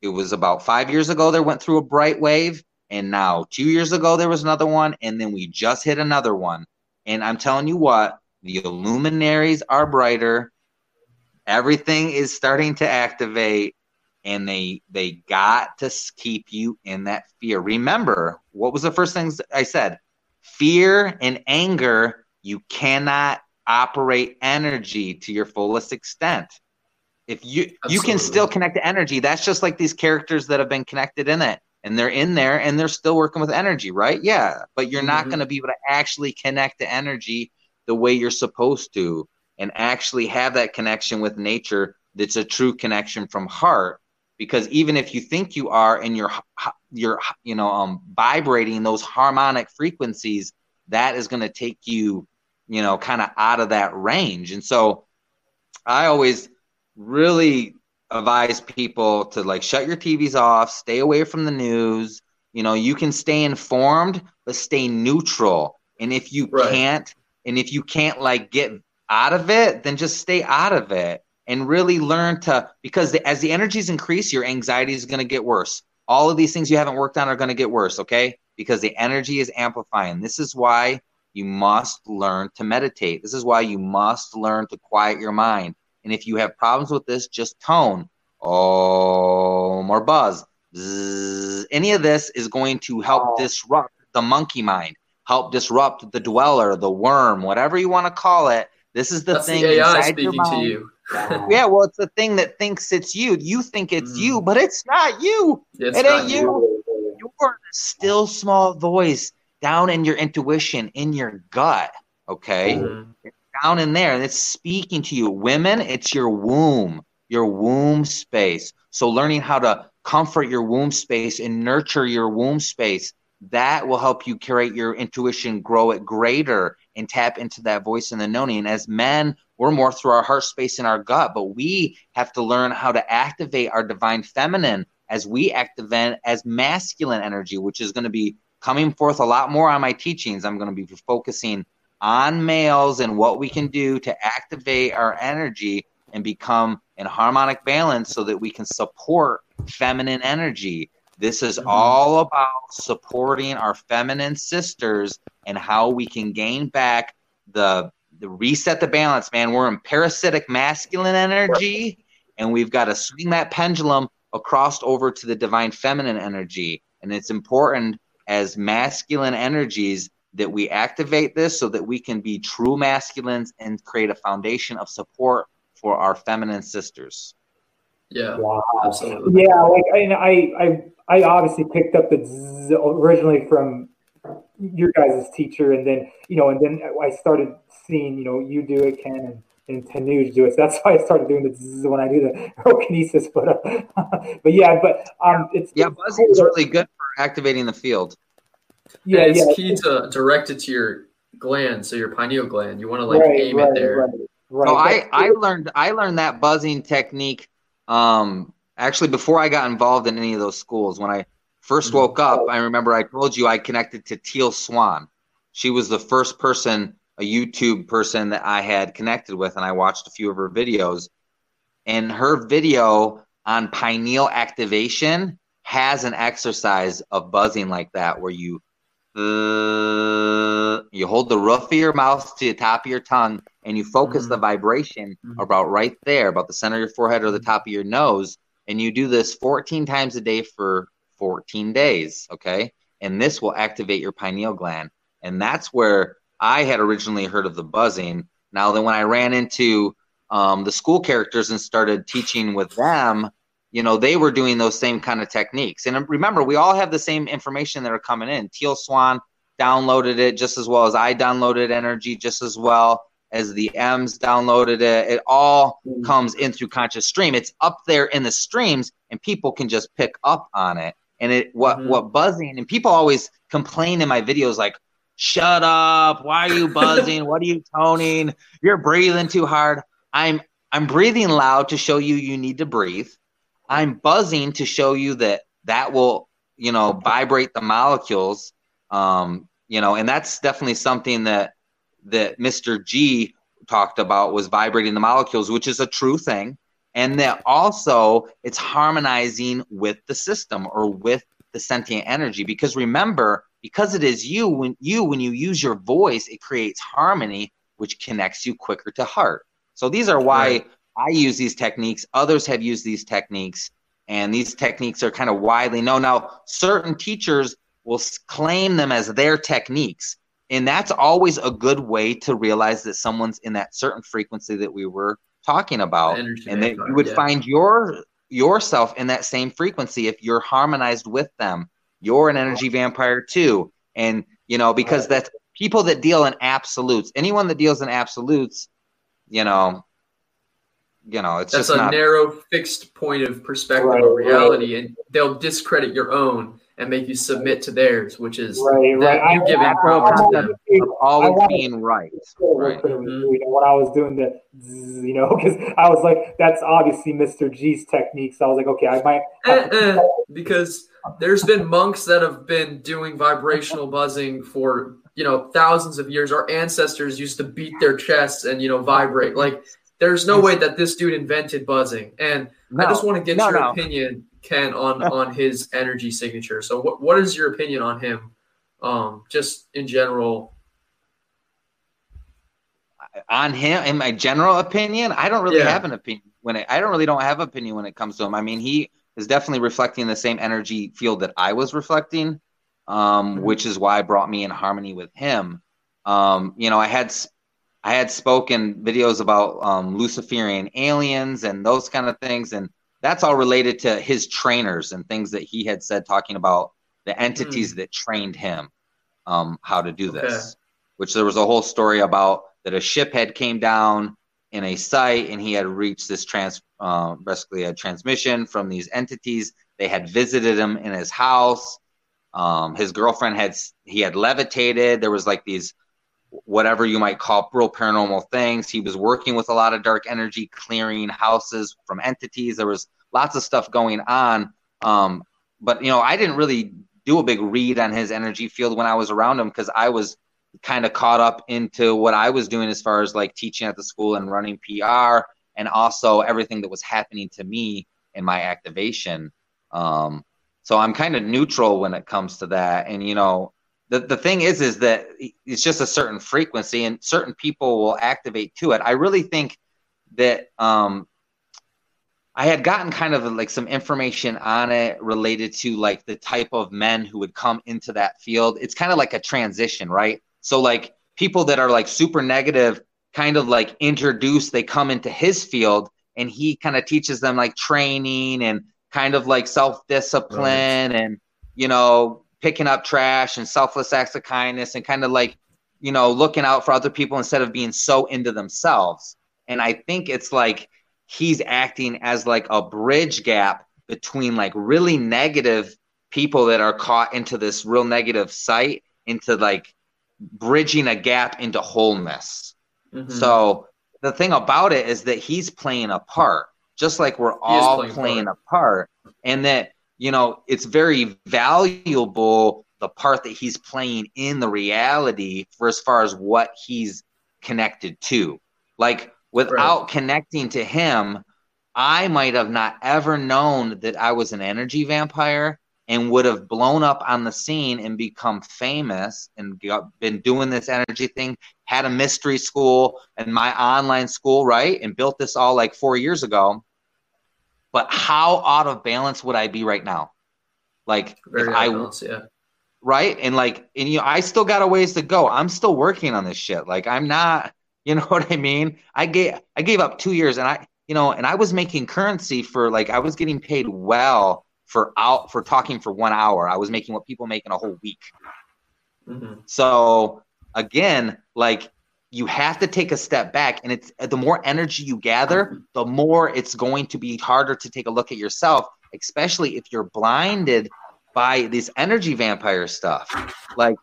it was about five years ago there went through a bright wave and now two years ago there was another one and then we just hit another one and I'm telling you what, the luminaries are brighter. Everything is starting to activate and they they got to keep you in that fear. Remember, what was the first thing I said? Fear and anger, you cannot operate energy to your fullest extent. If you Absolutely. you can still connect to energy, that's just like these characters that have been connected in it and they're in there and they're still working with energy, right? Yeah, but you're mm-hmm. not going to be able to actually connect to energy the way you're supposed to and actually have that connection with nature that's a true connection from heart because even if you think you are and you're you're you know um vibrating those harmonic frequencies that is going to take you you know kind of out of that range and so i always really advise people to like shut your TVs off, stay away from the news. You know, you can stay informed, but stay neutral. And if you right. can't, and if you can't like get out of it, then just stay out of it and really learn to because the, as the energies increase, your anxiety is going to get worse. All of these things you haven't worked on are going to get worse, okay? Because the energy is amplifying. This is why you must learn to meditate. This is why you must learn to quiet your mind. And if you have problems with this, just tone. Oh, more buzz. Any of this is going to help oh. disrupt the monkey mind, help disrupt the dweller, the worm, whatever you want to call it. This is the That's thing the AI inside your mind. You. yeah, well, it's the thing that thinks it's you. You think it's mm. you, but it's not you. It's it ain't you. you. You're a still small voice down in your intuition, in your gut. Okay. Mm down in there and it's speaking to you. Women, it's your womb, your womb space. So learning how to comfort your womb space and nurture your womb space, that will help you curate your intuition, grow it greater, and tap into that voice in the knowing. And as men, we're more through our heart space and our gut, but we have to learn how to activate our divine feminine as we activate as masculine energy, which is going to be coming forth a lot more on my teachings. I'm going to be focusing on males and what we can do to activate our energy and become in harmonic balance so that we can support feminine energy. This is mm-hmm. all about supporting our feminine sisters and how we can gain back the the reset the balance, man. We're in parasitic masculine energy and we've got to swing that pendulum across over to the divine feminine energy. And it's important as masculine energies that we activate this so that we can be true masculines and create a foundation of support for our feminine sisters. Yeah. Wow. Absolutely. Yeah. Like I, I, I, I obviously picked up the zzz originally from your guys' teacher, and then you know, and then I started seeing you know you do it, Ken, and and Tanuj do it. So that's why I started doing the zzz when I do the kinesis. But uh, but yeah, but um, it's yeah, buzzing is really good for activating the field yeah, it's yeah. key to direct it to your gland, so your pineal gland. You want to like right, aim right, it there. Right, right. So I I learned I learned that buzzing technique. Um, actually, before I got involved in any of those schools, when I 1st mm-hmm. woke up, I remember I told you I connected to Teal Swan. She was the first person, a YouTube person that I had connected with, and I watched a few of her videos. And her video on pineal activation has an exercise of buzzing like that where you uh, you hold the roof of your mouth to the top of your tongue and you focus mm-hmm. the vibration mm-hmm. about right there about the center of your forehead or the top of your nose and you do this 14 times a day for 14 days okay and this will activate your pineal gland and that's where i had originally heard of the buzzing now then when i ran into um, the school characters and started teaching with them you know, they were doing those same kind of techniques. And remember, we all have the same information that are coming in. Teal Swan downloaded it just as well as I downloaded Energy, just as well as the M's downloaded it. It all mm-hmm. comes in through conscious stream. It's up there in the streams, and people can just pick up on it. And it what mm-hmm. what buzzing and people always complain in my videos like, "Shut up! Why are you buzzing? what are you toning? You're breathing too hard." I'm I'm breathing loud to show you you need to breathe. I'm buzzing to show you that that will, you know, vibrate the molecules. Um, you know, and that's definitely something that that Mr. G talked about was vibrating the molecules, which is a true thing. And that also it's harmonizing with the system or with the sentient energy. Because remember, because it is you, when you when you use your voice, it creates harmony, which connects you quicker to heart. So these are why right. I use these techniques. Others have used these techniques, and these techniques are kind of widely known. Now, certain teachers will claim them as their techniques, and that's always a good way to realize that someone's in that certain frequency that we were talking about, and that you would yeah. find your yourself in that same frequency if you're harmonized with them. You're an energy vampire too, and you know because that's people that deal in absolutes. Anyone that deals in absolutes, you know, you know, it's that's a not... narrow, fixed point of perspective right, of reality, right. and they'll discredit your own and make you submit to theirs, which is right, right. you giving power to them of always being right. Right. Mm-hmm. You know, when I was doing the, you know, because I was like, that's obviously Mr. G's technique. So I was like, okay, I might eh, because there's been monks that have been doing vibrational buzzing for you know thousands of years. Our ancestors used to beat their chests and you know vibrate like there's no way that this dude invented buzzing. And no, I just want to get no, your no. opinion, Ken, on on his energy signature. So what what is your opinion on him? Um, just in general. On him, in my general opinion, I don't really yeah. have an opinion when it, I don't really don't have opinion when it comes to him. I mean, he is definitely reflecting the same energy field that I was reflecting, um, mm-hmm. which is why I brought me in harmony with him. Um, you know, I had I had spoken videos about um, Luciferian aliens and those kind of things, and that's all related to his trainers and things that he had said, talking about the entities mm. that trained him um, how to do this. Which there was a whole story about that a ship had came down in a site, and he had reached this trans, uh, basically a transmission from these entities. They had visited him in his house. Um, his girlfriend had he had levitated. There was like these whatever you might call real paranormal things. He was working with a lot of dark energy, clearing houses from entities. There was lots of stuff going on. Um, but you know, I didn't really do a big read on his energy field when I was around him because I was kind of caught up into what I was doing as far as like teaching at the school and running PR and also everything that was happening to me in my activation. Um, so I'm kind of neutral when it comes to that. And you know, the, the thing is is that it's just a certain frequency and certain people will activate to it. I really think that um i had gotten kind of like some information on it related to like the type of men who would come into that field. It's kind of like a transition right? So like people that are like super negative kind of like introduce they come into his field and he kind of teaches them like training and kind of like self discipline right. and you know picking up trash and selfless acts of kindness and kind of like you know looking out for other people instead of being so into themselves and i think it's like he's acting as like a bridge gap between like really negative people that are caught into this real negative site into like bridging a gap into wholeness. Mm-hmm. So the thing about it is that he's playing a part, just like we're all playing, playing a part, and that you know it's very valuable the part that he's playing in the reality for as far as what he's connected to. Like without right. connecting to him, I might have not ever known that I was an energy vampire and would have blown up on the scene and become famous and got, been doing this energy thing, had a mystery school and my online school, right? And built this all like four years ago. But how out of balance would I be right now? Like Very if I, balance, yeah. right? And like, and you know, I still got a ways to go. I'm still working on this shit. Like I'm not, you know what I mean? I gave, I gave up two years and I, you know, and I was making currency for like, I was getting paid well for out for talking for one hour. I was making what people make in a whole week. Mm-hmm. So again, like you have to take a step back, and it's the more energy you gather, the more it's going to be harder to take a look at yourself, especially if you're blinded by this energy vampire stuff. Like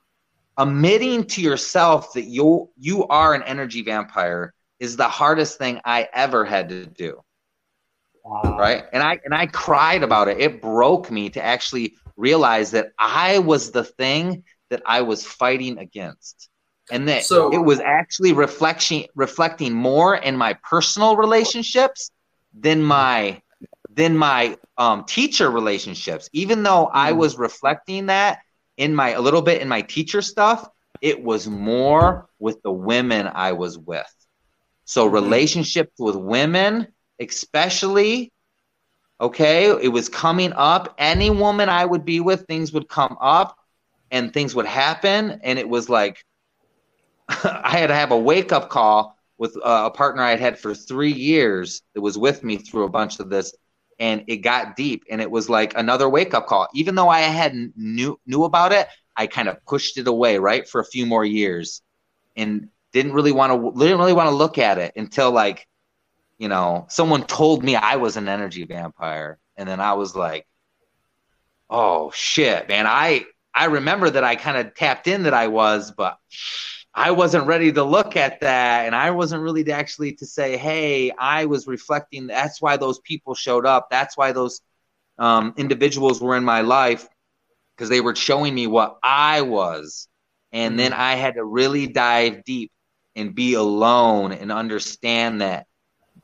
admitting to yourself that you you are an energy vampire is the hardest thing I ever had to do. Wow. Right. And I and I cried about it. It broke me to actually realize that I was the thing that I was fighting against. And that so, it was actually reflection reflecting more in my personal relationships than my than my um, teacher relationships. Even though I hmm. was reflecting that in my a little bit in my teacher stuff, it was more with the women I was with. So hmm. relationships with women especially okay it was coming up any woman i would be with things would come up and things would happen and it was like i had to have a wake up call with uh, a partner i had had for three years that was with me through a bunch of this and it got deep and it was like another wake up call even though i hadn't knew knew about it i kind of pushed it away right for a few more years and didn't really want to didn't really want to look at it until like you know, someone told me I was an energy vampire, and then I was like, "Oh shit, man!" I I remember that I kind of tapped in that I was, but I wasn't ready to look at that, and I wasn't really to actually to say, "Hey, I was reflecting." That's why those people showed up. That's why those um, individuals were in my life because they were showing me what I was, and then mm-hmm. I had to really dive deep and be alone and understand that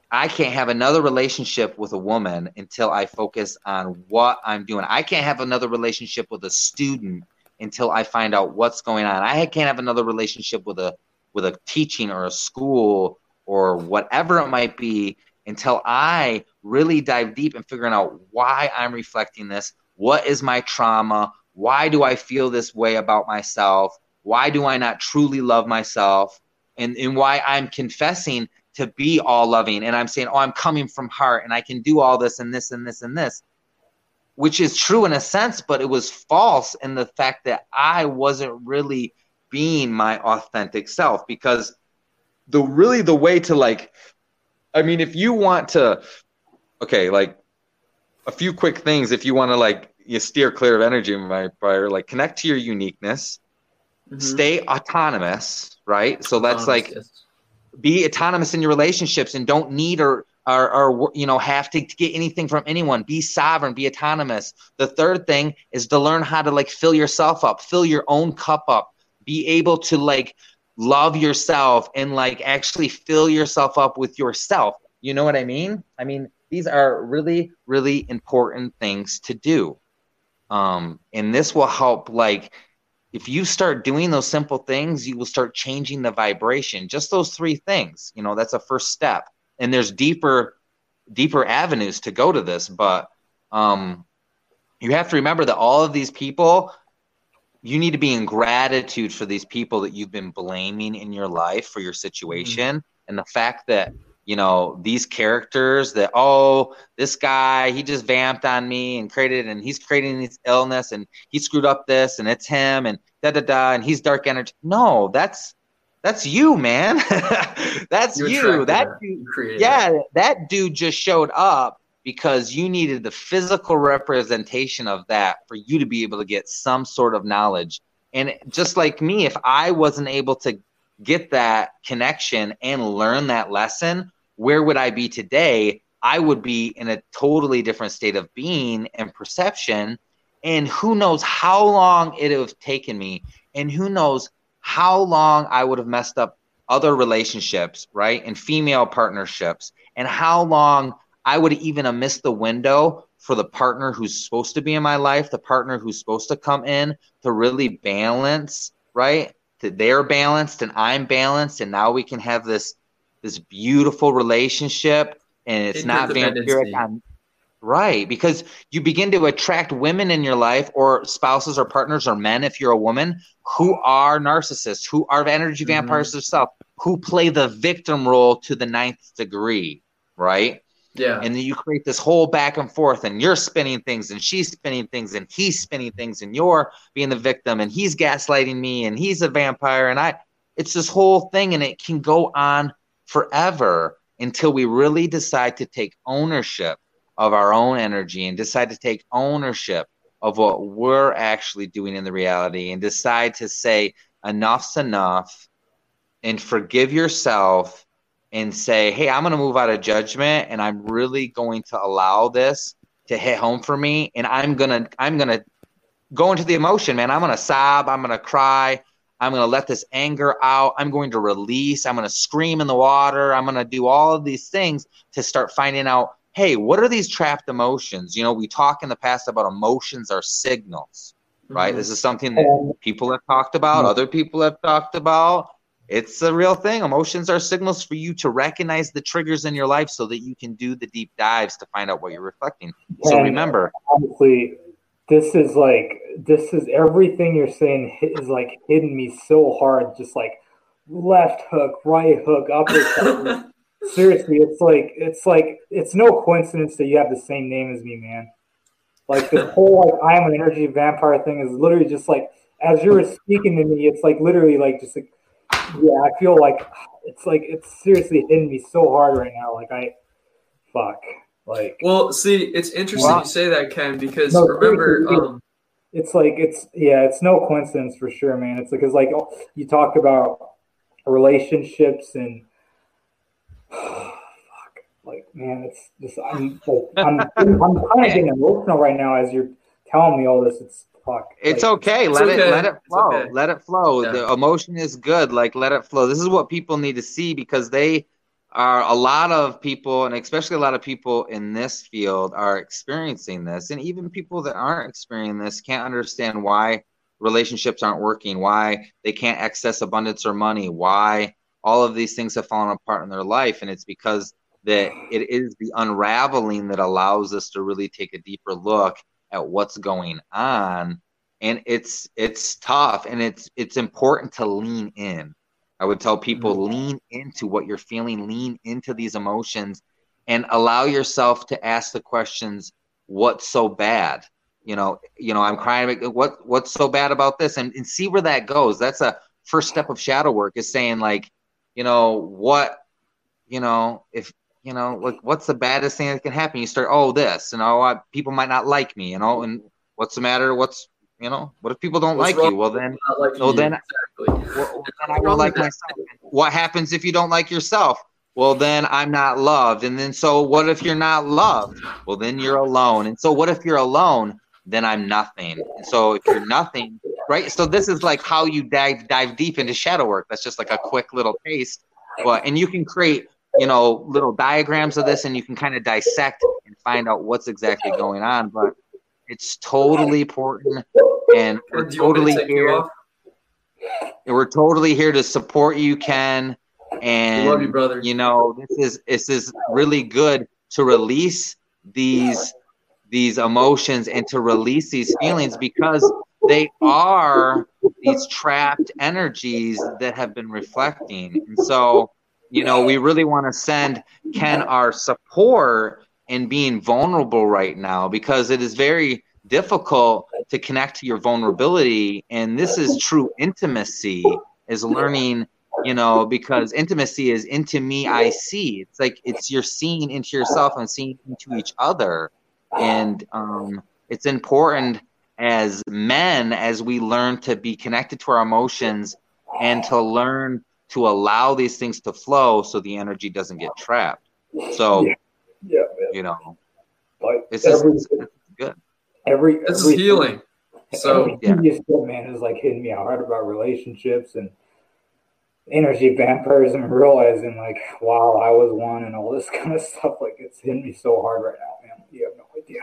I can't have another relationship with a woman until I focus on what I'm doing. I can't have another relationship with a student until I find out what's going on. I can't have another relationship with a with a teaching or a school or whatever it might be until I really dive deep and figuring out why I'm reflecting this. What is my trauma? Why do I feel this way about myself? Why do I not truly love myself? And, and why I'm confessing to be all loving and i'm saying oh i'm coming from heart and i can do all this and this and this and this which is true in a sense but it was false in the fact that i wasn't really being my authentic self because the really the way to like i mean if you want to okay like a few quick things if you want to like you steer clear of energy my prior like connect to your uniqueness mm-hmm. stay autonomous right so that's like yes be autonomous in your relationships and don't need or or, or you know have to, to, get anything from anyone. Be sovereign be autonomous. The third thing is to learn how to like fill yourself up fill your own cup up. Be able to like love yourself and like actually fill yourself up with yourself. You know what i mean? I mean these are really really important things to do. Um and this will help like if you start doing those simple things, you will start changing the vibration. Just those three things, you know, that's a first step. And there's deeper, deeper avenues to go to this, but um, you have to remember that all of these people, you need to be in gratitude for these people that you've been blaming in your life for your situation, mm-hmm. and the fact that you know these characters that oh this guy he just vamped on me and created and he's creating this illness and he screwed up this and it's him and da da da and he's dark energy no that's that's you man that's you, you. that dude, yeah that. that dude just showed up because you needed the physical representation of that for you to be able to get some sort of knowledge And just like me, if I wasn't able to get that connection and learn that lesson, where would I be today? I would be in a totally different state of being and perception. And who knows how long it would have taken me, and who knows how long I would have messed up other relationships, right? And female partnerships, and how long I would even have missed the window for the partner who's supposed to be in my life, the partner who's supposed to come in to really balance, right? That they're balanced and I'm balanced, and now we can have this this beautiful relationship, and it's not vampiric. On, right, because you begin to attract women in your life, or spouses, or partners, or men, if you're a woman, who are narcissists, who are energy mm-hmm. vampires mm-hmm. themselves, who play the victim role to the ninth degree, right? Yeah. And then you create this whole back and forth, and you're spinning things, and she's spinning things, and he's spinning things, and you're being the victim, and he's gaslighting me, and he's a vampire, and I. It's this whole thing, and it can go on forever until we really decide to take ownership of our own energy and decide to take ownership of what we're actually doing in the reality and decide to say enough's enough and forgive yourself and say, hey, I'm going to move out of judgment and I'm really going to allow this to hit home for me. And I'm going to, I'm going to go into the emotion, man. I'm going to sob. I'm going to cry. I'm going to let this anger out. I'm going to release. I'm going to scream in the water. I'm going to do all of these things to start finding out, hey, what are these trapped emotions? You know, we talk in the past about emotions are signals, right? Mm-hmm. This is something that people have talked about, mm-hmm. other people have talked about it's a real thing. Emotions are signals for you to recognize the triggers in your life so that you can do the deep dives to find out what you're reflecting. So and remember, honestly, this is like this is everything you're saying is like hitting me so hard. Just like left hook, right hook, upper. Seriously, it's like it's like it's no coincidence that you have the same name as me, man. Like the whole like I am an energy vampire thing is literally just like as you were speaking to me, it's like literally like just like yeah, I feel like it's like it's seriously hitting me so hard right now. Like I, fuck. Like well, see, it's interesting you say that, Ken, because no, remember, um, it's like it's yeah, it's no coincidence for sure, man. It's like because like you talk about relationships and fuck, like man, it's just I'm I'm I'm, I'm kind of getting emotional right now as you're telling me all this. It's fuck. It's like, okay. Let okay. it let it flow. Okay. Let it flow. Yeah. The emotion is good. Like let it flow. This is what people need to see because they are a lot of people, and especially a lot of people in this field are experiencing this, and even people that aren't experiencing this can't understand why relationships aren't working, why they can't access abundance or money, why all of these things have fallen apart in their life, and it's because that it is the unraveling that allows us to really take a deeper look at what's going on. And it's it's tough and it's it's important to lean in. I would tell people mm-hmm. lean into what you're feeling lean into these emotions and allow yourself to ask the questions what's so bad? You know you know i'm crying what what's so bad about this? And, and see where that goes. That's a first step of shadow work is saying like you know what you know if you know, like what's the baddest thing that can happen? You start, oh, this, and oh, I, people might not like me, you know, and what's the matter? What's you know, what if people don't what's like you? Well, then, like well, you. then, exactly. well, then I will like myself. What happens if you don't like yourself? Well, then I'm not loved. And then, so what if you're not loved? Well, then you're alone. And so, what if you're alone? Then I'm nothing. And so, if you're nothing, right? So, this is like how you dive dive deep into shadow work. That's just like a quick little taste. But and you can create you know little diagrams of this and you can kind of dissect and find out what's exactly going on but it's totally important and we're totally here and we're totally here to support you ken and love you brother you know this is this is really good to release these these emotions and to release these feelings because they are these trapped energies that have been reflecting and so you know, we really want to send Ken our support in being vulnerable right now because it is very difficult to connect to your vulnerability. And this is true intimacy, is learning, you know, because intimacy is into me, I see. It's like it's you're seeing into yourself and seeing into each other. And um, it's important as men as we learn to be connected to our emotions and to learn to allow these things to flow so the energy doesn't get trapped. So, yeah, yeah you know, like it's, just, it's good. Every this every, is healing. So yeah. man is like hitting me hard about relationships and energy vampires and realizing like, wow, I was one and all this kind of stuff. Like it's hitting me so hard right now, man. You have no idea.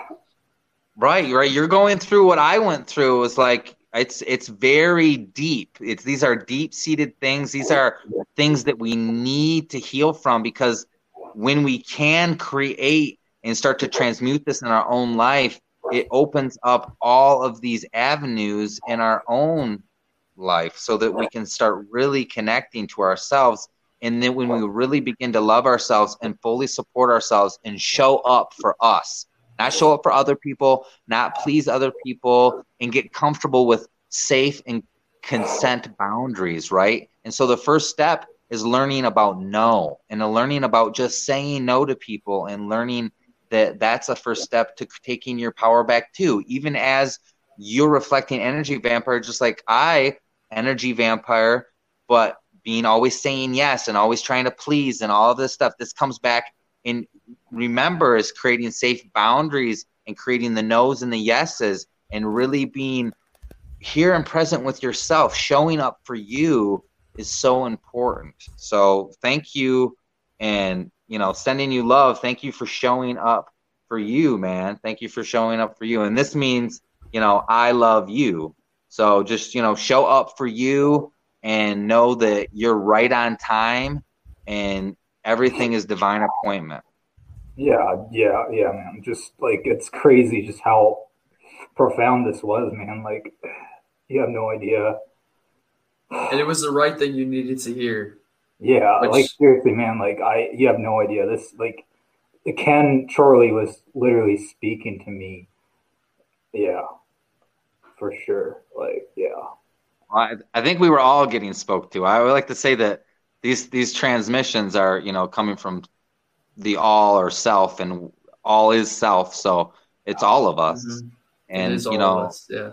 Right, right. You're going through what I went through. It was like it's it's very deep. It's these are deep seated things. These are things that we need to heal from because when we can create and start to transmute this in our own life, it opens up all of these avenues in our own life so that we can start really connecting to ourselves. And then when we really begin to love ourselves and fully support ourselves and show up for us, not show up for other people, not please other people, and get comfortable with safe and consent boundaries, right? And so the first step is learning about no and learning about just saying no to people and learning that that's a first step to taking your power back too even as you're reflecting energy vampire just like i energy vampire but being always saying yes and always trying to please and all of this stuff this comes back and remember is creating safe boundaries and creating the no's and the yeses and really being here and present with yourself showing up for you is so important so thank you and you know, sending you love. Thank you for showing up for you, man. Thank you for showing up for you. And this means, you know, I love you. So just, you know, show up for you and know that you're right on time and everything is divine appointment. Yeah, yeah, yeah, man. Just like it's crazy just how profound this was, man. Like you have no idea. And it was the right thing you needed to hear. Yeah, Which, like seriously, man. Like I, you have no idea. This like Ken Chorley was literally speaking to me. Yeah, for sure. Like yeah. I, I think we were all getting spoke to. I would like to say that these these transmissions are you know coming from the all or self, and all is self. So it's all of us, mm-hmm. and you know, us, yeah,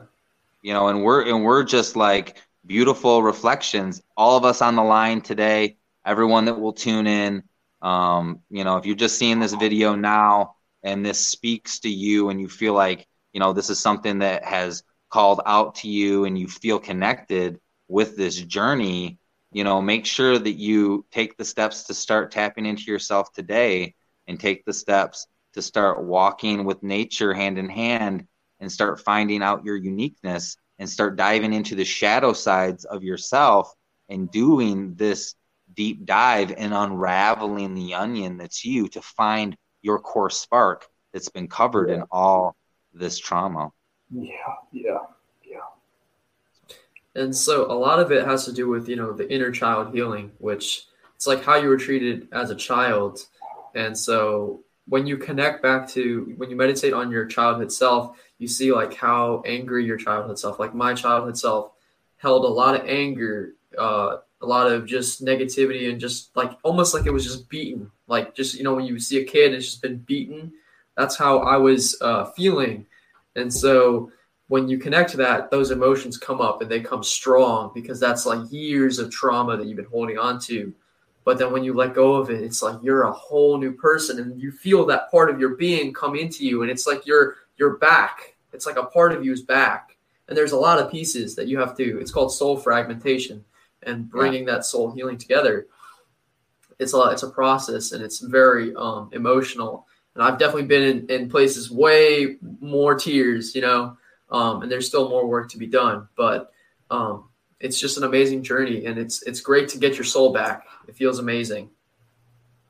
you know, and we're and we're just like beautiful reflections. All of us on the line today, everyone that will tune in. Um, you know, if you're just seeing this video now and this speaks to you and you feel like, you know, this is something that has called out to you and you feel connected with this journey, you know, make sure that you take the steps to start tapping into yourself today and take the steps to start walking with nature hand in hand and start finding out your uniqueness and start diving into the shadow sides of yourself and doing this deep dive and unraveling the onion that's you to find your core spark that's been covered in all this trauma. Yeah, yeah. And so a lot of it has to do with, you know, the inner child healing, which it's like how you were treated as a child. And so when you connect back to when you meditate on your childhood self, you see like how angry your childhood self, like my childhood self, held a lot of anger, uh, a lot of just negativity, and just like almost like it was just beaten. Like just you know when you see a kid, it's just been beaten. That's how I was uh, feeling, and so when you connect to that, those emotions come up and they come strong because that's like years of trauma that you've been holding on to. But then when you let go of it, it's like you're a whole new person and you feel that part of your being come into you. And it's like you're you're back. It's like a part of you is back. And there's a lot of pieces that you have to, it's called soul fragmentation and bringing yeah. that soul healing together. It's a, it's a process and it's very um, emotional. And I've definitely been in, in places way more tears, you know, um, and there's still more work to be done. But um, it's just an amazing journey and it's it's great to get your soul back. It feels amazing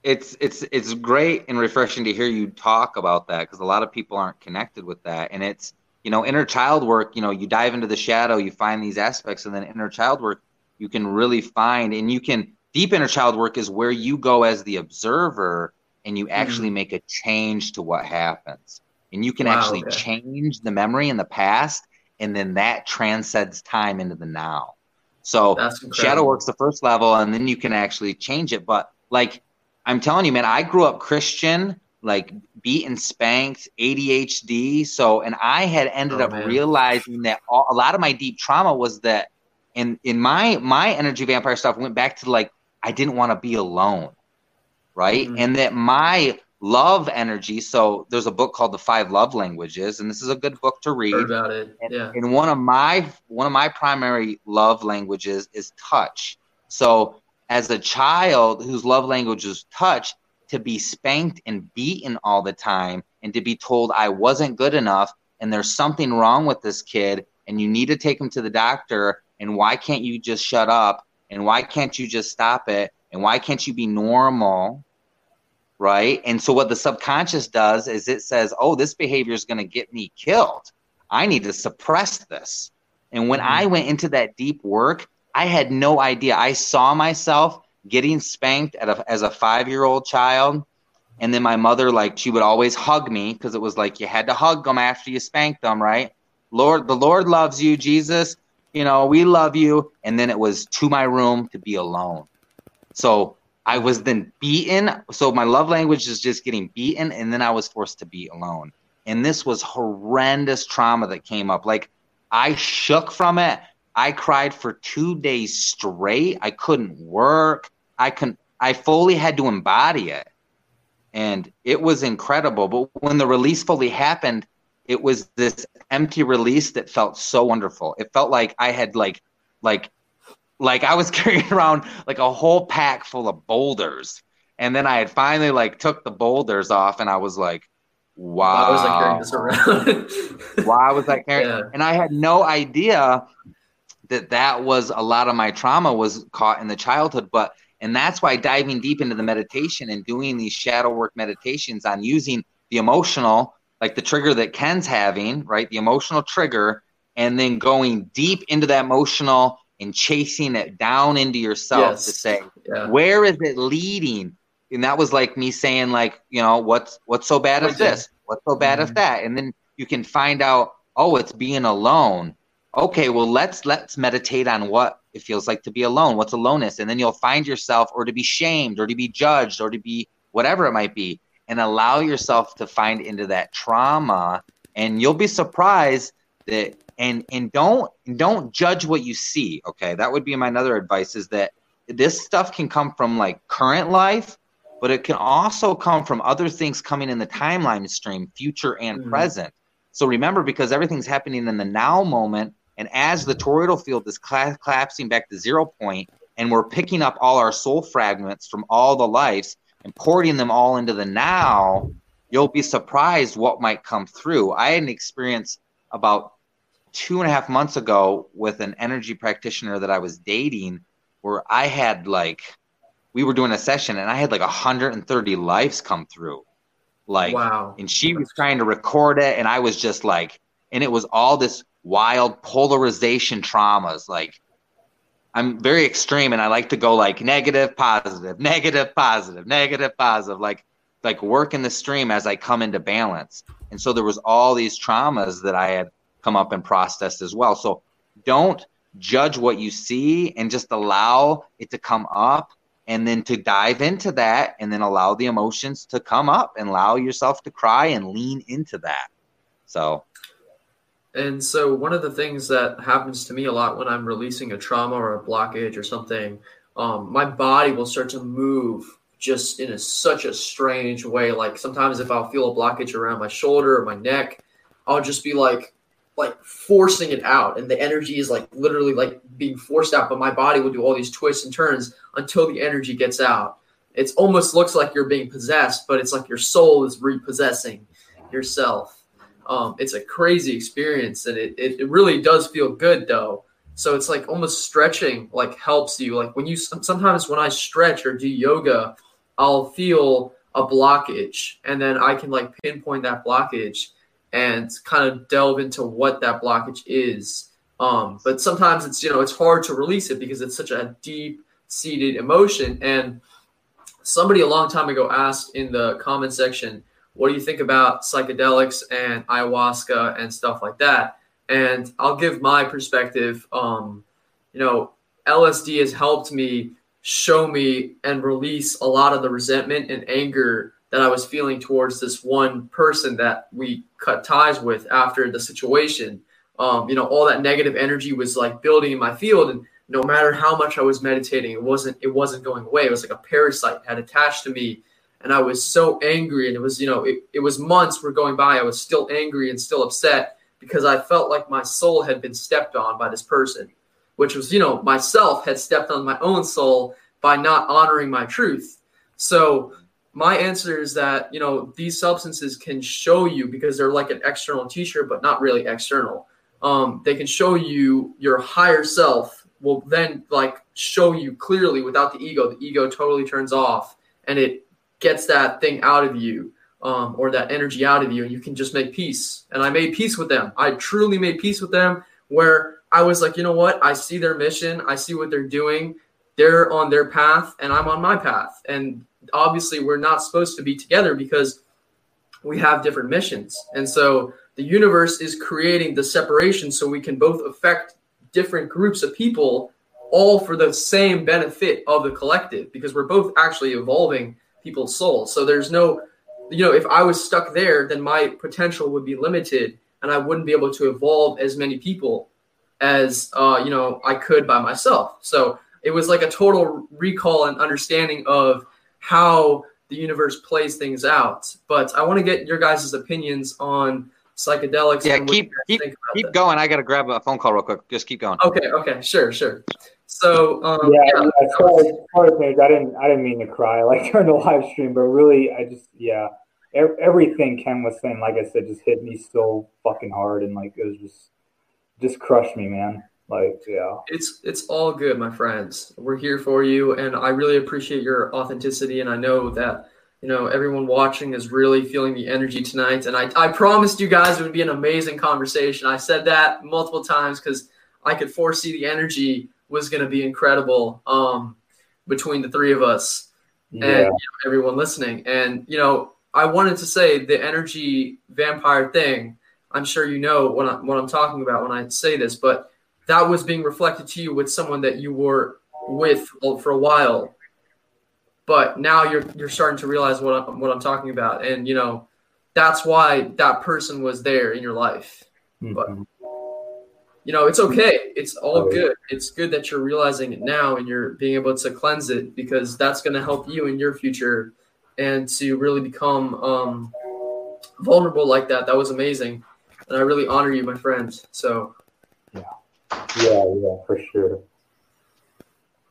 it's it's it's great and refreshing to hear you talk about that because a lot of people aren't connected with that and it's you know inner child work you know you dive into the shadow you find these aspects and then inner child work you can really find and you can deep inner child work is where you go as the observer and you actually mm. make a change to what happens and you can wow, actually okay. change the memory in the past and then that transcends time into the now so shadow work's the first level and then you can actually change it but like I'm telling you, man, I grew up Christian, like beaten, spanked, ADHD. So, and I had ended oh, up man. realizing that all, a lot of my deep trauma was that, in in my my energy vampire stuff went back to like I didn't want to be alone, right? Mm-hmm. And that my love energy. So there's a book called The Five Love Languages, and this is a good book to read. Heard about it. Yeah. And, and one of my one of my primary love languages is touch. So as a child whose love language is touch, to be spanked and beaten all the time and to be told I wasn't good enough and there's something wrong with this kid and you need to take him to the doctor and why can't you just shut up and why can't you just stop it and why can't you be normal right? And so what the subconscious does is it says, "Oh, this behavior is going to get me killed. I need to suppress this." And when mm-hmm. I went into that deep work, I had no idea. I saw myself getting spanked a, as a 5-year-old child. And then my mother like she would always hug me because it was like you had to hug them after you spanked them, right? Lord, the Lord loves you, Jesus. You know, we love you. And then it was to my room to be alone. So I was then beaten. So my love language is just getting beaten, and then I was forced to be alone. And this was horrendous trauma that came up. Like I shook from it. I cried for two days straight. I couldn't work. I can I fully had to embody it. And it was incredible. But when the release fully happened, it was this empty release that felt so wonderful. It felt like I had like like like I was carrying around like a whole pack full of boulders. And then I had finally like took the boulders off and I was like, wow. Why was I carrying this around? Why was I carrying? Yeah. And I had no idea that that was a lot of my trauma was caught in the childhood. But, and that's why diving deep into the meditation and doing these shadow work meditations on using the emotional, like the trigger that Ken's having, right? The emotional trigger, and then going deep into that emotional and chasing it down into yourself yes. to say yeah. where is it leading? And that was like me saying like you know what's what's so bad of this? What's so bad mm-hmm. of that? And then you can find out oh it's being alone. Okay well let's let's meditate on what it feels like to be alone what's aloneness. And then you'll find yourself or to be shamed or to be judged or to be whatever it might be. And allow yourself to find into that trauma. And you'll be surprised that and and don't don't judge what you see okay? That would be my another advice is that this stuff can come from like current life but it can also come from other things coming in the timeline stream future and mm-hmm. present. So remember because everything's happening in the now moment and as the toroidal field is cl- collapsing back to zero point and we're picking up all our soul fragments from all the lives and porting them all into the now you'll be surprised what might come through. I had an experience about two and a half months ago with an energy practitioner that I was dating where I had like we were doing a session and I had like 130 lives come through. Like wow. and she was trying to record it and I was just like and it was all this wild polarization traumas like I'm very extreme and I like to go like negative, positive, negative, positive, negative, positive, like like work in the stream as I come into balance. And so there was all these traumas that I had come up and processed as well. So don't judge what you see and just allow it to come up and then to dive into that and then allow the emotions to come up and allow yourself to cry and lean into that. So and so one of the things that happens to me a lot when I'm releasing a trauma or a blockage or something, um, my body will start to move just in a, such a strange way. Like sometimes if I'll feel a blockage around my shoulder or my neck, I'll just be like like forcing it out. And the energy is like literally like being forced out. But my body will do all these twists and turns until the energy gets out. It almost looks like you're being possessed but it's like your soul is repossessing yourself. Um, it's a crazy experience and it, it, it really does feel good though. So it's like almost stretching like helps you. Like when you sometimes when i stretch or do yoga i'll feel a blockage and then i can like pinpoint that blockage and kind of delve into what that blockage is. Um, but sometimes it's you know it's hard to release it because it's such a deep seated emotion. And somebody a long time ago asked in the comment section, "What do you think about psychedelics and ayahuasca and stuff like that?" And I'll give my perspective. Um, you know, LSD has helped me show me and release a lot of the resentment and anger that I was feeling towards this one person that we cut ties with after the situation. Um, you know, all that negative energy was like building in my field, and no matter how much I was meditating, it wasn't it wasn't going away. It was like a parasite had attached to me, and I was so angry. And it was you know it, it was months were going by. I was still angry and still upset because I felt like my soul had been stepped on by this person, which was you know myself had stepped on my own soul by not honoring my truth. So my answer is that you know these substances can show you because they're like an external teacher but not really external um, they can show you your higher self will then like show you clearly without the ego. The ego totally turns off and it gets that thing out of you um, or that energy out of you and you can just make peace. And i made peace with them. I truly made peace with them where i was like you know what? I see their mission. I see what they're doing. They're on their path and i'm on my path. And obviously we're not supposed to be together because we have different missions. And so the universe is creating the separation so we can both affect different groups of people all for the same benefit of the collective because we're both actually evolving people's souls. So there's no you know, if I was stuck there, then my potential would be limited and I wouldn't be able to evolve as many people as uh, you know, I could by myself. So it was like a total recall and understanding of how the universe plays things out. But I want to get your guys' opinions on psychedelics. Yeah, keep keep keep going. I got to grab a phone call real quick. Just keep going. Okay, okay, sure, sure. So um, yeah, yeah, yeah sorry, sorry, I didn't I didn't mean to cry like during the live stream, but really, I just yeah, everything Ken was saying, like I said, just hit me so fucking hard, and like it was just just crushed me, man. Like, yeah. It's it's all good, my friends. We're here for you and I really appreciate your authenticity and I know that you know everyone watching is really feeling the energy tonight and I, I promised you guys it would be an amazing conversation. I said that multiple times because I could foresee the energy was going to be incredible um, between the three of us yeah. and you know, everyone listening. And you know, I wanted to say the energy vampire thing. I'm sure you know what, I'm, what I'm talking about when I say this, but that was being reflected to you with someone that you were with for a while. But now you're you're starting to realize what I'm, what I'm talking about. And you know that's why that person was there in your life. Mm-hmm. but you know it's okay. It's all oh, good. It's good that you're realizing it now and you're being able to cleanse it because that's going to help you in your future and to really become um, vulnerable like that. That was amazing. And i really honor you my friend. So yeah, yeah, for sure.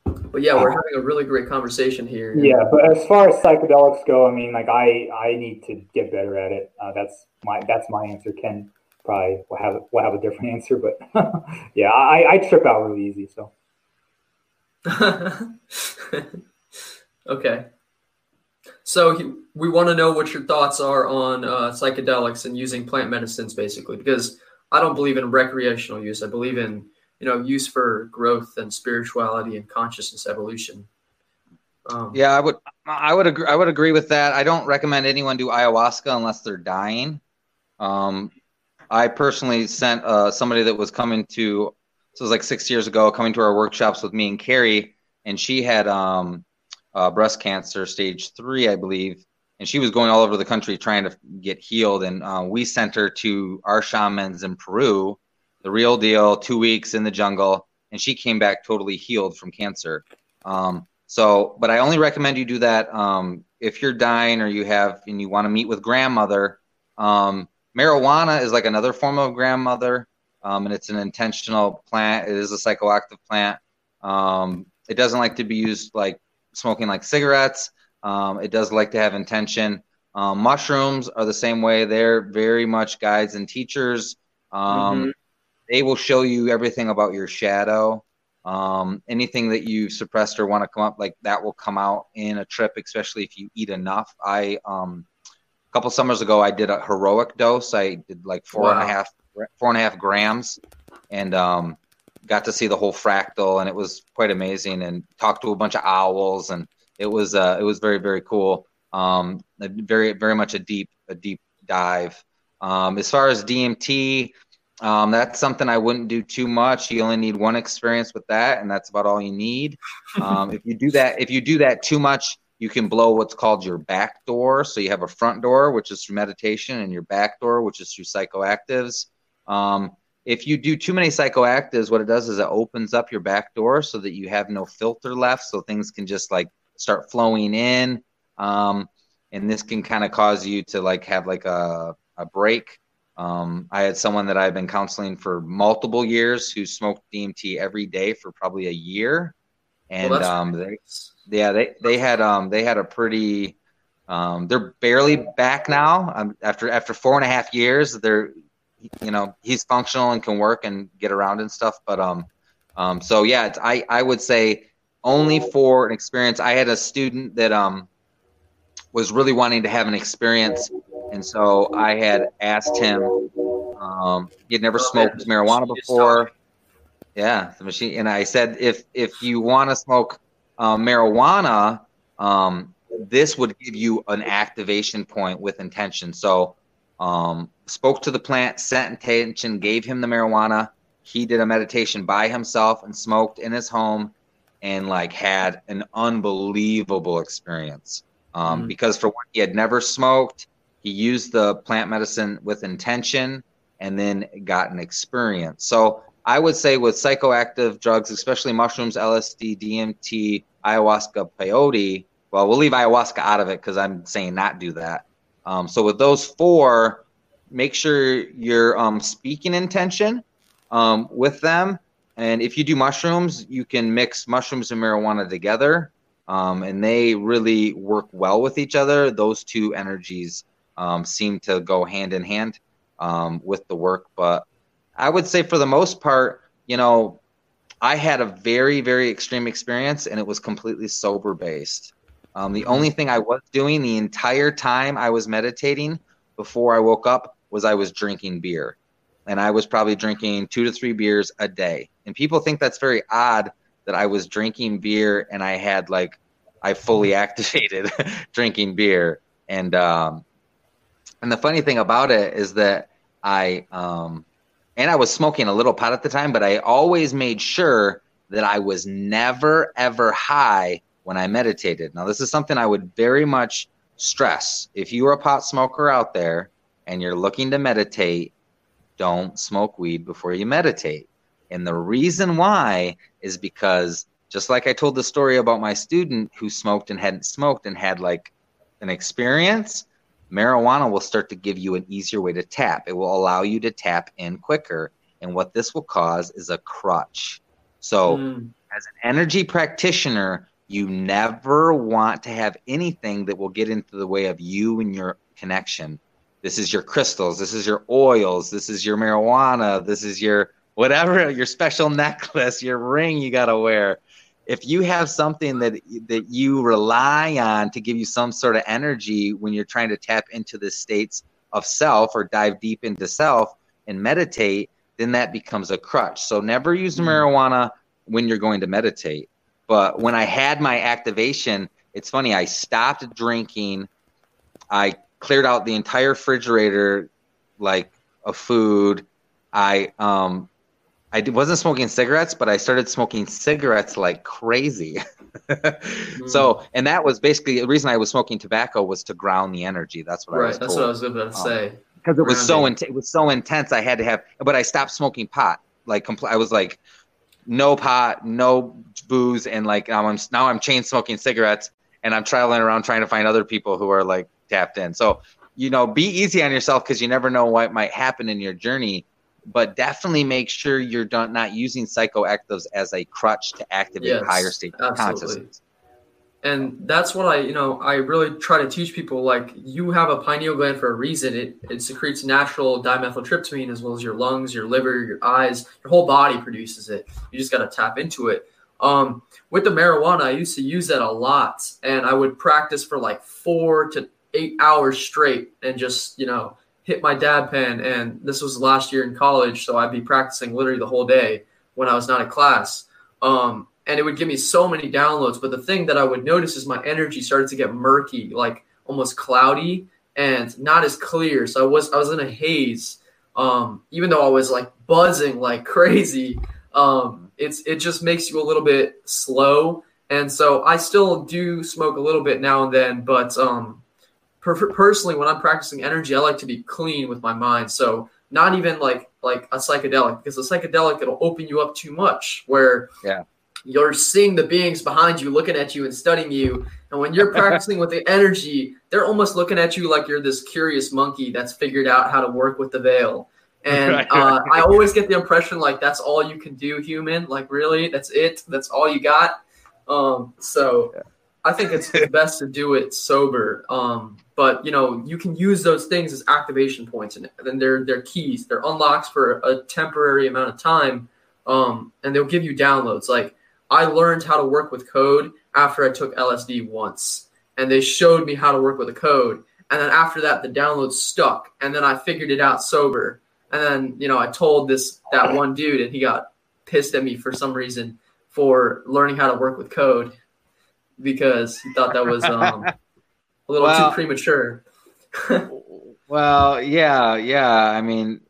But yeah, we're having a really great conversation here. Yeah, but as far as psychedelics go, I mean, like I I need to get better at it. Uh, that's my that's my answer. Ken probably will have will have a different answer, but yeah, I, I trip out really easy. So. okay. So he, we want to know what your thoughts are on uh, psychedelics and using plant medicines, basically, because I don't believe in recreational use. I believe in you know use for growth and spirituality and consciousness evolution. Um, yeah, I would I would agree I would agree with that. I don't recommend anyone do ayahuasca unless they're dying. Um, I personally sent uh, somebody that was coming to so it was like six years ago coming to our workshops with me and Carrie, and she had um, uh, breast cancer stage three, I believe, and she was going all over the country trying to get healed. And uh, we sent her to our shamans in Peru, the real deal, two weeks in the jungle, and she came back totally healed from cancer. Um, so, but I only recommend you do that um, if you're dying or you have and you want to meet with grandmother. Um, marijuana is like another form of grandmother, um, and it's an intentional plant. It is a psychoactive plant. Um, it doesn't like to be used like smoking like cigarettes. Um, it does like to have intention. Um, mushrooms are the same way. They're very much guides and teachers. Um, mm-hmm. They will show you everything about your shadow. Um, anything that you've suppressed or want to come up, like that will come out in a trip, especially if you eat enough. I um, a couple summers ago, I did a heroic dose. I did like four wow. and a half, four and a half grams, and um, got to see the whole fractal, and it was quite amazing. And talked to a bunch of owls and it was uh, it was very very cool. Um, very very much a deep a deep dive. Um, as far as DMT, um, that's something I wouldn't do too much. You only need one experience with that, and that's about all you need. Um, if you do that, if you do that too much, You can blow what's called your back door. So you have a front door, which is through meditation, and your back door, which is through psychoactives. Um, if you do too many psychoactives, what it does is it opens up your back door so that you have no filter left, so things can just like start flowing in. Um, and this can kind of cause you to like have like a, a break. Um, I had someone that I've been counseling for multiple years who smoked DMT every day for probably a year, and well, um, they, yeah, they they had um they had a pretty um they're barely back now um, after after four and a half years. They're you know he's functional and can work and get around and stuff. But um, um, so yeah, I I would say only for an experience. I had a student that um was really wanting to have an experience, and so I had asked him. Um, he had never smoked marijuana before. Yeah, the machine, and I said if if you want to smoke um, marijuana, um, this would give you an activation point with intention. So um, spoke to the plant, set intention, gave him the marijuana. He did a meditation by himself and smoked in his home and like had an unbelievable experience. Um, mm-hmm. Because for one, he had never smoked. He used the plant medicine with intention and then got an experience. So I would say with psychoactive drugs, especially mushrooms, LSD, DMT, ayahuasca, peyote, well, we'll leave ayahuasca out of it because I'm saying not do that. Um, so with those four, make sure you're um, speaking intention um, with them. And if you do mushrooms, you can mix mushrooms and marijuana together, um, and they really work well with each other. Those two energies um, seem to go hand in hand um, with the work. But I would say, for the most part, you know, I had a very, very extreme experience, and it was completely sober based. Um, the only thing I was doing the entire time I was meditating before I woke up was I was drinking beer. And I was probably drinking two to three beers a day. And people think that's very odd that I was drinking beer and I had like, I fully activated drinking beer. And, um, and the funny thing about it is that I, um, and I was smoking a little pot at the time, but I always made sure that I was never ever high when I meditated. Now, this is something I would very much stress. If you are a pot smoker out there and you're looking to meditate, don't smoke weed before you meditate. And the reason why is because just like I told the story about my student who smoked and hadn't smoked and had like an experience, marijuana will start to give you an easier way to tap. It will allow you to tap in quicker. And what this will cause is a crutch. So, mm. as an energy practitioner, you never want to have anything that will get into the way of you and your connection. This is your crystals, this is your oils, this is your marijuana, this is your whatever, your special necklace, your ring you got to wear. If you have something that that you rely on to give you some sort of energy when you're trying to tap into the states of self or dive deep into self and meditate, then that becomes a crutch. So never use mm-hmm. marijuana when you're going to meditate but when I had my activation, it's funny. I stopped drinking. I cleared out the entire refrigerator, like of food. I um, I wasn't smoking cigarettes, but I started smoking cigarettes like crazy. mm. So, and that was basically the reason I was smoking tobacco was to ground the energy. That's what right, I was. That's told. what I was about to um, say. Because it was so intense. It was so intense. I had to have, but I stopped smoking pot. Like, compl- I was like, no pot, no booze, and like now I'm now I'm chain smoking cigarettes, and I'm traveling around trying to find other people who are like tapped in. So you know, be easy on yourself because you never know what might happen in your journey. But definitely make sure you're not using psychoactives as a crutch to activate yes, higher state consciousness and that's what I, you know, I really try to teach people. Like, you have a pineal gland for a reason. It it secretes natural dimethyltryptamine as well as your lungs, your liver, your eyes, your whole body produces it. You just got to tap into it. Um, with the marijuana, I used to use that a lot, and I would practice for like four to eight hours straight, and just you know hit my dab pen. And this was last year in college, so I'd be practicing literally the whole day when I was not in class. Um, and it would give me so many downloads. But the thing that I would notice is my energy started to get murky, like almost cloudy and not as clear. So I was I was in a haze. Um, even though I was like buzzing like crazy, um, it's it just makes you a little bit slow And so I still do smoke a little bit now and then, but um, per- personally, when I'm practicing energy, I like to be clean with my mind. So not even like like a psychedelic, because a psychedelic it'll open you up too much. Where yeah. You're seeing the beings behind you looking at you and studying you. And when you're practicing with the energy, they're almost looking at you like you're this curious monkey that's figured out how to work with the veil. And uh, I always get the impression like that's all you can do, human. Like, really, that's it. That's all you got. Um, so. I think it's best to do it sober. Um, but you know, you can use those things as activation points, and then they're they're keys. They're unlocks for a temporary amount of time, um, and they'll give you downloads. Like I learned how to work with code after I took LSD once, and they showed me how to work with a code. And then after that, the download stuck, and then I figured it out sober and then, you know, I told this that one dude and he got pissed at me for some reason for learning how to work with code because he thought that was um, a little well, too premature. well, yeah, yeah. I mean,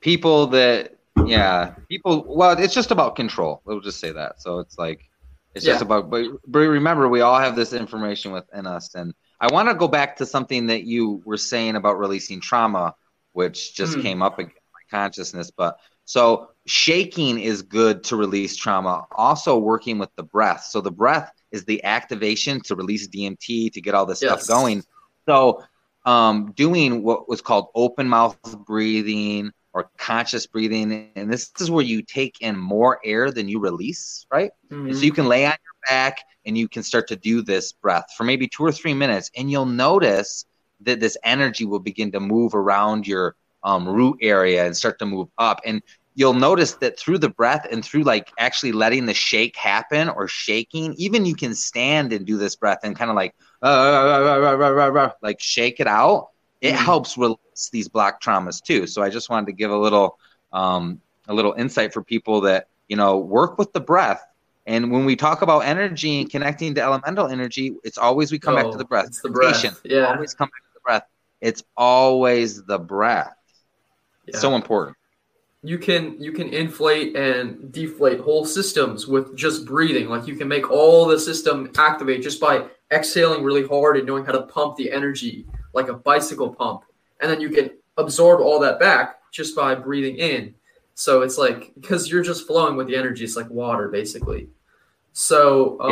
people that, yeah, people, well, it's just about control. We'll just say that. So it's like, it's yeah. just about, but, but remember, we all have this information within us. And I want to go back to something that you were saying about releasing trauma which just mm. came up again my consciousness. But so shaking is good to release trauma. Also working with the breath. So the breath is the activation to release DMT to get all this yes. stuff going. So um, doing what was called open mouth breathing or conscious breathing, and this is where you take in more air than you release, right? Mm-hmm. So you can lay on your back and you can start to do this breath for maybe two or three minutes, and you'll notice that this energy will begin to move around your um, root area and start to move up. And you'll notice that through the breath and through like actually letting the shake happen or shaking, even you can stand and do this breath and kind of like uh, like shake it out. It mm-hmm. helps release these block traumas too. So I just wanted to give a little um, a little insight for people that you know work with the breath and when we talk about energy and connecting to elemental energy, it's always we come oh, back to the breath. It's the breath. Yeah. Always come back to the breath. It's always the breath. Yeah. So important. You can you can inflate and deflate whole systems with just breathing. Like you can make all the system activate just by exhaling really hard and knowing how to pump the energy like a bicycle pump. And then you can absorb all that back just by breathing in. So it's like because you're just flowing with the energy, it's like water basically. So um,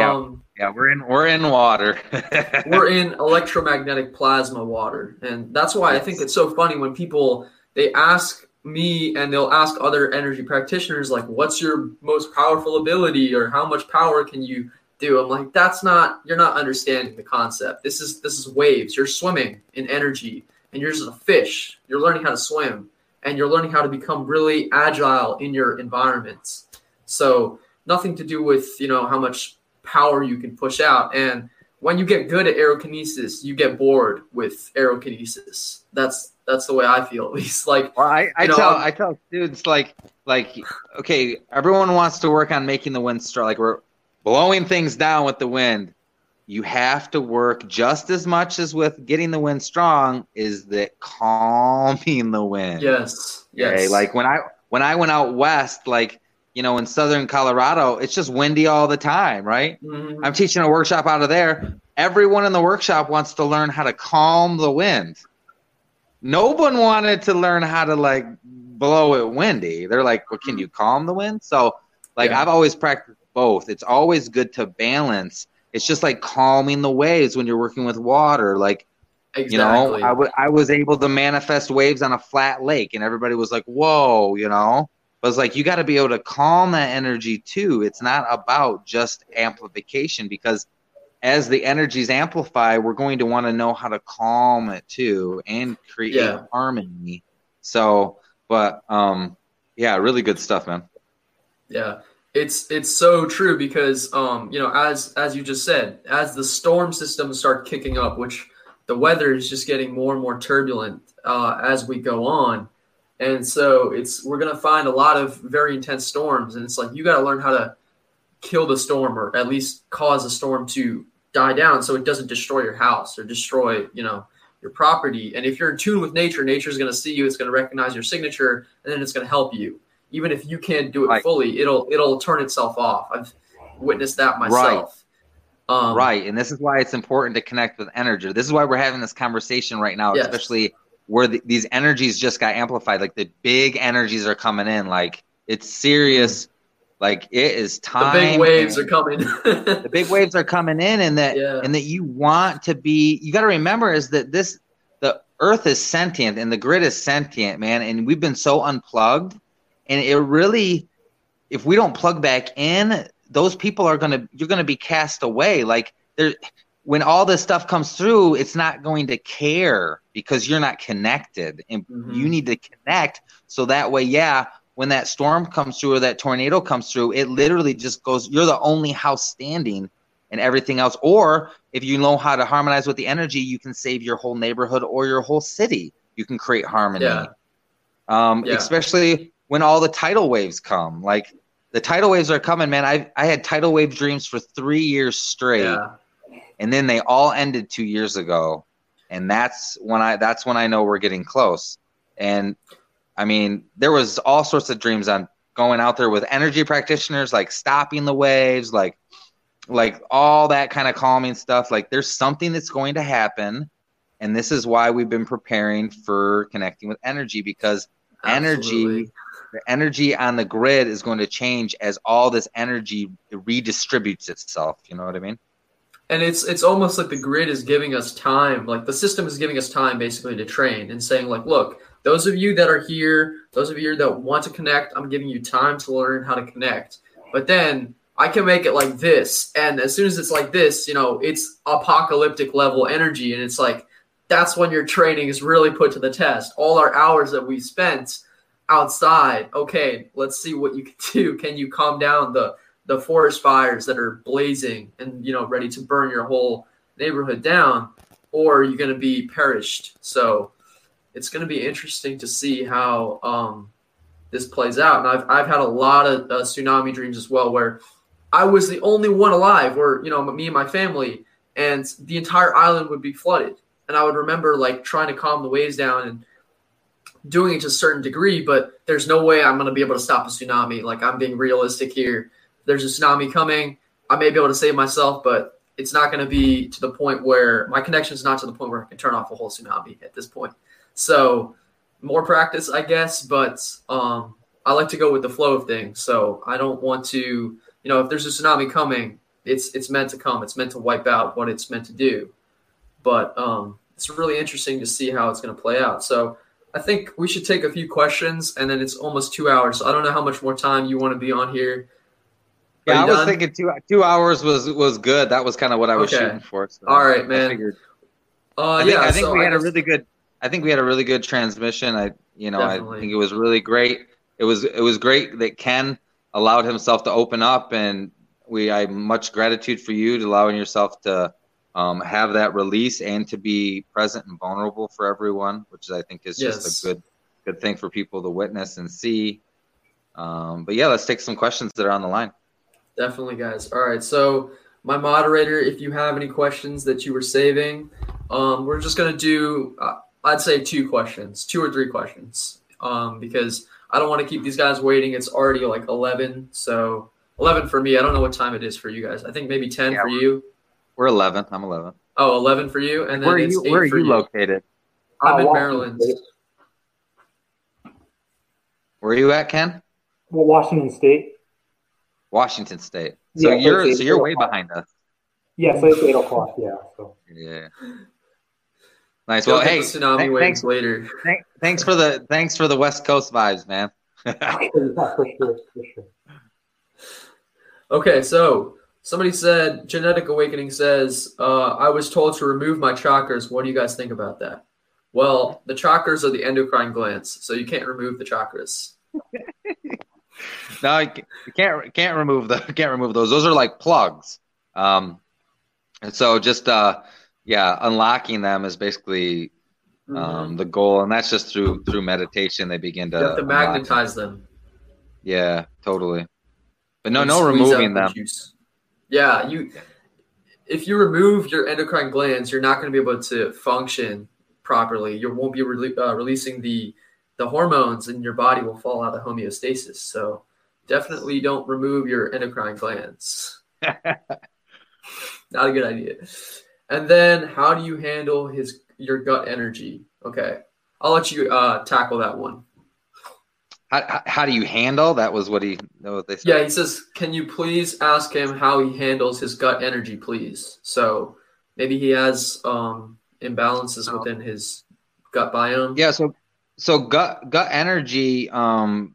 yeah, yeah, we're in we're in water. we're in electromagnetic plasma water, and that's why I think it's so funny when people they ask me and they'll ask other energy practitioners like, "What's your most powerful ability?" or "How much power can you do?" I'm like, "That's not you're not understanding the concept. This is this is waves. You're swimming in energy, and you're just a fish. You're learning how to swim, and you're learning how to become really agile in your environments." So nothing to do with you know how much power you can push out. And when you get good at aerokinesis, you get bored with aerokinesis. That's that's the way I feel at least. Like well, I, I know, tell I tell students like like okay, everyone wants to work on making the wind strong. Like we're blowing things down with the wind. You have to work just as much as with getting the wind strong. Is that calming the wind? Yes. Yes. Okay? Like when I when I went out west, like you know, in southern Colorado, it's just windy all the time, right? Mm-hmm. I'm teaching a workshop out of there. Everyone in the workshop wants to learn how to calm the wind. No one wanted to learn how to like blow it windy. They're like, well, can hmm. you calm the wind? So, like, yeah. I've always practiced both. It's always good to balance. It's just like calming the waves when you're working with water. Like, Exactly. You know, I, w- I was able to manifest waves on a flat lake, and everybody was like, "Whoa!" You know, but it's like you got to be able to calm that energy too. It's not about just amplification because as the energies amplify, we're going to want to know how to calm it too and create yeah. harmony. So, but um, yeah, really good stuff, man. Yeah, it's it's so true because um, you know, as as you just said, as the storm systems start kicking up, which the weather is just getting more and more turbulent uh, as we go on and so it's we're gonna find a lot of very intense storms, and it's like you got to learn how to kill the storm or at least cause the storm to die down so it doesn't destroy your house or destroy you know your property. And if you're in tune with nature, nature is going to see you. It's going to recognize your signature, and then it's going to help you. Even if you can't do it right. fully, it'll it'll turn itself off. I've witnessed that myself. Um, right, and this is why it's important to connect with energy. This is why we're having this conversation right now, Yes. especially where the, these energies just got amplified. Like the big energies are coming in. Like it's serious. Like it is time. The big waves are coming. the big waves are coming in and that Yeah. and that you want to be you got to remember is that this the earth is sentient and the grid is sentient man and we've been so unplugged and it really if we don't plug back in those people are going to you're going to be cast away like there when all this stuff comes through it's not going to care because you're not connected and Mhm. you need to connect so that way yeah when that storm comes through or that tornado comes through it literally just goes you're the only house standing and everything else. Or if you know how to harmonize with the energy you can save your whole neighborhood or your whole city. You can create harmony. Yeah. um, Yeah. especially when all the tidal waves come. Like the tidal waves are coming man. I i had tidal wave dreams for three years straight. Yeah. and then they all ended two years ago. And that's when i that's when i know we're getting close. And i mean there was all sorts of dreams on going out there with energy practitioners like stopping the waves like like all that kind of calming stuff. Like there's something that's going to happen. And this is why we've been preparing for connecting with energy because energy the energy on the grid is going to change as all this energy redistributes itself. You know what i mean? And it's it's almost like the grid is giving us time like the system is giving us time basically to train and saying like look those of you that are here those of you that want to connect i'm giving you time to learn how to connect. But then i can make it like this. And as soon as it's like this you know it's apocalyptic level energy. And it's like that's when your training is really put to the test. All our hours that we spent outside okay let's see what you can do. Can you calm down the the forest fires that are blazing and you know ready to burn your whole neighborhood down? Or are you're going to be perished? So it's going to be interesting to see how um, this plays out and I've, I've had a lot of uh, tsunami dreams as well where i was the only one alive or you know me and my family and the entire island would be flooded and i would remember like trying to calm the waves down and doing it to a certain degree but there's no way i'm going to be able to stop a tsunami like i'm being realistic here there's a tsunami coming. I may be able to save myself, but it's not going to be to the point where my connection is not to the point where I can turn off a whole tsunami at this point. So more practice, I guess, but um, I like to go with the flow of things. So I don't want to, you know, if there's a tsunami coming, it's it's meant to come. It's meant to wipe out what it's meant to do. But um, it's really interesting to see how it's going to play out. So I think we should take a few questions, and then it's almost two hours. So I don't know how much more time you want to be on here. Are Yeah, I was done? thinking two two hours was was good. That was kind of what I was Okay. shooting for. So All right, I man. figured- Uh, I think, yeah, I think so we had a guess- really good. I think we had a really good transmission. I you know Definitely. I think it was really great. It was it was great that Ken allowed himself to open up, and we I much gratitude for you to allowing yourself to um, have that release and to be present and vulnerable for everyone, which I think is just a good good thing for people to witness and see. Um, but yeah, let's take some questions that are on the line. Definitely, guys. All right. So, my moderator, if you have any questions that you were saving, um, we're just going to do, uh, I'd say, two questions, two or three questions, um, because I don't want to keep these guys waiting. It's already like 11. So, 11 for me. I don't know what time it is for you guys. I think maybe 10 Yeah, for you. We're eleven. I'm eleven. Oh, 11 for you. And then Where are it's you? eight Where are for you located? I'm Uh, in Maryland. State. Where are you at, Ken? Well, Washington State. Washington State. So Yeah, you're so you're way behind us. Yeah, so it's eight o'clock. Yeah. So Yeah. Nice. Well, hey, tsunami th- waves thanks, later. thank- thanks for the thanks for the West Coast vibes, man. okay, yeah, for sure, for sure. Okay, so somebody said genetic awakening says uh, I was told to remove my chakras. What do you guys think about that? Well, the chakras are the endocrine glands, so you can't remove the chakras. no, you you can't can't remove the can't remove those. Those are like plugs. Um, and so just uh, yeah, unlocking them is basically um the goal, and that's just through through meditation. They begin to to unlock them. magnetize them. Yeah, totally. But no, and no removing the them. juice. Yeah, you. If you remove your endocrine glands, you're not going to be able to function properly. You won't be rele- uh, releasing the the hormones, and your body will fall out of homeostasis. So definitely don't remove your endocrine glands. not a good idea. And then, how do you handle his your gut energy? Okay, I'll let you uh, tackle that one. How, how do you handle? That was what he. What they said. Yeah, he says, "Can you please ask him how he handles his gut energy, please?" So maybe he has um, imbalances within his gut biome. Yeah. So so gut gut energy. Um,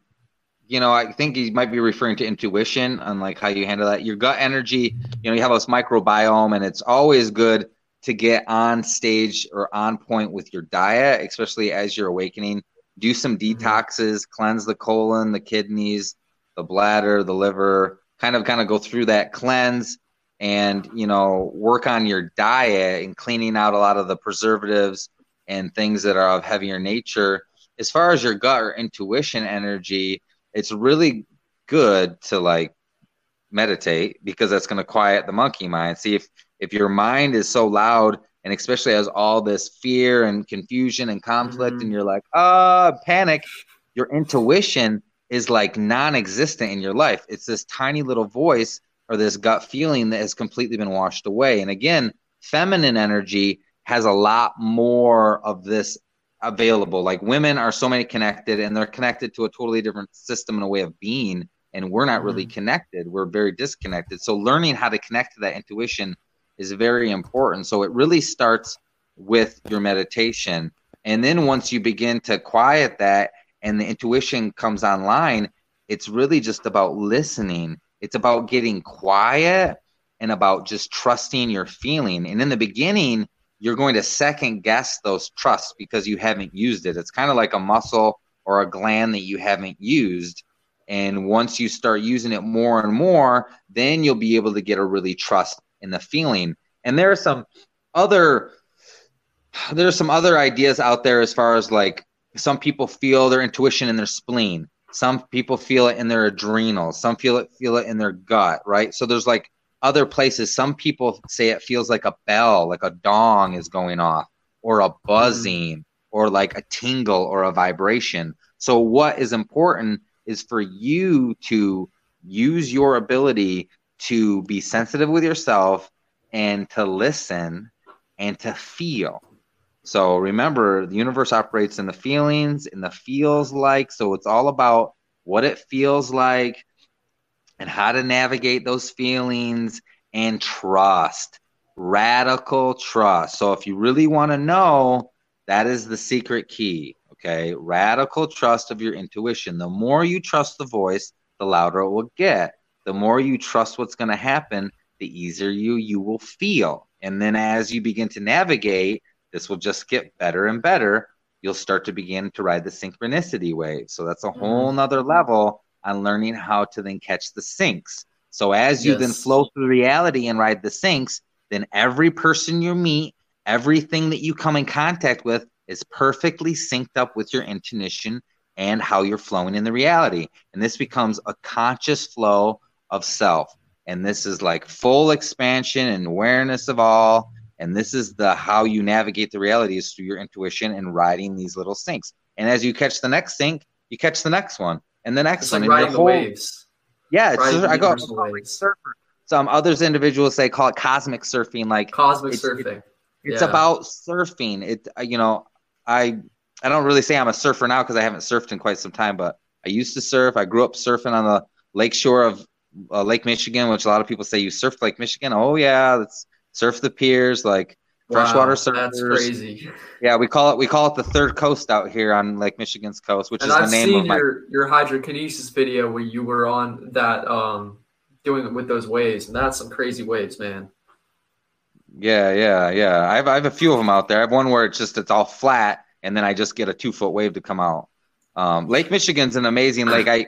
you know, I think he might be referring to intuition and like how you handle that. Your gut energy. You know, you have this microbiome, and it's always good to get on stage or on point with your diet, especially as you're awakening do some mm-hmm. detoxes, cleanse the colon, the kidneys, the bladder, the liver, kind of kind of go through that cleanse and you know work on your diet and cleaning out a lot of the preservatives and things that are of heavier nature. As far as your gut or intuition energy, it's really good to like meditate because that's going to quiet the monkey mind. See if if your mind is so loud and especially as all this fear and confusion and conflict mm-hmm. and you're like ah uh, panic your intuition is like non-existent in your life it's this tiny little voice or this gut feeling that has completely been washed away and again feminine energy has a lot more of this available like women are so many connected and they're connected to a totally different system and a way of being and we're not mm-hmm. really connected we're very disconnected so learning how to connect to that intuition is very important. So it really starts with your meditation. And then once you begin to quiet that and the intuition comes online, it's really just about listening. It's about getting quiet and about just trusting your feeling. And in the beginning, you're going to second guess those trusts because you haven't used it. It's kind of like a muscle or a gland that you haven't used. And once you start using it more and more, then you'll be able to get a really trust in the feeling. And there are some other there's some other ideas out there as far as like some people feel their intuition in their spleen. Some people feel it in their adrenals. Some feel it feel it in their gut, right? So there's like other places. Some people say it feels like a bell, like a dong is going off, or a buzzing, or like a tingle or a vibration. So what is important is for you to use your ability to be sensitive with yourself and to listen and to feel. So remember, the universe operates in the feelings, in the feels like. So it's all about what it feels like and how to navigate those feelings and trust. Radical trust. So if you really want to know, that is the secret key. Okay. Radical trust of your intuition. The more you trust the voice, the louder it will get the more you trust what's going to happen, the easier you you will feel. And then as you begin to navigate, this will just get better and better. You'll start to begin to ride the synchronicity wave. So that's a mm-hmm. whole nother level on learning how to then catch the syncs. So as you yes. then flow through reality and ride the syncs, then every person you meet, everything that you come in contact with is perfectly synced up with your intuition and how you're flowing in the reality. And this becomes a conscious flow of self. And this is like full expansion and awareness of all. And this is the how you navigate the reality is through your intuition and riding these little syncs. And as you catch the next sync, you catch the next one and the next it's one. Like riding the whole, waves. Yeah, it's just, I go like surfer. Some others individuals say call it cosmic surfing, like cosmic it's, surfing. it's yeah. about surfing. It you know I I don't really say I'm a surfer now because I haven't surfed in quite some time, but I used to surf. I grew up surfing on the lakeshore of uh, Lake Michigan, which a lot of people say you surf Lake Michigan. Oh yeah, let's surf the piers, like freshwater wow, surfers. That's crazy. Yeah, we call it we call it the third coast out here on Lake Michigan's coast, which and is I've the name seen of my. Your, your hydrokinesis video where you were on that um doing it with those waves, and that's some crazy waves, man. Yeah, yeah, yeah. I have I have a few of them out there. I have one where it's just it's all flat, and then I just get a two foot wave to come out. Um, lake Michigan's an amazing lake. I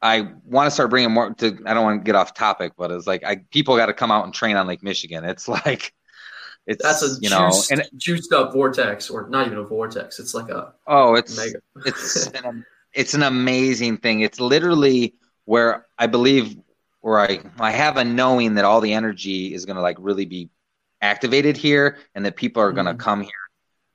I want to start bringing more to. I don't want to get off topic, but it's like I people got to come out and train on Lake Michigan. It's like it's that's a you juiced, know and juiced up vortex, or not even a vortex. It's like a oh, it's mega. it's an, it's an amazing thing. It's literally where I believe where I I have a knowing that all the energy is going to like really be activated here, and that people are going to mm-hmm. come here.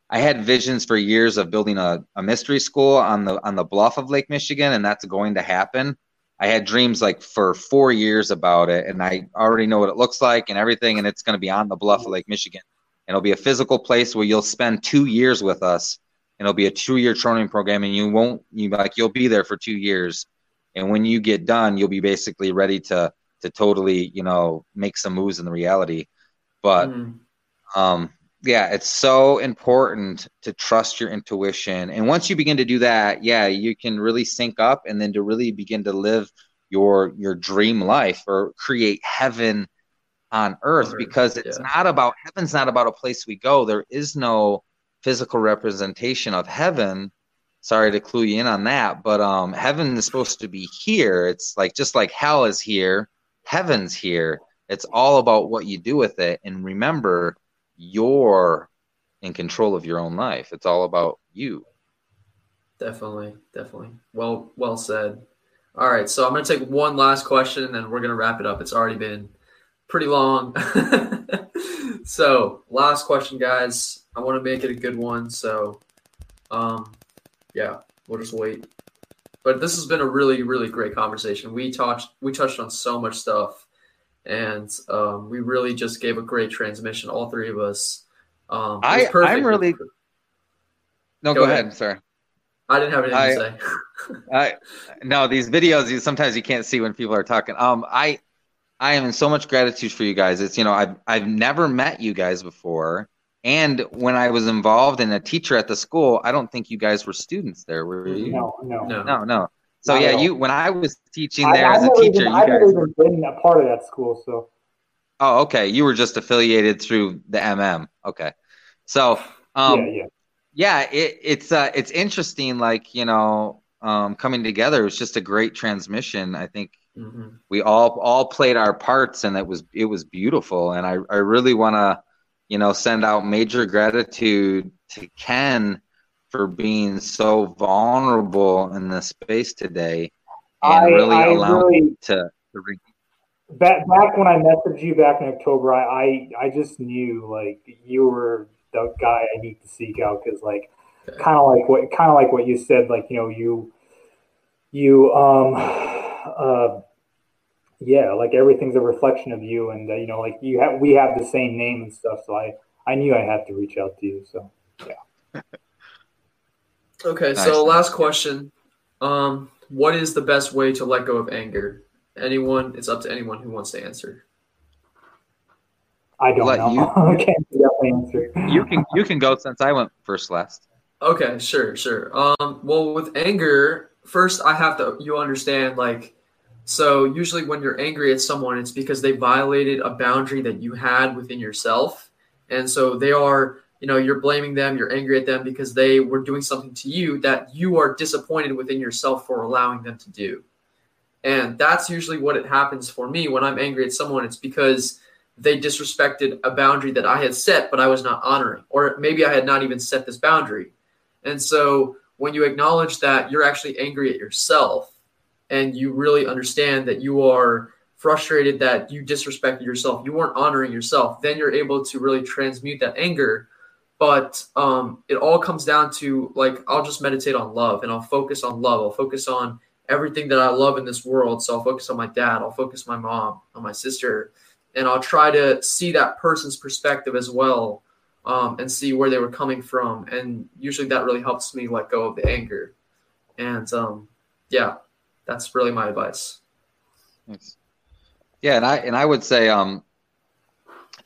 I had visions for years of building a, a mystery school on the on the bluff of Lake Michigan, and that's going to happen. I had dreams like for four years about it, and I already know what it looks like and everything, and it's going to be on the bluff of Lake Michigan. And it'll be a physical place where you'll spend two years with us, and it'll be a two-year training program, and you won't you like you'll be there for two years, and when you get done, you'll be basically ready to to totally you know make some moves in the reality. But mm. um, yeah, it's so important to trust your intuition. And once you begin to do that, yeah, you can really sync up and then to really begin to live your your dream life or create heaven on earth because it's yeah. not about heaven's not about a place we go. There is no physical representation of heaven. Sorry to clue you in on that, but um heaven is supposed to be here. It's like just like hell is here, heaven's here. It's all about what you do with it. And remember, you're in control of your own life. It's all about you. Definitely, definitely. Well, well said. All right, so I'm going to take one last question and then we're going to wrap it up. It's already been pretty long. so, last question, guys. I want to make it a good one. So, um, yeah, we'll just wait. But this has been a really, really great conversation. We touched we touched on so much stuff and um, we really just gave a great transmission. All three of us. Um, I I'm really. No, go, go ahead. ahead. Sorry. I didn't have anything I, to say. I no, these videos you sometimes you can't see when people are talking. Um, I I am in so much gratitude for you guys. It's you know I've I've never met you guys before, and when I was involved in a teacher at the school, I don't think you guys were students there, were you? No, no, no, no. no. So yeah, you when I was teaching there I, as a teacher, even, you I've never been a part of that school. So. Oh, okay. You were just affiliated through the MM. Okay. So, um, yeah, yeah, yeah. It, it's uh, it's interesting. Like you know, um, coming together. It was just a great transmission. I think mm-hmm. we all all played our parts, and it was it was beautiful. And I I really want to, you know, send out major gratitude to Ken for being so vulnerable in the space today and I, really I allow really, to, to re- back back when I messaged you back in October, I, I, I just knew like you were the guy I need to seek out because like kind of like what kind of like what you said, like you know you you um uh yeah like everything's a reflection of you and uh, you know like you have we have the same name and stuff so I I knew I had to reach out to you so yeah. Okay, nice. so last question. Um, what is the best way to let go of anger? Anyone, it's up to anyone who wants to answer. I don't let know. You, I can't definitely answer. You can you can go since I went first last. Okay, sure, sure. Um, well, with anger, first I have to you understand like so usually when you're angry at someone, it's because they violated a boundary that you had within yourself, and so they are you know you're blaming them you're angry at them because they were doing something to you that you are disappointed within yourself for allowing them to do. And that's usually what it happens for me when i'm angry at someone. It's because they disrespected a boundary that i had set but i was not honoring or maybe i had not even set this boundary. And so when you acknowledge that you're actually angry at yourself and you really understand that you are frustrated that you disrespected yourself you weren't honoring yourself then you're able to really transmute that anger but um, it all comes down to like I'll just meditate on love and I'll focus on love. I'll focus on everything that I love in this world. So I'll focus on my dad. I'll focus on my mom, on my sister, and I'll try to see that person's perspective as well, um, and see where they were coming from. And usually that really helps me let go of the anger. And um, yeah, that's really my advice. Thanks. Yeah, and I and I would say um,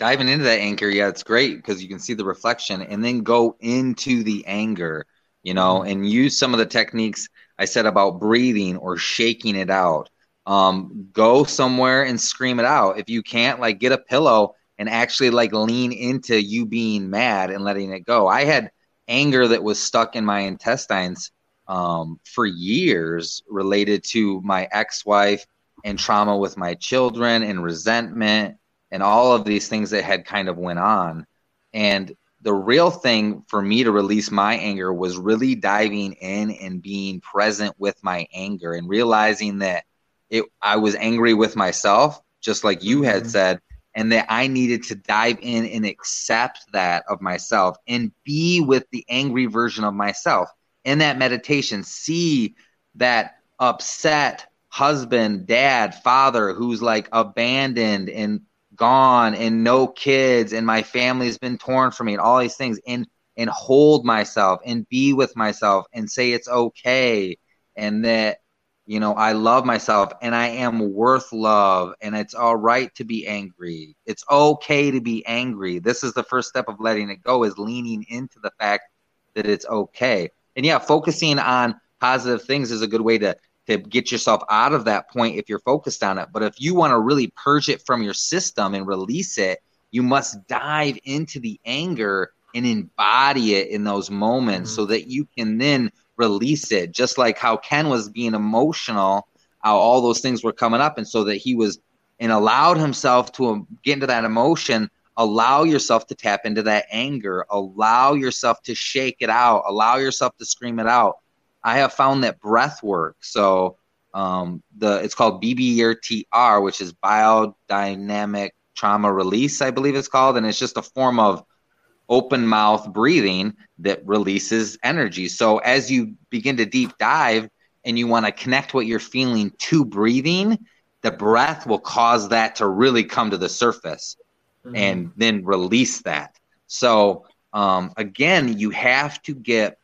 diving into that anchor, yeah, it's great because you can see the reflection and then go into the anger, you know, mm-hmm. and use some of the techniques I said about breathing or shaking it out. Um, go somewhere and scream it out. If you can't, like, get a pillow and actually like lean into you being mad and letting it go. I had anger that was stuck in my intestines um, for years related to my ex-wife and trauma with my children and resentment and all of these things that had kind of went on and the real thing for me to release my anger was really diving in and being present with my anger and realizing that it I was angry with myself just like you had mm-hmm. said and that I needed to dive in and accept that of myself and be with the angry version of myself in that meditation see that upset husband, dad, father who's like abandoned and gone and no kids and my family's been torn from me and all these things and and hold myself and be with myself and say it's okay and that you know I love myself and I am worth love and it's all right to be angry. It's okay to be angry. This is the first step of letting it go is leaning into the fact that it's okay. And yeah, focusing on positive things is a good way to to get yourself out of that point if you're focused on it. But if you want to really purge it from your system and release it, you must dive into the anger and embody it in those moments mm-hmm. so that you can then release it. Just like how Ken was being emotional, how all those things were coming up, and so that he was and allowed himself to get into that emotion. Allow yourself to tap into that anger. Allow yourself to shake it out. Allow yourself to scream it out I have found that breath work. So um, the it's called BBRTR, which is biodynamic trauma release, I believe it's called, and it's just a form of open mouth breathing that releases energy. So as you begin to deep dive and you want to connect what you're feeling to breathing, the breath will cause that to really come to the surface mm-hmm. and then release that. So um, again, you have to get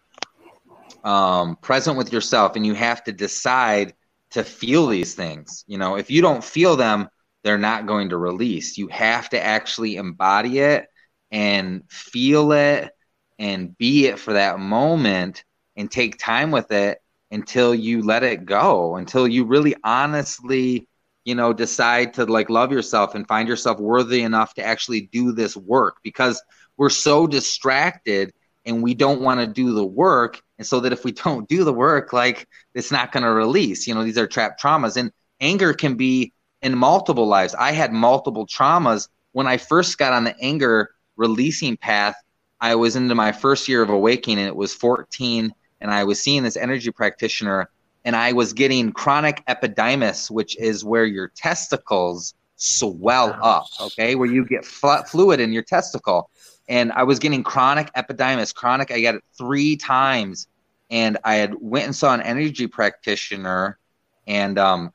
um, present with yourself and you have to decide to feel these things. You know, if you don't feel them, they're not going to release. You have to actually embody it and feel it and be it for that moment and take time with it until you let it go, until you really honestly, you know, decide to like love yourself and find yourself worthy enough to actually do this work because we're so distracted and we don't want to do the work and so that if we don't do the work like it's not going to release. You know these are trapped traumas and anger can be in multiple lives. I had multiple traumas. When i first got on the anger releasing path i was into my first year of awakening and it was 14 and i was seeing this energy practitioner and i was getting chronic epididymis which is where your testicles swell up okay? Where you get fluid in your testicle and I was getting chronic epididymis. Chronic, I got it three times, and I had went and saw an energy practitioner, and um,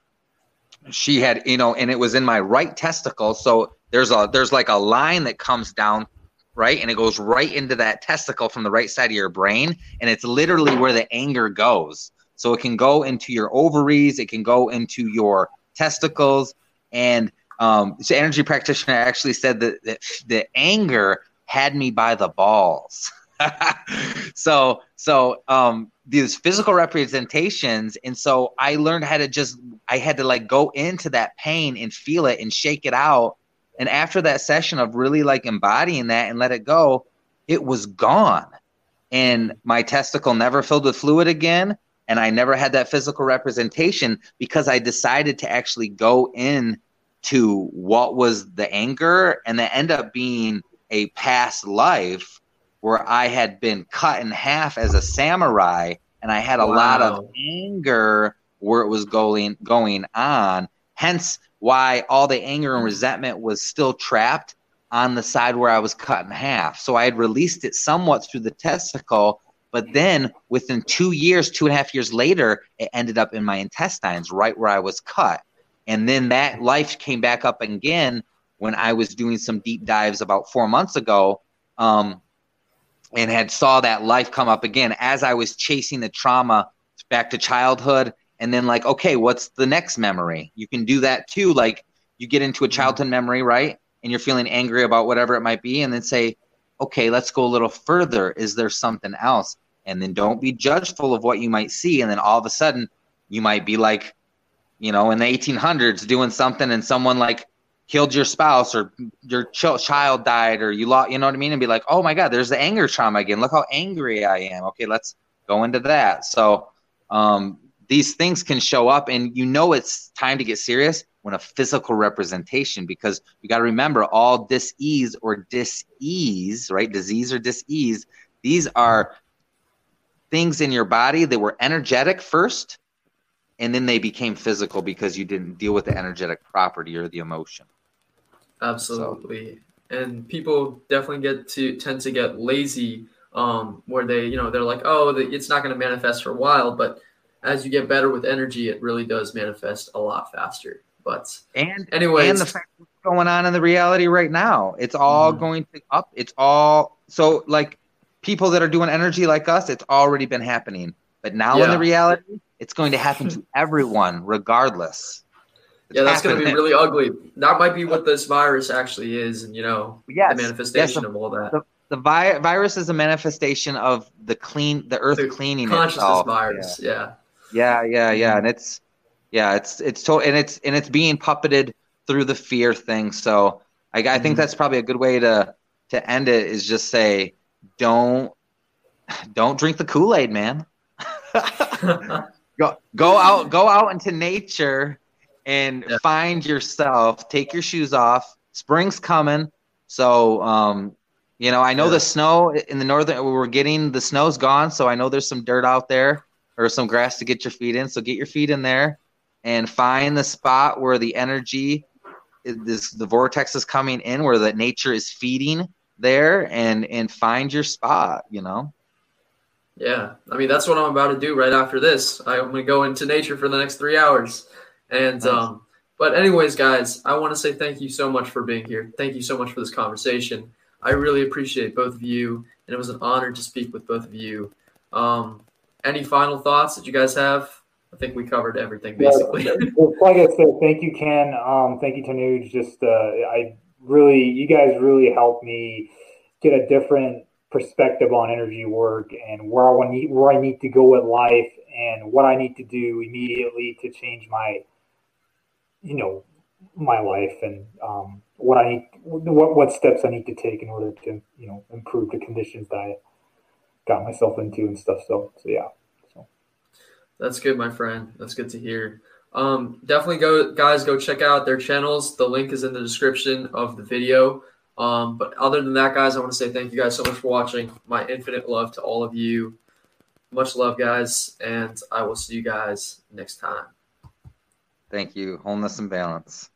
she had you know, and it was in my right testicle. So there's a there's like a line that comes down right and it goes right into that testicle from the right side of your brain and it's literally where the anger goes so it can go into your ovaries it can go into your testicles and um, so energy practitioner actually said that, that the anger had me by the balls. so so um these physical representations and so i learned how to just i had to like go into that pain and feel it and shake it out and after that session of really like embodying that and let it go it was gone and my testicle never filled with fluid again and i never had that physical representation because i decided to actually go in to what was the anger and that end up being a past life where I had been cut in half as a samurai and I had a wow. lot of anger where it was going going on. Hence why all the anger and resentment was still trapped on the side where I was cut in half. So I had released it somewhat through the testicle, but then within two years, two and a half years later, it ended up in my intestines, right where I was cut. And then that life came back up again when I was doing some deep dives about four months ago, um, and had saw that life come up again as I was chasing the trauma back to childhood, and then like, okay, what's the next memory? You can do that too. Like you get into a mm-hmm. childhood memory, right, and you're feeling angry about whatever it might be, and then say, okay, let's go a little further. Is there something else? And then don't be judgeful of what you might see, and then all of a sudden you might be like, you know, in the 1800s doing something, and someone like killed your spouse or your ch- child died or you lost, you know what I mean? And be like, oh my God, there's the anger trauma again. Look how angry I am. Okay, let's go into that. So um, these things can show up, and you know it's time to get serious when a physical representation, because you got to remember all dis-ease or dis-ease, right? Disease or dis-ease, these are things in your body that were energetic first and then they became physical because you didn't deal with the energetic property or the emotion. Absolutely. So. And people definitely get to tend to get lazy um, where they, you know, they're like, oh, the, it's not going to manifest for a while. But as you get better with energy, it really does manifest a lot faster. But and anyway, and the fact what's going on in the reality right now, it's all mm-hmm. going to up. It's all so like people that are doing energy like us, it's already been happening. But now yeah. in the reality, it's going to happen to everyone, regardless. Yeah, that's going to be really ugly. That might be what this virus actually is, and you know, yes, the manifestation yes, of all that. The, the vi- virus is a manifestation of the clean, the Earth the cleaning consciousness itself. virus. Yeah. yeah, yeah, yeah, yeah, and it's yeah, it's it's to- and it's and it's being puppeted through the fear thing. So I, I think mm-hmm. that's probably a good way to to end it. Is just say don't don't drink the Kool Aid, man. go go out go out into nature and yeah. find yourself. Take your shoes off. Spring's coming. So um, you know, I know yeah. the snow in the northern we're getting the snow's gone, so I know there's some dirt out there or some grass to get your feet in. So get your feet in there and find the spot where the energy is the vortex is coming in where the nature is feeding there and and find your spot, you know. Yeah, I mean that's what I'm about to do right after this. I'm gonna go into nature for the next three hours, and nice. um. But anyways, guys, I want to say thank you so much for being here. Thank you so much for this conversation. I really appreciate both of you, and it was an honor to speak with both of you. Um, any final thoughts that you guys have? I think we covered everything basically. Yeah, like I said, thank you, Ken. Um, thank you, Tanuj. Just uh, I really, you guys really helped me get a different perspective on energy work and where I want where I need to go with life and what I need to do immediately to change my, you know, my life and um, what I need, what what steps I need to take in order to you know improve the conditions that I got myself into and stuff. So so yeah. So that's good, my friend. That's good to hear. Um, definitely go, guys, go check out their channels. The link is in the description of the video. Um, but other than that, guys, I want to say thank you guys so much for watching. My infinite love to all of you. Much love, guys, and I will see you guys next time. Thank you. Wholeness and balance.